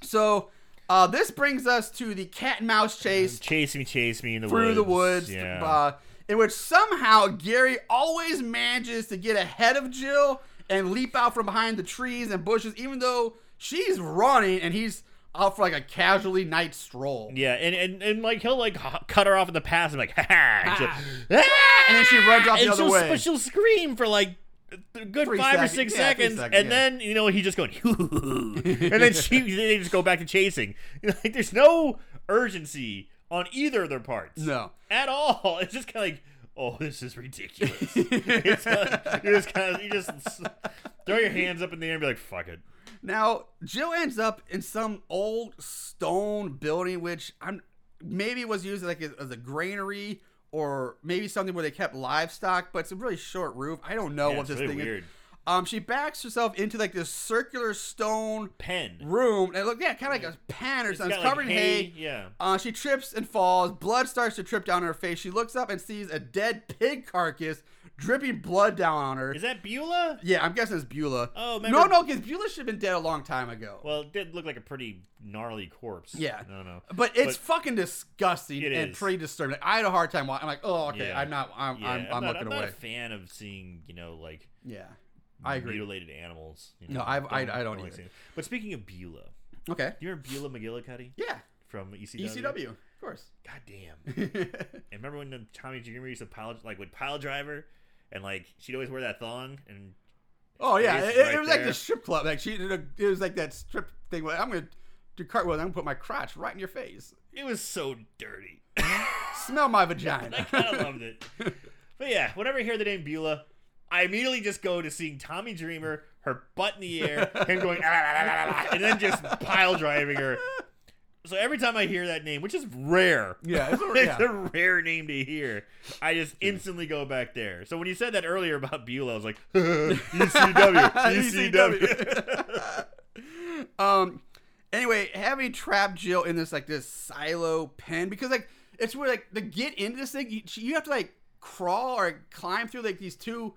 A: So uh, this brings us to the cat and mouse chase
B: chase me, chase me in the
A: through
B: woods.
A: the woods,
B: Yeah.
A: uh, in which somehow Gary always manages to get ahead of Jill and leap out from behind the trees and bushes, even though she's running and he's out for like a casually night stroll.
B: yeah, and, and and like he'll like h- cut her off in the past and like *laughs* ha ha, and, she'll- ah. *laughs* Ah!
A: And then she runs off the other
B: she'll,
A: way.
B: But she'll scream for like a good
A: Three
B: five or six
A: Yeah,
B: seconds,
A: seconds,
B: and
A: yeah.
B: then you know he's just going, *laughs* and then she they just go back to chasing. Like there's no urgency on either of their parts.
A: No.
B: at all. It's just kind of like, oh, this is ridiculous. *laughs* it's like, you just kind of you just throw your hands up in the air and be like, fuck it.
A: Now, Jill ends up in some old stone building, which I'm maybe was used like as, as a granary or maybe something where they kept livestock, but it's a really short roof. I don't know
B: Yeah,
A: what this
B: really
A: thing
B: weird.
A: is. Um, she backs herself into like this circular stone
B: Pen.
A: room. And look, yeah, kind of like a pan or
B: It's
A: something. It's
B: like,
A: covered in hay.
B: Yeah.
A: Uh, she trips and falls. Blood starts to trip down her face. She looks up and sees a dead pig carcass dripping blood down on her.
B: Is that Beulah?
A: yeah, I'm guessing it's Beulah.
B: Oh,
A: no,
B: remember-
A: no, because Beulah should have been dead a long time ago.
B: Well, it did look like a pretty gnarly corpse.
A: Yeah.
B: No, no.
A: But it's
B: But-
A: fucking disgusting
B: It
A: and
B: is.
A: pretty disturbing. Like, I had a hard time watching. I'm like, oh, okay,
B: Yeah.
A: I'm not. I'm,
B: Yeah,
A: I'm, I'm,
B: not,
A: looking
B: I'm
A: away.
B: not a fan of seeing, you know, like
A: yeah, I agree.
B: mutilated animals. You
A: No, I've- I- I don't
B: like
A: either.
B: seeing. But speaking of Beulah,
A: Okay.
B: do you remember Beulah McGillicuddy
A: Yeah.
B: from ECW?
A: ECW, of course.
B: God damn. *laughs* And remember when Tommy Dreamer used to pile like would pile driver, and like she'd always wear that thong, and
A: oh yeah, it, it
B: right
A: was like the strip club. Like she, did a, it was like that strip thing. Where I'm gonna do cartwheel. I'm gonna put my crotch right in your face.
B: it was so dirty. *laughs*
A: Smell my *laughs* vagina.
B: I kind of loved it. But yeah, whenever I hear the name Beulah, I immediately just go to seeing Tommy Dreamer, her butt in the air, *laughs* him going, "Ah, ah, ah, ah, ah," and then just pile driving her. So every time I hear that name, which is rare,
A: Yeah, it's a- *laughs*
B: it's
A: yeah.
B: a rare name to hear, I just instantly go back there. So when you said that earlier about Beulah, I was like, *laughs* ECW, ECW.
A: um. Anyway, having trapped Jill in this like this silo pen because like it's where like to get into this thing, you, you have to like crawl or climb through like these two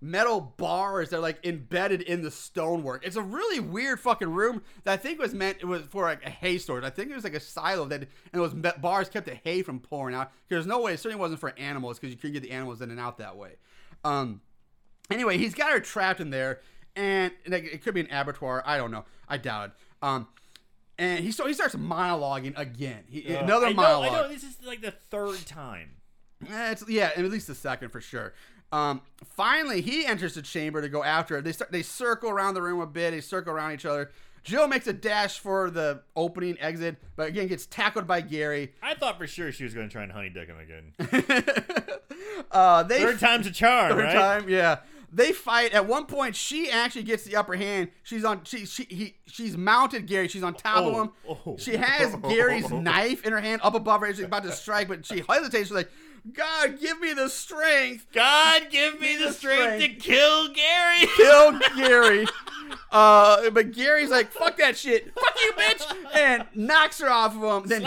A: metal bars that are like embedded in the stonework. It's a really weird fucking room that I think was meant it was for like a hay storage. I think it was like a silo that and those me- bars kept the hay from pouring out. There's no way it certainly wasn't for animals because you couldn't get the animals in and out that way. Um. Anyway, he's got her trapped in there, and like, it could be an abattoir. I don't know. I doubt it. Um, and he so he starts monologuing again. He, another
B: I know,
A: monologue.
B: I know, this is like the third time.
A: Eh, it's, yeah, at least the second for sure. Um, finally, he enters the chamber to go after her. They start, they circle around the room a bit. They circle around each other. Jill makes a dash for the opening exit, but again gets tackled by Gary.
B: I thought for sure she was going to try and honey dick him again. *laughs*
A: uh, they
B: Third time's a charm,
A: Third
B: right?
A: time, yeah. They fight. At one point, she actually gets the upper hand. She's on. She she he, she's mounted Gary. She's on top of
B: Oh,
A: him.
B: oh. *laughs*
A: She has Gary's *laughs* knife in her hand up above her. She's about to strike, but she hesitates. She's like, "God, give me the strength,
B: God, give me the strength to kill Gary. *laughs*
A: kill Gary." Uh, but Gary's like, "Fuck that shit, fuck you, bitch," and knocks her off of him. Then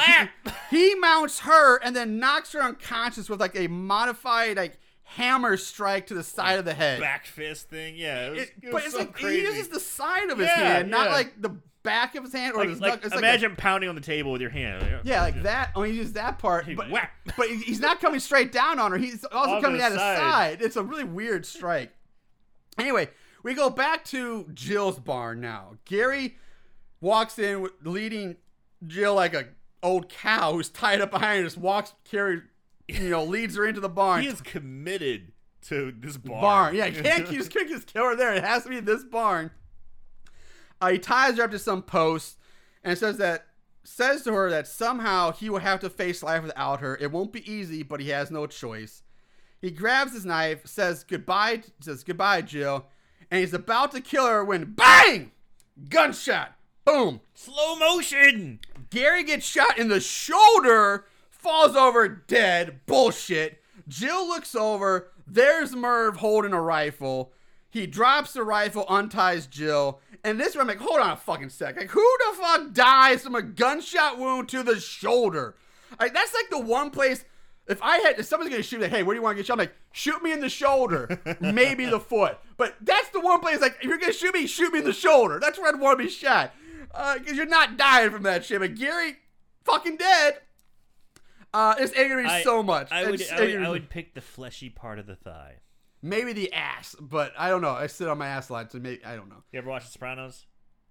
A: he, he mounts her and then knocks her unconscious with like a modified like hammer strike to the side of the head.
B: Back fist thing, yeah. It was,
A: It-
B: it
A: but it's
B: so
A: like
B: crazy.
A: he uses the side of his
B: Yeah,
A: hand, not
B: yeah.
A: like the back of his hand or
B: like,
A: his
B: like,
A: knuck- it's like
B: imagine pounding on the table with your hand.
A: a- yeah, like that. Oh, he uses that part, but,
B: whack.
A: but he's not coming straight down on her. He's also coming at the
B: side.
A: side. It's a really weird strike. Anyway, we go back to Jill's barn now. Gary walks in with leading Jill like a old cow who's tied up behind her. Just walks, carry, *laughs* you know, leads her into the barn.
B: He is committed to this bar.
A: barn. Yeah, *laughs* you can't just, can't just kill her there. It has to be this barn. Uh, he ties her up to some post and says that says to her that somehow he will have to face life without her. It won't be easy, but he has no choice. He grabs his knife, says goodbye, says goodbye, Jill, and he's about to kill her when bang, gunshot, boom.
B: Slow motion.
A: Gary gets shot in the shoulder falls over dead. Bullshit. Jill looks over. There's Merv holding a rifle. He drops the rifle, unties Jill. And this one, I'm like, hold on a fucking sec. Like, who the fuck dies from a gunshot wound to the shoulder? Like, that's like the one place. If I had, if somebody's gonna shoot, me, like, hey, where do you want to get shot? I'm like, shoot me in the shoulder, *laughs* maybe the foot. But that's the one place, like, if you're gonna shoot me, shoot me in the shoulder. That's where I'd want to be shot. Uh, because you're not dying from that shit. But Gary, fucking dead. Uh, it's angry
B: I-
A: so much.
B: I would, I would, I would pick the fleshy part of the thigh.
A: maybe the ass, but I don't know. I sit on my ass a lot, so maybe I don't know.
B: You ever watch The Sopranos?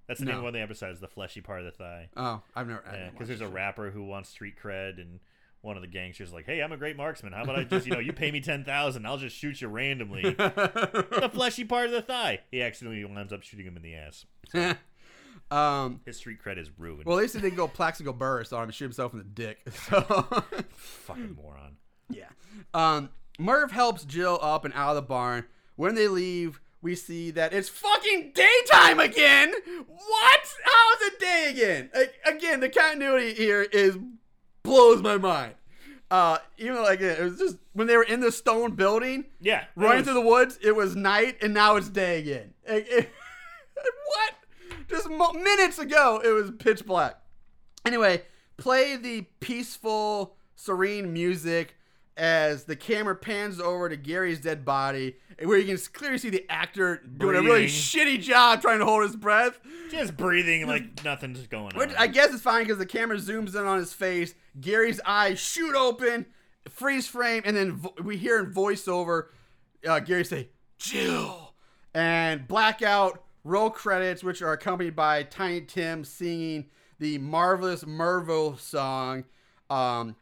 B: That's the name
A: No.
B: of one of the episodes, the fleshy part of the thigh.
A: Oh, I've never.
B: Yeah, because there's a rapper who wants street cred, and one of the gangsters like, "Hey, I'm a great marksman. How about I just, you know, you pay me ten thousand, I'll just shoot you randomly." *laughs* the fleshy part of the thigh. He accidentally winds up shooting him in the ass. *laughs*
A: um.
B: His street cred is ruined.
A: Well, at least he didn't go Plaxico Burress on him and shoot himself in the dick. *laughs* So,
B: Fucking moron.
A: yeah. Um. Merv helps Jill up and out of the barn. When they leave, we see that it's fucking daytime again. What? How is it day again? Like, again, the continuity here is blows my mind. Uh, even though like it was just when they were in the stone building,
B: Yeah,
A: running
B: was-
A: through the woods, it was night, and now it's day again. Like, it- *laughs* what? Just mo- minutes ago, it was pitch black. Anyway, play the peaceful, serene music as the camera pans over to Gary's dead body, where you can clearly see the actor doing a really shitty job trying to hold his breath.
B: just breathing like nothing's going
A: Which
B: on.
A: I guess it's fine because the camera zooms in on his face. Gary's eyes shoot open, freeze frame, and then vo- we hear in voiceover uh, Gary say, Jill. And blackout roll credits, which are accompanied by Tiny Tim singing the marvelous Mervo song. Um,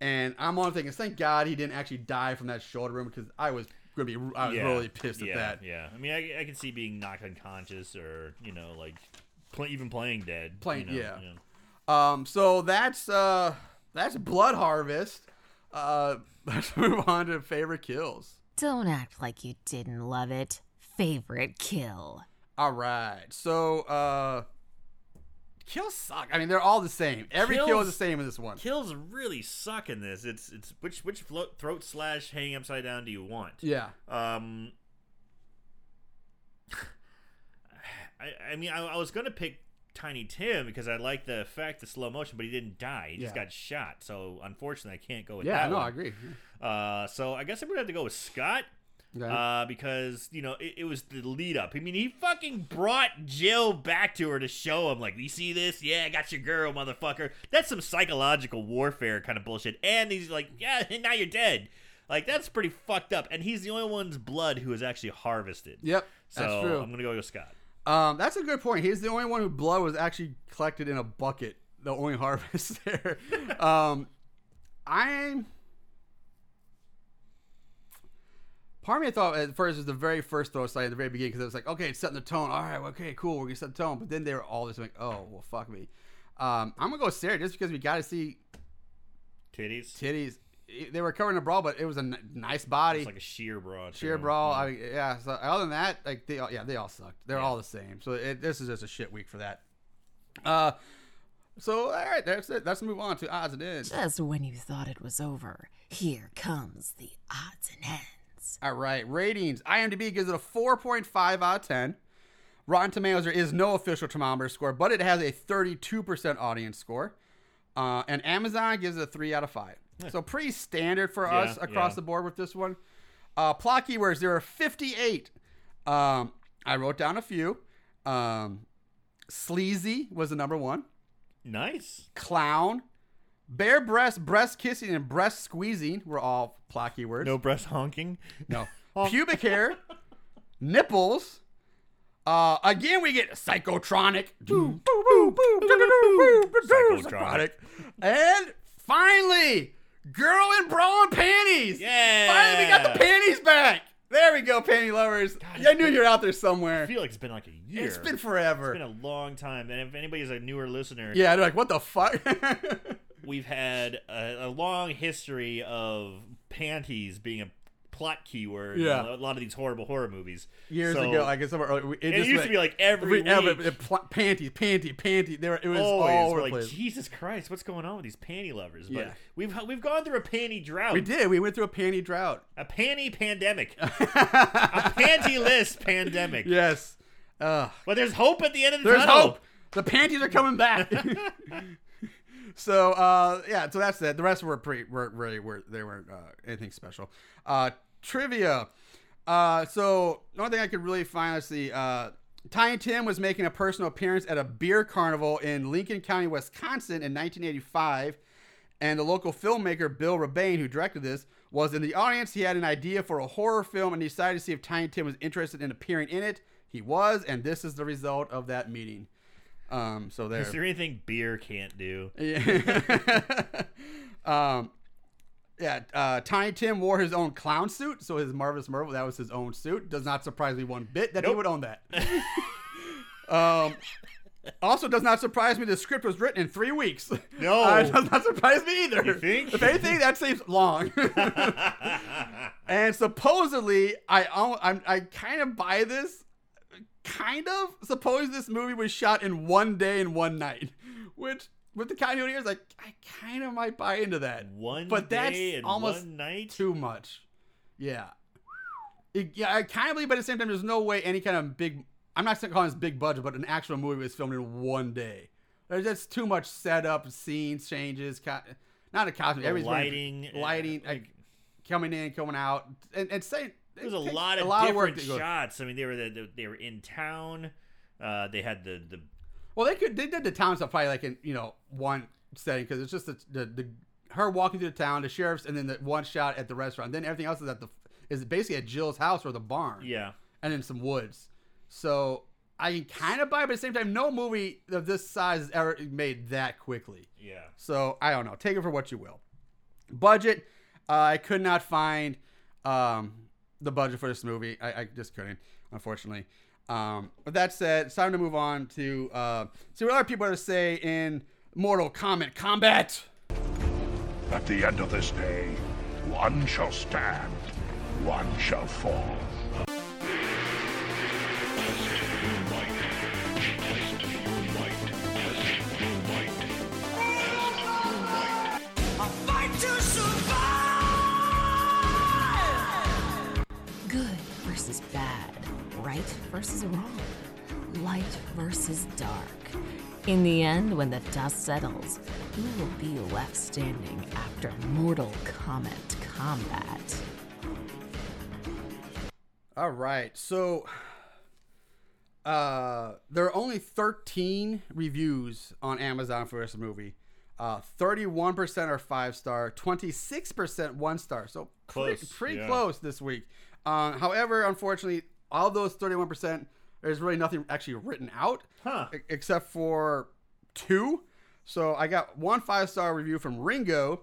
A: and I'm only thinking, thank God he didn't actually die from that shoulder wound because I was gonna be, I was
B: yeah,
A: really pissed
B: yeah,
A: at that.
B: Yeah, I mean, I, I can see being knocked unconscious or you know, like play, even playing dead.
A: Playing-
B: you know,
A: yeah.
B: you know.
A: Um, so that's uh that's Blood Harvest. Uh, *laughs* let's move on to favorite kills.
D: Don't act like you didn't love it. Favorite kill.
A: All right, so uh, kills suck. I mean, they're all the same. Every kill is the same in this one.
B: Kills really suck in this. It's it's which which float, throat slash hanging upside down do you want?
A: Yeah,
B: Um, *sighs* I, I mean, I, I was gonna pick Tiny Tim because I like the effect, the slow motion, but he didn't die. He just
A: Yeah.
B: got shot. So unfortunately, I can't go with
A: yeah,
B: that Yeah,
A: no,
B: one.
A: I agree.
B: Uh, so I guess I'm gonna have to go with Scott.
A: Okay.
B: Uh, because you know it, it was the lead up. I mean, he fucking brought Jill back to her to show him, like, you see this? Yeah, I got your girl, motherfucker. That's some psychological warfare kind of bullshit. And he's like, yeah, *laughs* now you're dead. Like that's pretty fucked up. And he's the only one's blood who is actually harvested.
A: yep,
B: So
A: that's true.
B: I'm gonna go with Scott.
A: Um, that's a good point. He's the only one who blood was actually collected in a bucket. The only *laughs* harvest there. *laughs* um, I'm. Part of me thought at first it was the very first throw side at the very beginning because it was like, okay, it's setting the tone. All right, okay, cool, we're gonna set the tone. But then they were all just like, oh, well, fuck me. Um, I'm gonna go Sarah just because we got to see
B: Titties.
A: titties. They were covering the brawl, but it was a n- nice body.
B: It's like a sheer brawl. too.
A: Sheer brawl.
B: Yeah.
A: I, yeah. So other than that, like they all, yeah, they all sucked. They're
B: Yeah.
A: all the same. So it, this is just a shit week for that. Uh, so all right, that's it. Let's move on to odds and ends.
D: Just when you thought it was over, here comes the odds and ends.
A: All right, ratings. IMDb gives it a 4.5 out of 10. Rotten Tomatoes, there is no official thermometer score, but it has a 32% audience score. Uh, and Amazon gives it a 3 out of 5. So pretty standard for
B: Yeah,
A: us across
B: yeah.
A: the board with this one. Uh, plot keywords, there are 58. Um, I wrote down a few. Um, sleazy was the number one.
B: Nice.
A: Clown, bare breast, breast kissing, and breast squeezing were all plot words.
B: No breast honking.
A: No. Pubic hair, nipples. Uh, again, we get psychotronic.
B: Psychotronic.
A: And finally, girl in bra and panties.
B: Yeah.
A: Finally, we got the panties back. There we go, panty lovers.
B: it's
A: I knew
B: been-
A: you're out there somewhere.
B: I feel like it's been like a year.
A: It's been forever.
B: It's been a long time. And if anybody's a newer listener,
A: yeah, they're like, what the fuck?
B: We've had a, a long history of panties being a plot keyword.
A: Yeah.
B: in a lot of these horrible horror movies.
A: Years
B: So-
A: ago, like it's somewhere early, it,
B: it
A: just
B: used
A: went-
B: to be like every week.
A: every- it pl- panty, panty, panty. There, it was all
B: Always,
A: over
B: like
A: place.
B: Jesus Christ, what's going on with these panty lovers? But
A: Yeah.
B: we've we've gone through a panty drought,
A: We did. We went through a panty drought.
B: a panty pandemic, *laughs* a panty-less pandemic.
A: Yes. Uh,
B: But there's hope at the end of the
A: there's
B: tunnel.
A: There's hope. The panties are coming back. *laughs* *laughs* so uh, yeah, so that's it. The rest were pretty were really were they weren't uh, anything special. Uh, trivia. Uh, so the only thing I could really find, let's see. Uh, Tiny Tim was making a personal appearance at a beer carnival in Lincoln County, Wisconsin in 1985. And the local filmmaker Bill Rebane, who directed this, was in the audience. He had an idea for a horror film and he decided to see if Tiny Tim was interested in appearing in it. He was, and this is the result of that meeting. Um, so there.
B: Is there anything beer can't do?
A: Yeah. *laughs* um, yeah. Uh, Tiny Tim wore his own clown suit, so his Marvelous Marvel that was his own suit. Does not surprise me one bit that he would own that. *laughs* um, also, does not surprise me the script was written in three weeks.
B: No. *laughs*
A: uh, it does not surprise me either.
B: You think?
A: If anything, that seems long. and supposedly, I I'm, I kind of buy this. Kind of. Suppose this movie was shot in one day and one night, which with the continuity years, like I kind of might buy into that.
B: One
A: but that's
B: day and
A: almost
B: one night.
A: too much. Yeah. It- yeah, I kind of believe, but at the same time, there's no way any kind of big. I'm not calling this big budget, but an actual movie was filmed in one day. There's just too much setup, scenes changes, co- not a costume, everything's very-
B: lighting, uh,
A: lighting, like coming in, coming out, and, and saying
B: There's a lot of
A: work
B: different
A: that goes-
B: shots. I mean, they were the, they were in town. Uh, they had the the
A: Well, they could they did the town stuff probably like in you know one setting because it's just the, the the her walking through the town, the sheriff's, and then the one shot at the restaurant. Then everything else is at the is basically at Jill's house or the barn.
B: yeah.
A: and then some woods. So I can kind of buy, it, but at the same time, no movie of this size is ever made that quickly.
B: Yeah.
A: So I don't know. Take it for what you will. Budget, uh, I could not find um, the budget for this movie. I, I just couldn't, unfortunately. Um, with that said, it's time to move on to uh, see what other people have to say in Mortal Kombat Combat.
E: At the end of this day, one shall stand, one shall fall.
D: Versus bad. Right versus wrong. Light versus dark. In the end, when the dust settles, who will be left standing after Mortal Kombat combat?
A: All right. So uh there are only 13 reviews on Amazon for this movie. Uh 31% are 5 star, 26% 1 star. So pretty,
B: Close,
A: pretty
B: yeah.
A: close this week. Uh, however, unfortunately, all those 31% there's really nothing actually written out
B: Huh.
A: e- except for two. So I got one five star review from Ringo.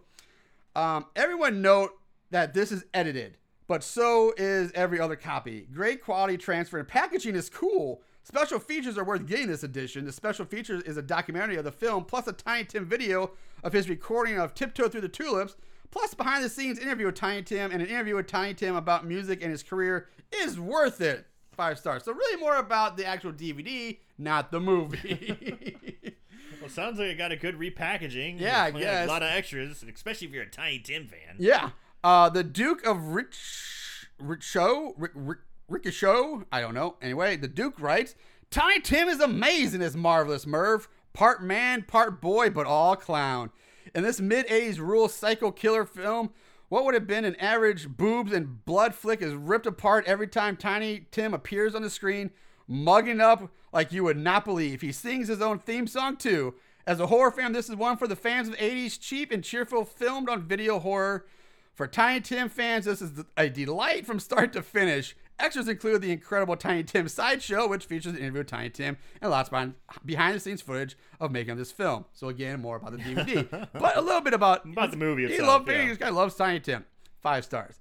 A: Um, everyone note that this is edited, but so is every other copy. Great quality transfer and packaging is cool. Special features are worth getting this edition. The special features is a documentary of the film, plus a Tiny Tim video of his recording of Tiptoe Through the Tulips, plus behind the scenes interview with Tiny Tim and an interview with Tiny Tim about music and his career is worth it. Five stars. So really more about the actual DVD, not the movie. *laughs*
B: Well, sounds like it got a good repackaging.
A: Yeah, I guess.
B: A lot of extras, especially if you're a Tiny Tim fan.
A: Yeah. Uh, the Duke of Rich Richo Rick, Rick, Ricochet. I don't know. Anyway, the Duke writes, Tiny Tim is amazing as marvelous Merv, part man, part boy, but all clown. In this mid '80s rule psycho killer film, what would have been an average boobs and blood flick is ripped apart every time Tiny Tim appears on the screen, mugging up like you would not believe. He sings his own theme song too. As a horror fan, this is one for the fans of 80s cheap and cheerful filmed on video horror. For Tiny Tim fans, this is a delight from start to finish. Extras include the incredible Tiny Tim sideshow, which features an interview with Tiny Tim and lots of behind the scenes footage of making this film. So again, more about the DVD, *laughs* but a little bit about
B: About the movie
A: He loved
B: yeah.
A: This guy loves Tiny Tim. Five stars.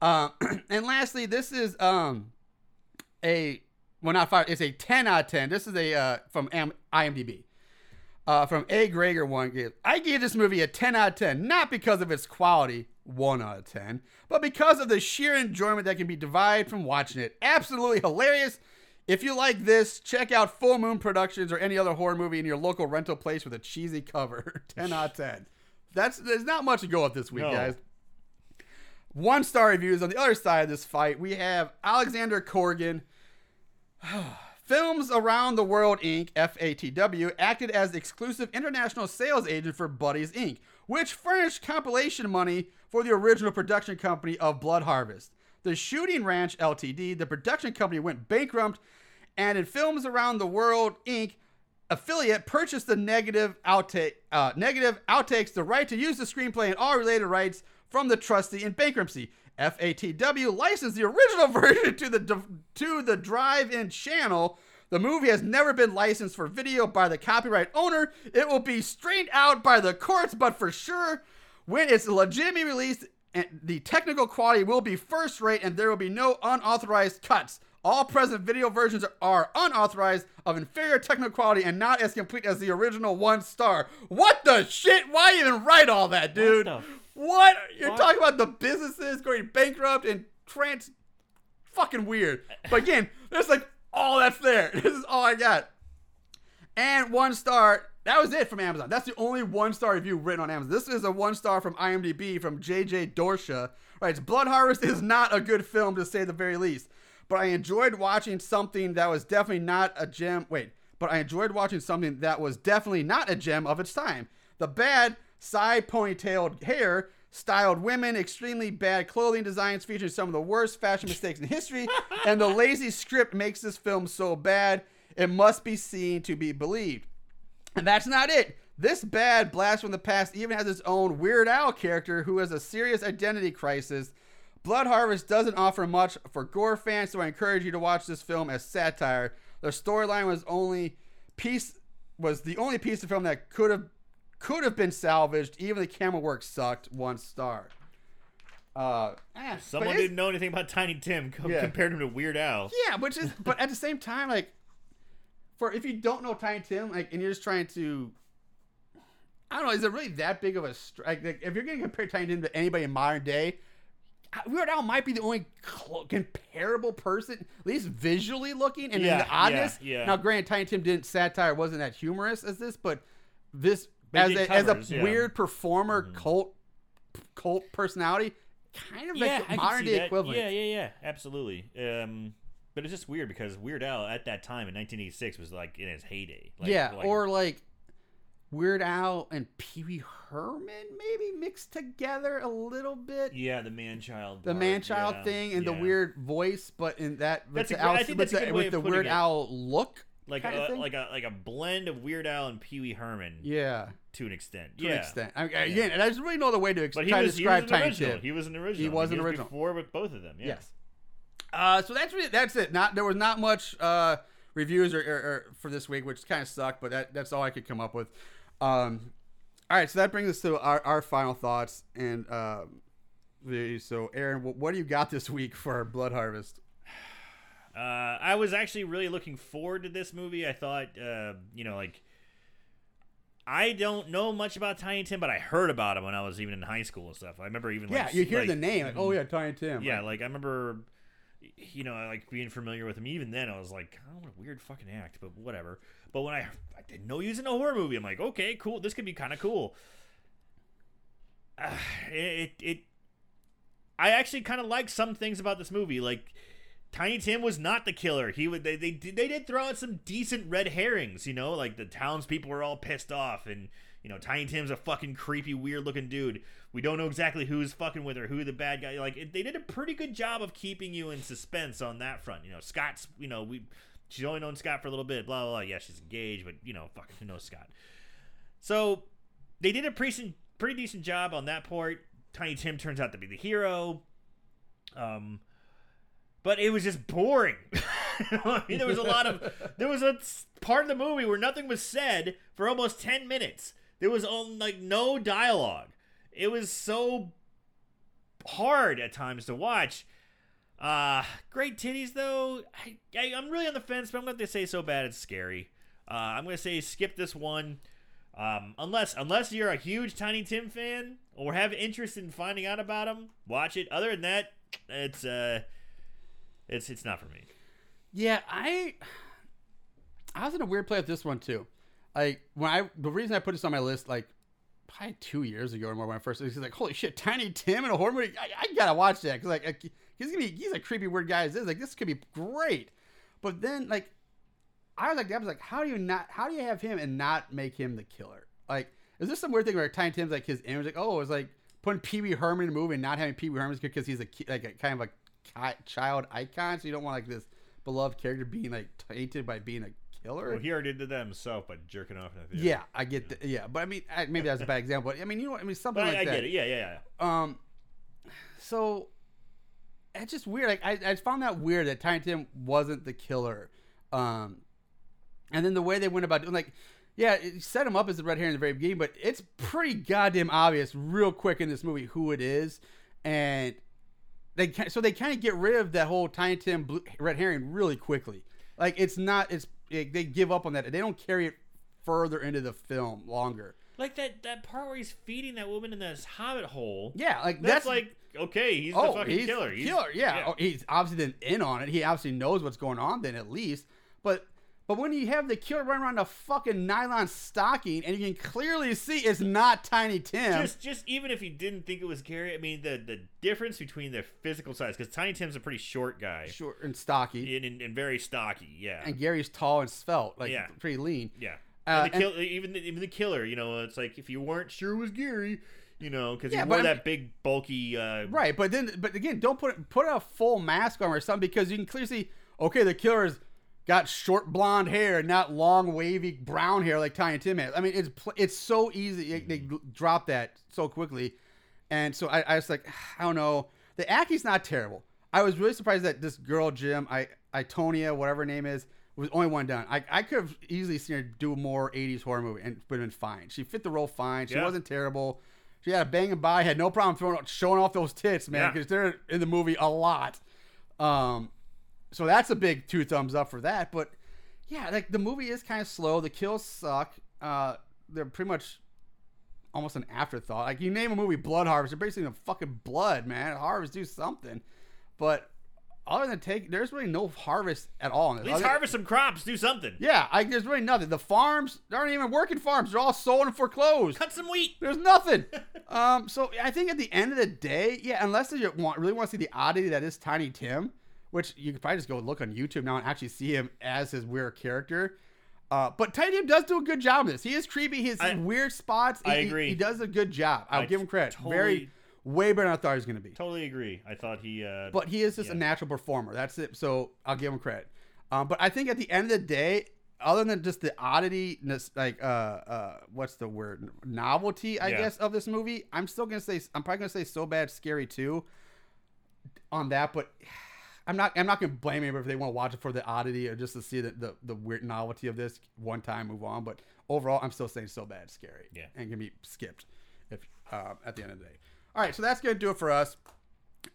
A: Uh, *clears throat* and lastly, this is um a well not five. It's a ten out of ten. This is a uh, from IMDb. Uh, from A. Greger one gave I gave this movie a 10 out of 10, not because of its quality, 1 out of 10, but because of the sheer enjoyment that can be derived from watching it. Absolutely hilarious. If you like this, check out Full Moon Productions or any other horror movie in your local rental place with a cheesy cover. *laughs* 10 out of 10. That's there's not much to go with this week,
B: No.
A: guys. One star reviews on the other side of this fight. We have Alexander Corgan. *sighs* Films Around the World Inc., FATW, acted as the exclusive international sales agent for Buddies Inc., which furnished compilation money for the original production company of Blood Harvest. The Shooting Ranch Ltd., the production company, went bankrupt, and in Films Around the World Inc., affiliate purchased the negative uh, negative outtakes, the right to use the screenplay and all related rights from the trustee in bankruptcy. FATW licensed the original *laughs* version to the to the drive-in channel. The movie has never been licensed for video by the copyright owner. It will be straightened out by the courts, but for sure, when it's legitimately released, and the technical quality will be first rate, and there will be no unauthorized cuts. All present video versions are unauthorized, of inferior technical quality, and not as complete as the original one star. What the shit? Why even write all that, dude?
B: the
A: What? You're
B: fuck?
A: talking about the businesses going bankrupt and trans. Fucking weird. But again, *laughs* there's like all that's there. *laughs* This is all I got. And one star. That was it from Amazon. That's the only one star review written on Amazon. This is a one star from IMDb from JJ Dorsha. Writes Blood Harvest is not a good film to say the very least, but I enjoyed watching something that was definitely not a gem. Wait, but I enjoyed watching something that was definitely not a gem of its time. The bad side ponytailed hair, styled women, extremely bad clothing designs featuring some of the worst fashion mistakes in history, and the lazy script makes this film so bad it must be seen to be believed. And that's not it. This bad blast from the past even has its own Weird Al character who has a serious identity crisis. Blood Harvest doesn't offer much for gore fans, so I encourage you to watch this film as satire. The storyline was only piece was the only piece of film that could have could have been salvaged. Even the camera work sucked. One star. Uh, eh,
B: Someone didn't know anything about Tiny Tim co-
A: Yeah.
B: compared him to Weird Al.
A: yeah, which is, *laughs* but at the same time, like, for if you don't know Tiny Tim, like, and you're just trying to, I don't know, is it really that big of a strike? Like, if you're going to compare Tiny Tim to anybody in modern day, Weird Al might be the only cl- comparable person, at least visually looking and in the oddness.
B: yeah, yeah.
A: Now, granted, Tiny Tim didn't satire, wasn't that humorous as this, but this as
B: did
A: a, as a
B: covers, yeah. Mm-hmm.
A: weird performer cult cult personality, kind of
B: Yeah,
A: like modern day
B: that.
A: equivalent.
B: Yeah, yeah, yeah, absolutely. Um, but it's just weird because Weird Al at that time in 1986 was like in his heyday. Like,
A: yeah,
B: like-
A: or like Weird Al and Pee Wee Herman maybe mixed together a little bit.
B: yeah, the man child,
A: The man child thing and the weird voice, but in that with
B: That's
A: the,
B: great- I
A: Al-
B: think
A: with
B: a
A: the,
B: good way
A: with the Weird
B: it.
A: Al look,
B: like a,
A: thing?
B: like a like a blend of Weird Al and Pee Wee Herman
A: yeah,
B: to an extent.
A: to
B: yeah,
A: an extent. I again, and there's really no other way to ex-
B: but
A: try to
B: was, he was
A: describe
B: an
A: Tiny
B: original.
A: Tim.
B: He was an original.
A: He
B: was
A: an
B: mean,
A: original.
B: before with both of them. Yeah.
A: Yes. Uh, so that's really, that's it. Not there was not much uh, reviews or, or, or for this week, which kind of sucked, but that, that's all I could come up with. Um, all right, so that brings us to our, our final thoughts and the, so Aaron, wh- what do you got this week for Blood Harvest? *sighs*
B: Uh, I was actually really looking forward to this movie. I thought, uh, you know, like I don't know much about Tiny Tim, but I heard about him when I was even in high school and stuff. I remember even
A: Yeah,
B: like,
A: you hear
B: like-
A: the name, like, oh yeah, Tiny Tim.
B: yeah, like I remember, you know, like being familiar with him. Even then, I was like, oh, what a weird fucking act, but whatever. But when I I didn't know he was in a horror movie, I'm like, okay, cool, this could be kind of cool. *sighs* Uh, it it I actually kind of like some things about this movie, like. Tiny Tim was not the killer. He would they they did they did throw out some decent red herrings, you know, like the townspeople were all pissed off and you know, Tiny Tim's a fucking creepy, weird looking dude. We don't know exactly who's fucking with her, who the bad guy. Like they did a pretty good job of keeping you in suspense on that front. You know, Scott's. You know, we she's only known Scott for a little bit. Blah blah. blah. Yeah, she's engaged, but you know, fucking who knows Scott. So they did a pretty pretty decent job on that part. Tiny Tim turns out to be the hero. Um, but it was just boring. *laughs* I mean, there was a lot of there was a part of the movie where nothing was said for almost ten minutes. There was on like no dialogue. It was so hard at times to watch. Uh great titties though. I, I I'm really on the fence, but I'm going to say so bad it's scary. Uh, I'm going to say skip this one. Um, unless unless you're a huge Tiny Tim fan or have interest in finding out about him, watch it. Other than that, it's uh, it's it's not for me.
A: Yeah, I I was in a weird place with this one too. Like when I the reason I put this on my list, like probably two years ago or more when I first he's like, holy shit, Tiny Tim in a horror movie. I, I gotta watch that because like he's gonna be he's a creepy weird guy as is. Like this could be great, but then like I was like I was like, how do you not how do you have him and not make him the killer? Like is this some weird thing where Tiny Tim's like his image like oh it's like putting Pee Wee Herman in a movie and not having Pee Wee Herman because he's a like a kind of ki- child icon, so you don't want like this beloved character being like tainted by being a killer.
B: Well, he already did that himself by jerking off in theater.
A: Yeah, I get that. Yeah, but I mean, I, maybe that's a bad example. But I mean, you know, what I mean, something
B: but I,
A: like
B: I
A: that.
B: get it. Yeah, yeah, yeah.
A: Um, so it's just weird. Like I, I found that weird that Tiny Tim wasn't the killer. Um, and then the way they went about doing, like, yeah, it set him up as the red hair in the very beginning, but it's pretty goddamn obvious real quick in this movie who it is, and they ki- so they kind of get rid of that whole Tiny Tim blue, red herring really quickly. Like it's not it's it, they give up on that. They don't carry it further into the film longer.
B: Like that that part where he's feeding that woman in this hobbit hole.
A: Yeah, like
B: That's,
A: that's,
B: like okay, he's
A: oh,
B: the fucking
A: he's
B: killer. He's,
A: killer. Yeah, Oh, he's obviously then in on it. He obviously knows what's going on then at least. But but when you have the killer running around a fucking nylon stocking and you can clearly see it's not Tiny Tim.
B: just just even if you didn't think it was Gary, I mean the the difference between their physical size because Tiny Tim's a pretty short guy
A: short and stocky,
B: and, and, and very stocky. Yeah,
A: and Gary's tall and svelte, like
B: Yeah.
A: pretty lean.
B: yeah.
A: Uh,
B: and the kill, even the, even the killer, you know, it's like if you weren't sure it was Gary, you know, because
A: Yeah,
B: he wore
A: I
B: that
A: mean-
B: big bulky. Uh,
A: Right, but then, but again, don't put put a full mask on or something because you can clearly see. Okay, the killer's got short blonde hair, not long wavy brown hair like Tiny Tim has. I mean, it's it's so easy. They, they drop that so quickly, and so I, I was like, *sighs* I don't know. The acting's not terrible. I was really surprised that this girl Jim, I Itonia, whatever her name is, was only one done. I, I could have easily seen her do more '80s horror movie and would have been fine. She fit the role fine. She
B: Yeah.
A: wasn't terrible. She had a banging by, had no problem throwing, showing off those tits, man,
B: Yeah.
A: because they're in the movie a lot. Um, so that's a big two thumbs up for that. But yeah, like the movie is kind of slow. The kills suck. Uh, they're pretty much almost an afterthought. Like you name a movie Blood Harvest, they're basically the fucking blood, man. Harvest do something, but other than take, there's really no harvest at all. In
B: At least
A: Other-
B: harvest some crops, do something.
A: Yeah, like there's really nothing. The farms they aren't even working farms. They're all sold and foreclosed.
B: Cut some wheat.
A: There's nothing. *laughs* um, so I think at the end of the day, yeah, unless you want really want to see the oddity that is Tiny Tim, which you could probably just go look on YouTube now and actually see him as his weird character. Uh, but Tiny Tim does do a good job of this. He is creepy. His
B: I-
A: weird spots.
B: I
A: he- he-
B: agree.
A: He, does a good job. I'll
B: I
A: give him credit.
B: totally-
A: Very, way better than I thought he was going to be.
B: Totally agree. I thought he. Uh,
A: But he is just a natural performer. That's it. So I'll give him credit. Um, but I think at the end of the day, other than just the oddity, like uh, uh, what's the word, novelty, I
B: Yeah.
A: guess, of this movie, I'm still gonna say I'm probably gonna say so bad, scary too. On that, but I'm not. I'm not gonna blame anybody if they want to watch it for the oddity or just to see the, the the weird novelty of this one time, move on. But overall, I'm still saying so bad, scary.
B: Yeah.
A: and can be skipped if uh, at the end of the day. All right, so that's gonna do it for us.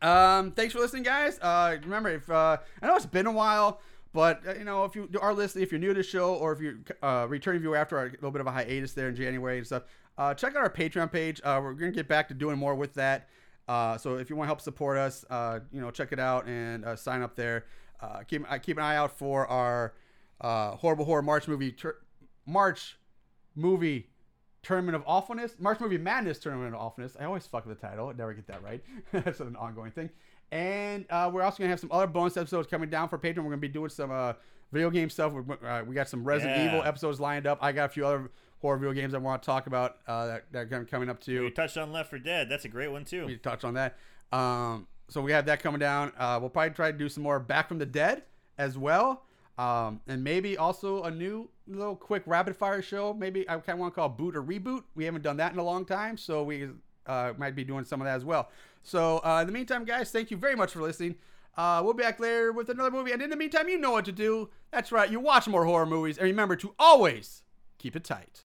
A: Um, thanks for listening, guys. Uh, remember, if uh, I know it's been a while, but uh, you know, if you are listening, if you're new to the show, or if you're uh, returning viewer after a little bit of a hiatus there in January and stuff, uh, check out our Patreon page. Uh, we're gonna get back to doing more with that. Uh, so if you want to help support us, uh, you know, check it out and uh, sign up there. Uh, keep keep an eye out for our uh, horrible horror March movie tur- March movie Tournament of Awfulness, March Movie Madness Tournament of Awfulness. I always fuck with the title. I never get that right. *laughs* That's an ongoing thing. And uh, we're also gonna have some other bonus episodes coming down for Patreon. We're gonna be doing some uh, video game stuff. We're, uh, we got some Resident
B: Yeah.
A: Evil episodes lined up. I got a few other horror video games I want to talk about uh, that, that are gonna coming up too.
B: we touched on Left 4 Dead. That's a great one too.
A: We touched on that. Um, so we have that coming down. Uh, we'll probably try to do some more Back from the Dead as well. Um, and maybe also a new little quick rapid fire show. Maybe I kind of want to call boot or reboot. We haven't done that in a long time, so we uh, might be doing some of that as well. So uh, in the meantime, guys, thank you very much for listening. Uh, we'll be back later with another movie. And in the meantime, you know what to do. That's right. You watch more horror movies, and remember to always keep it tight.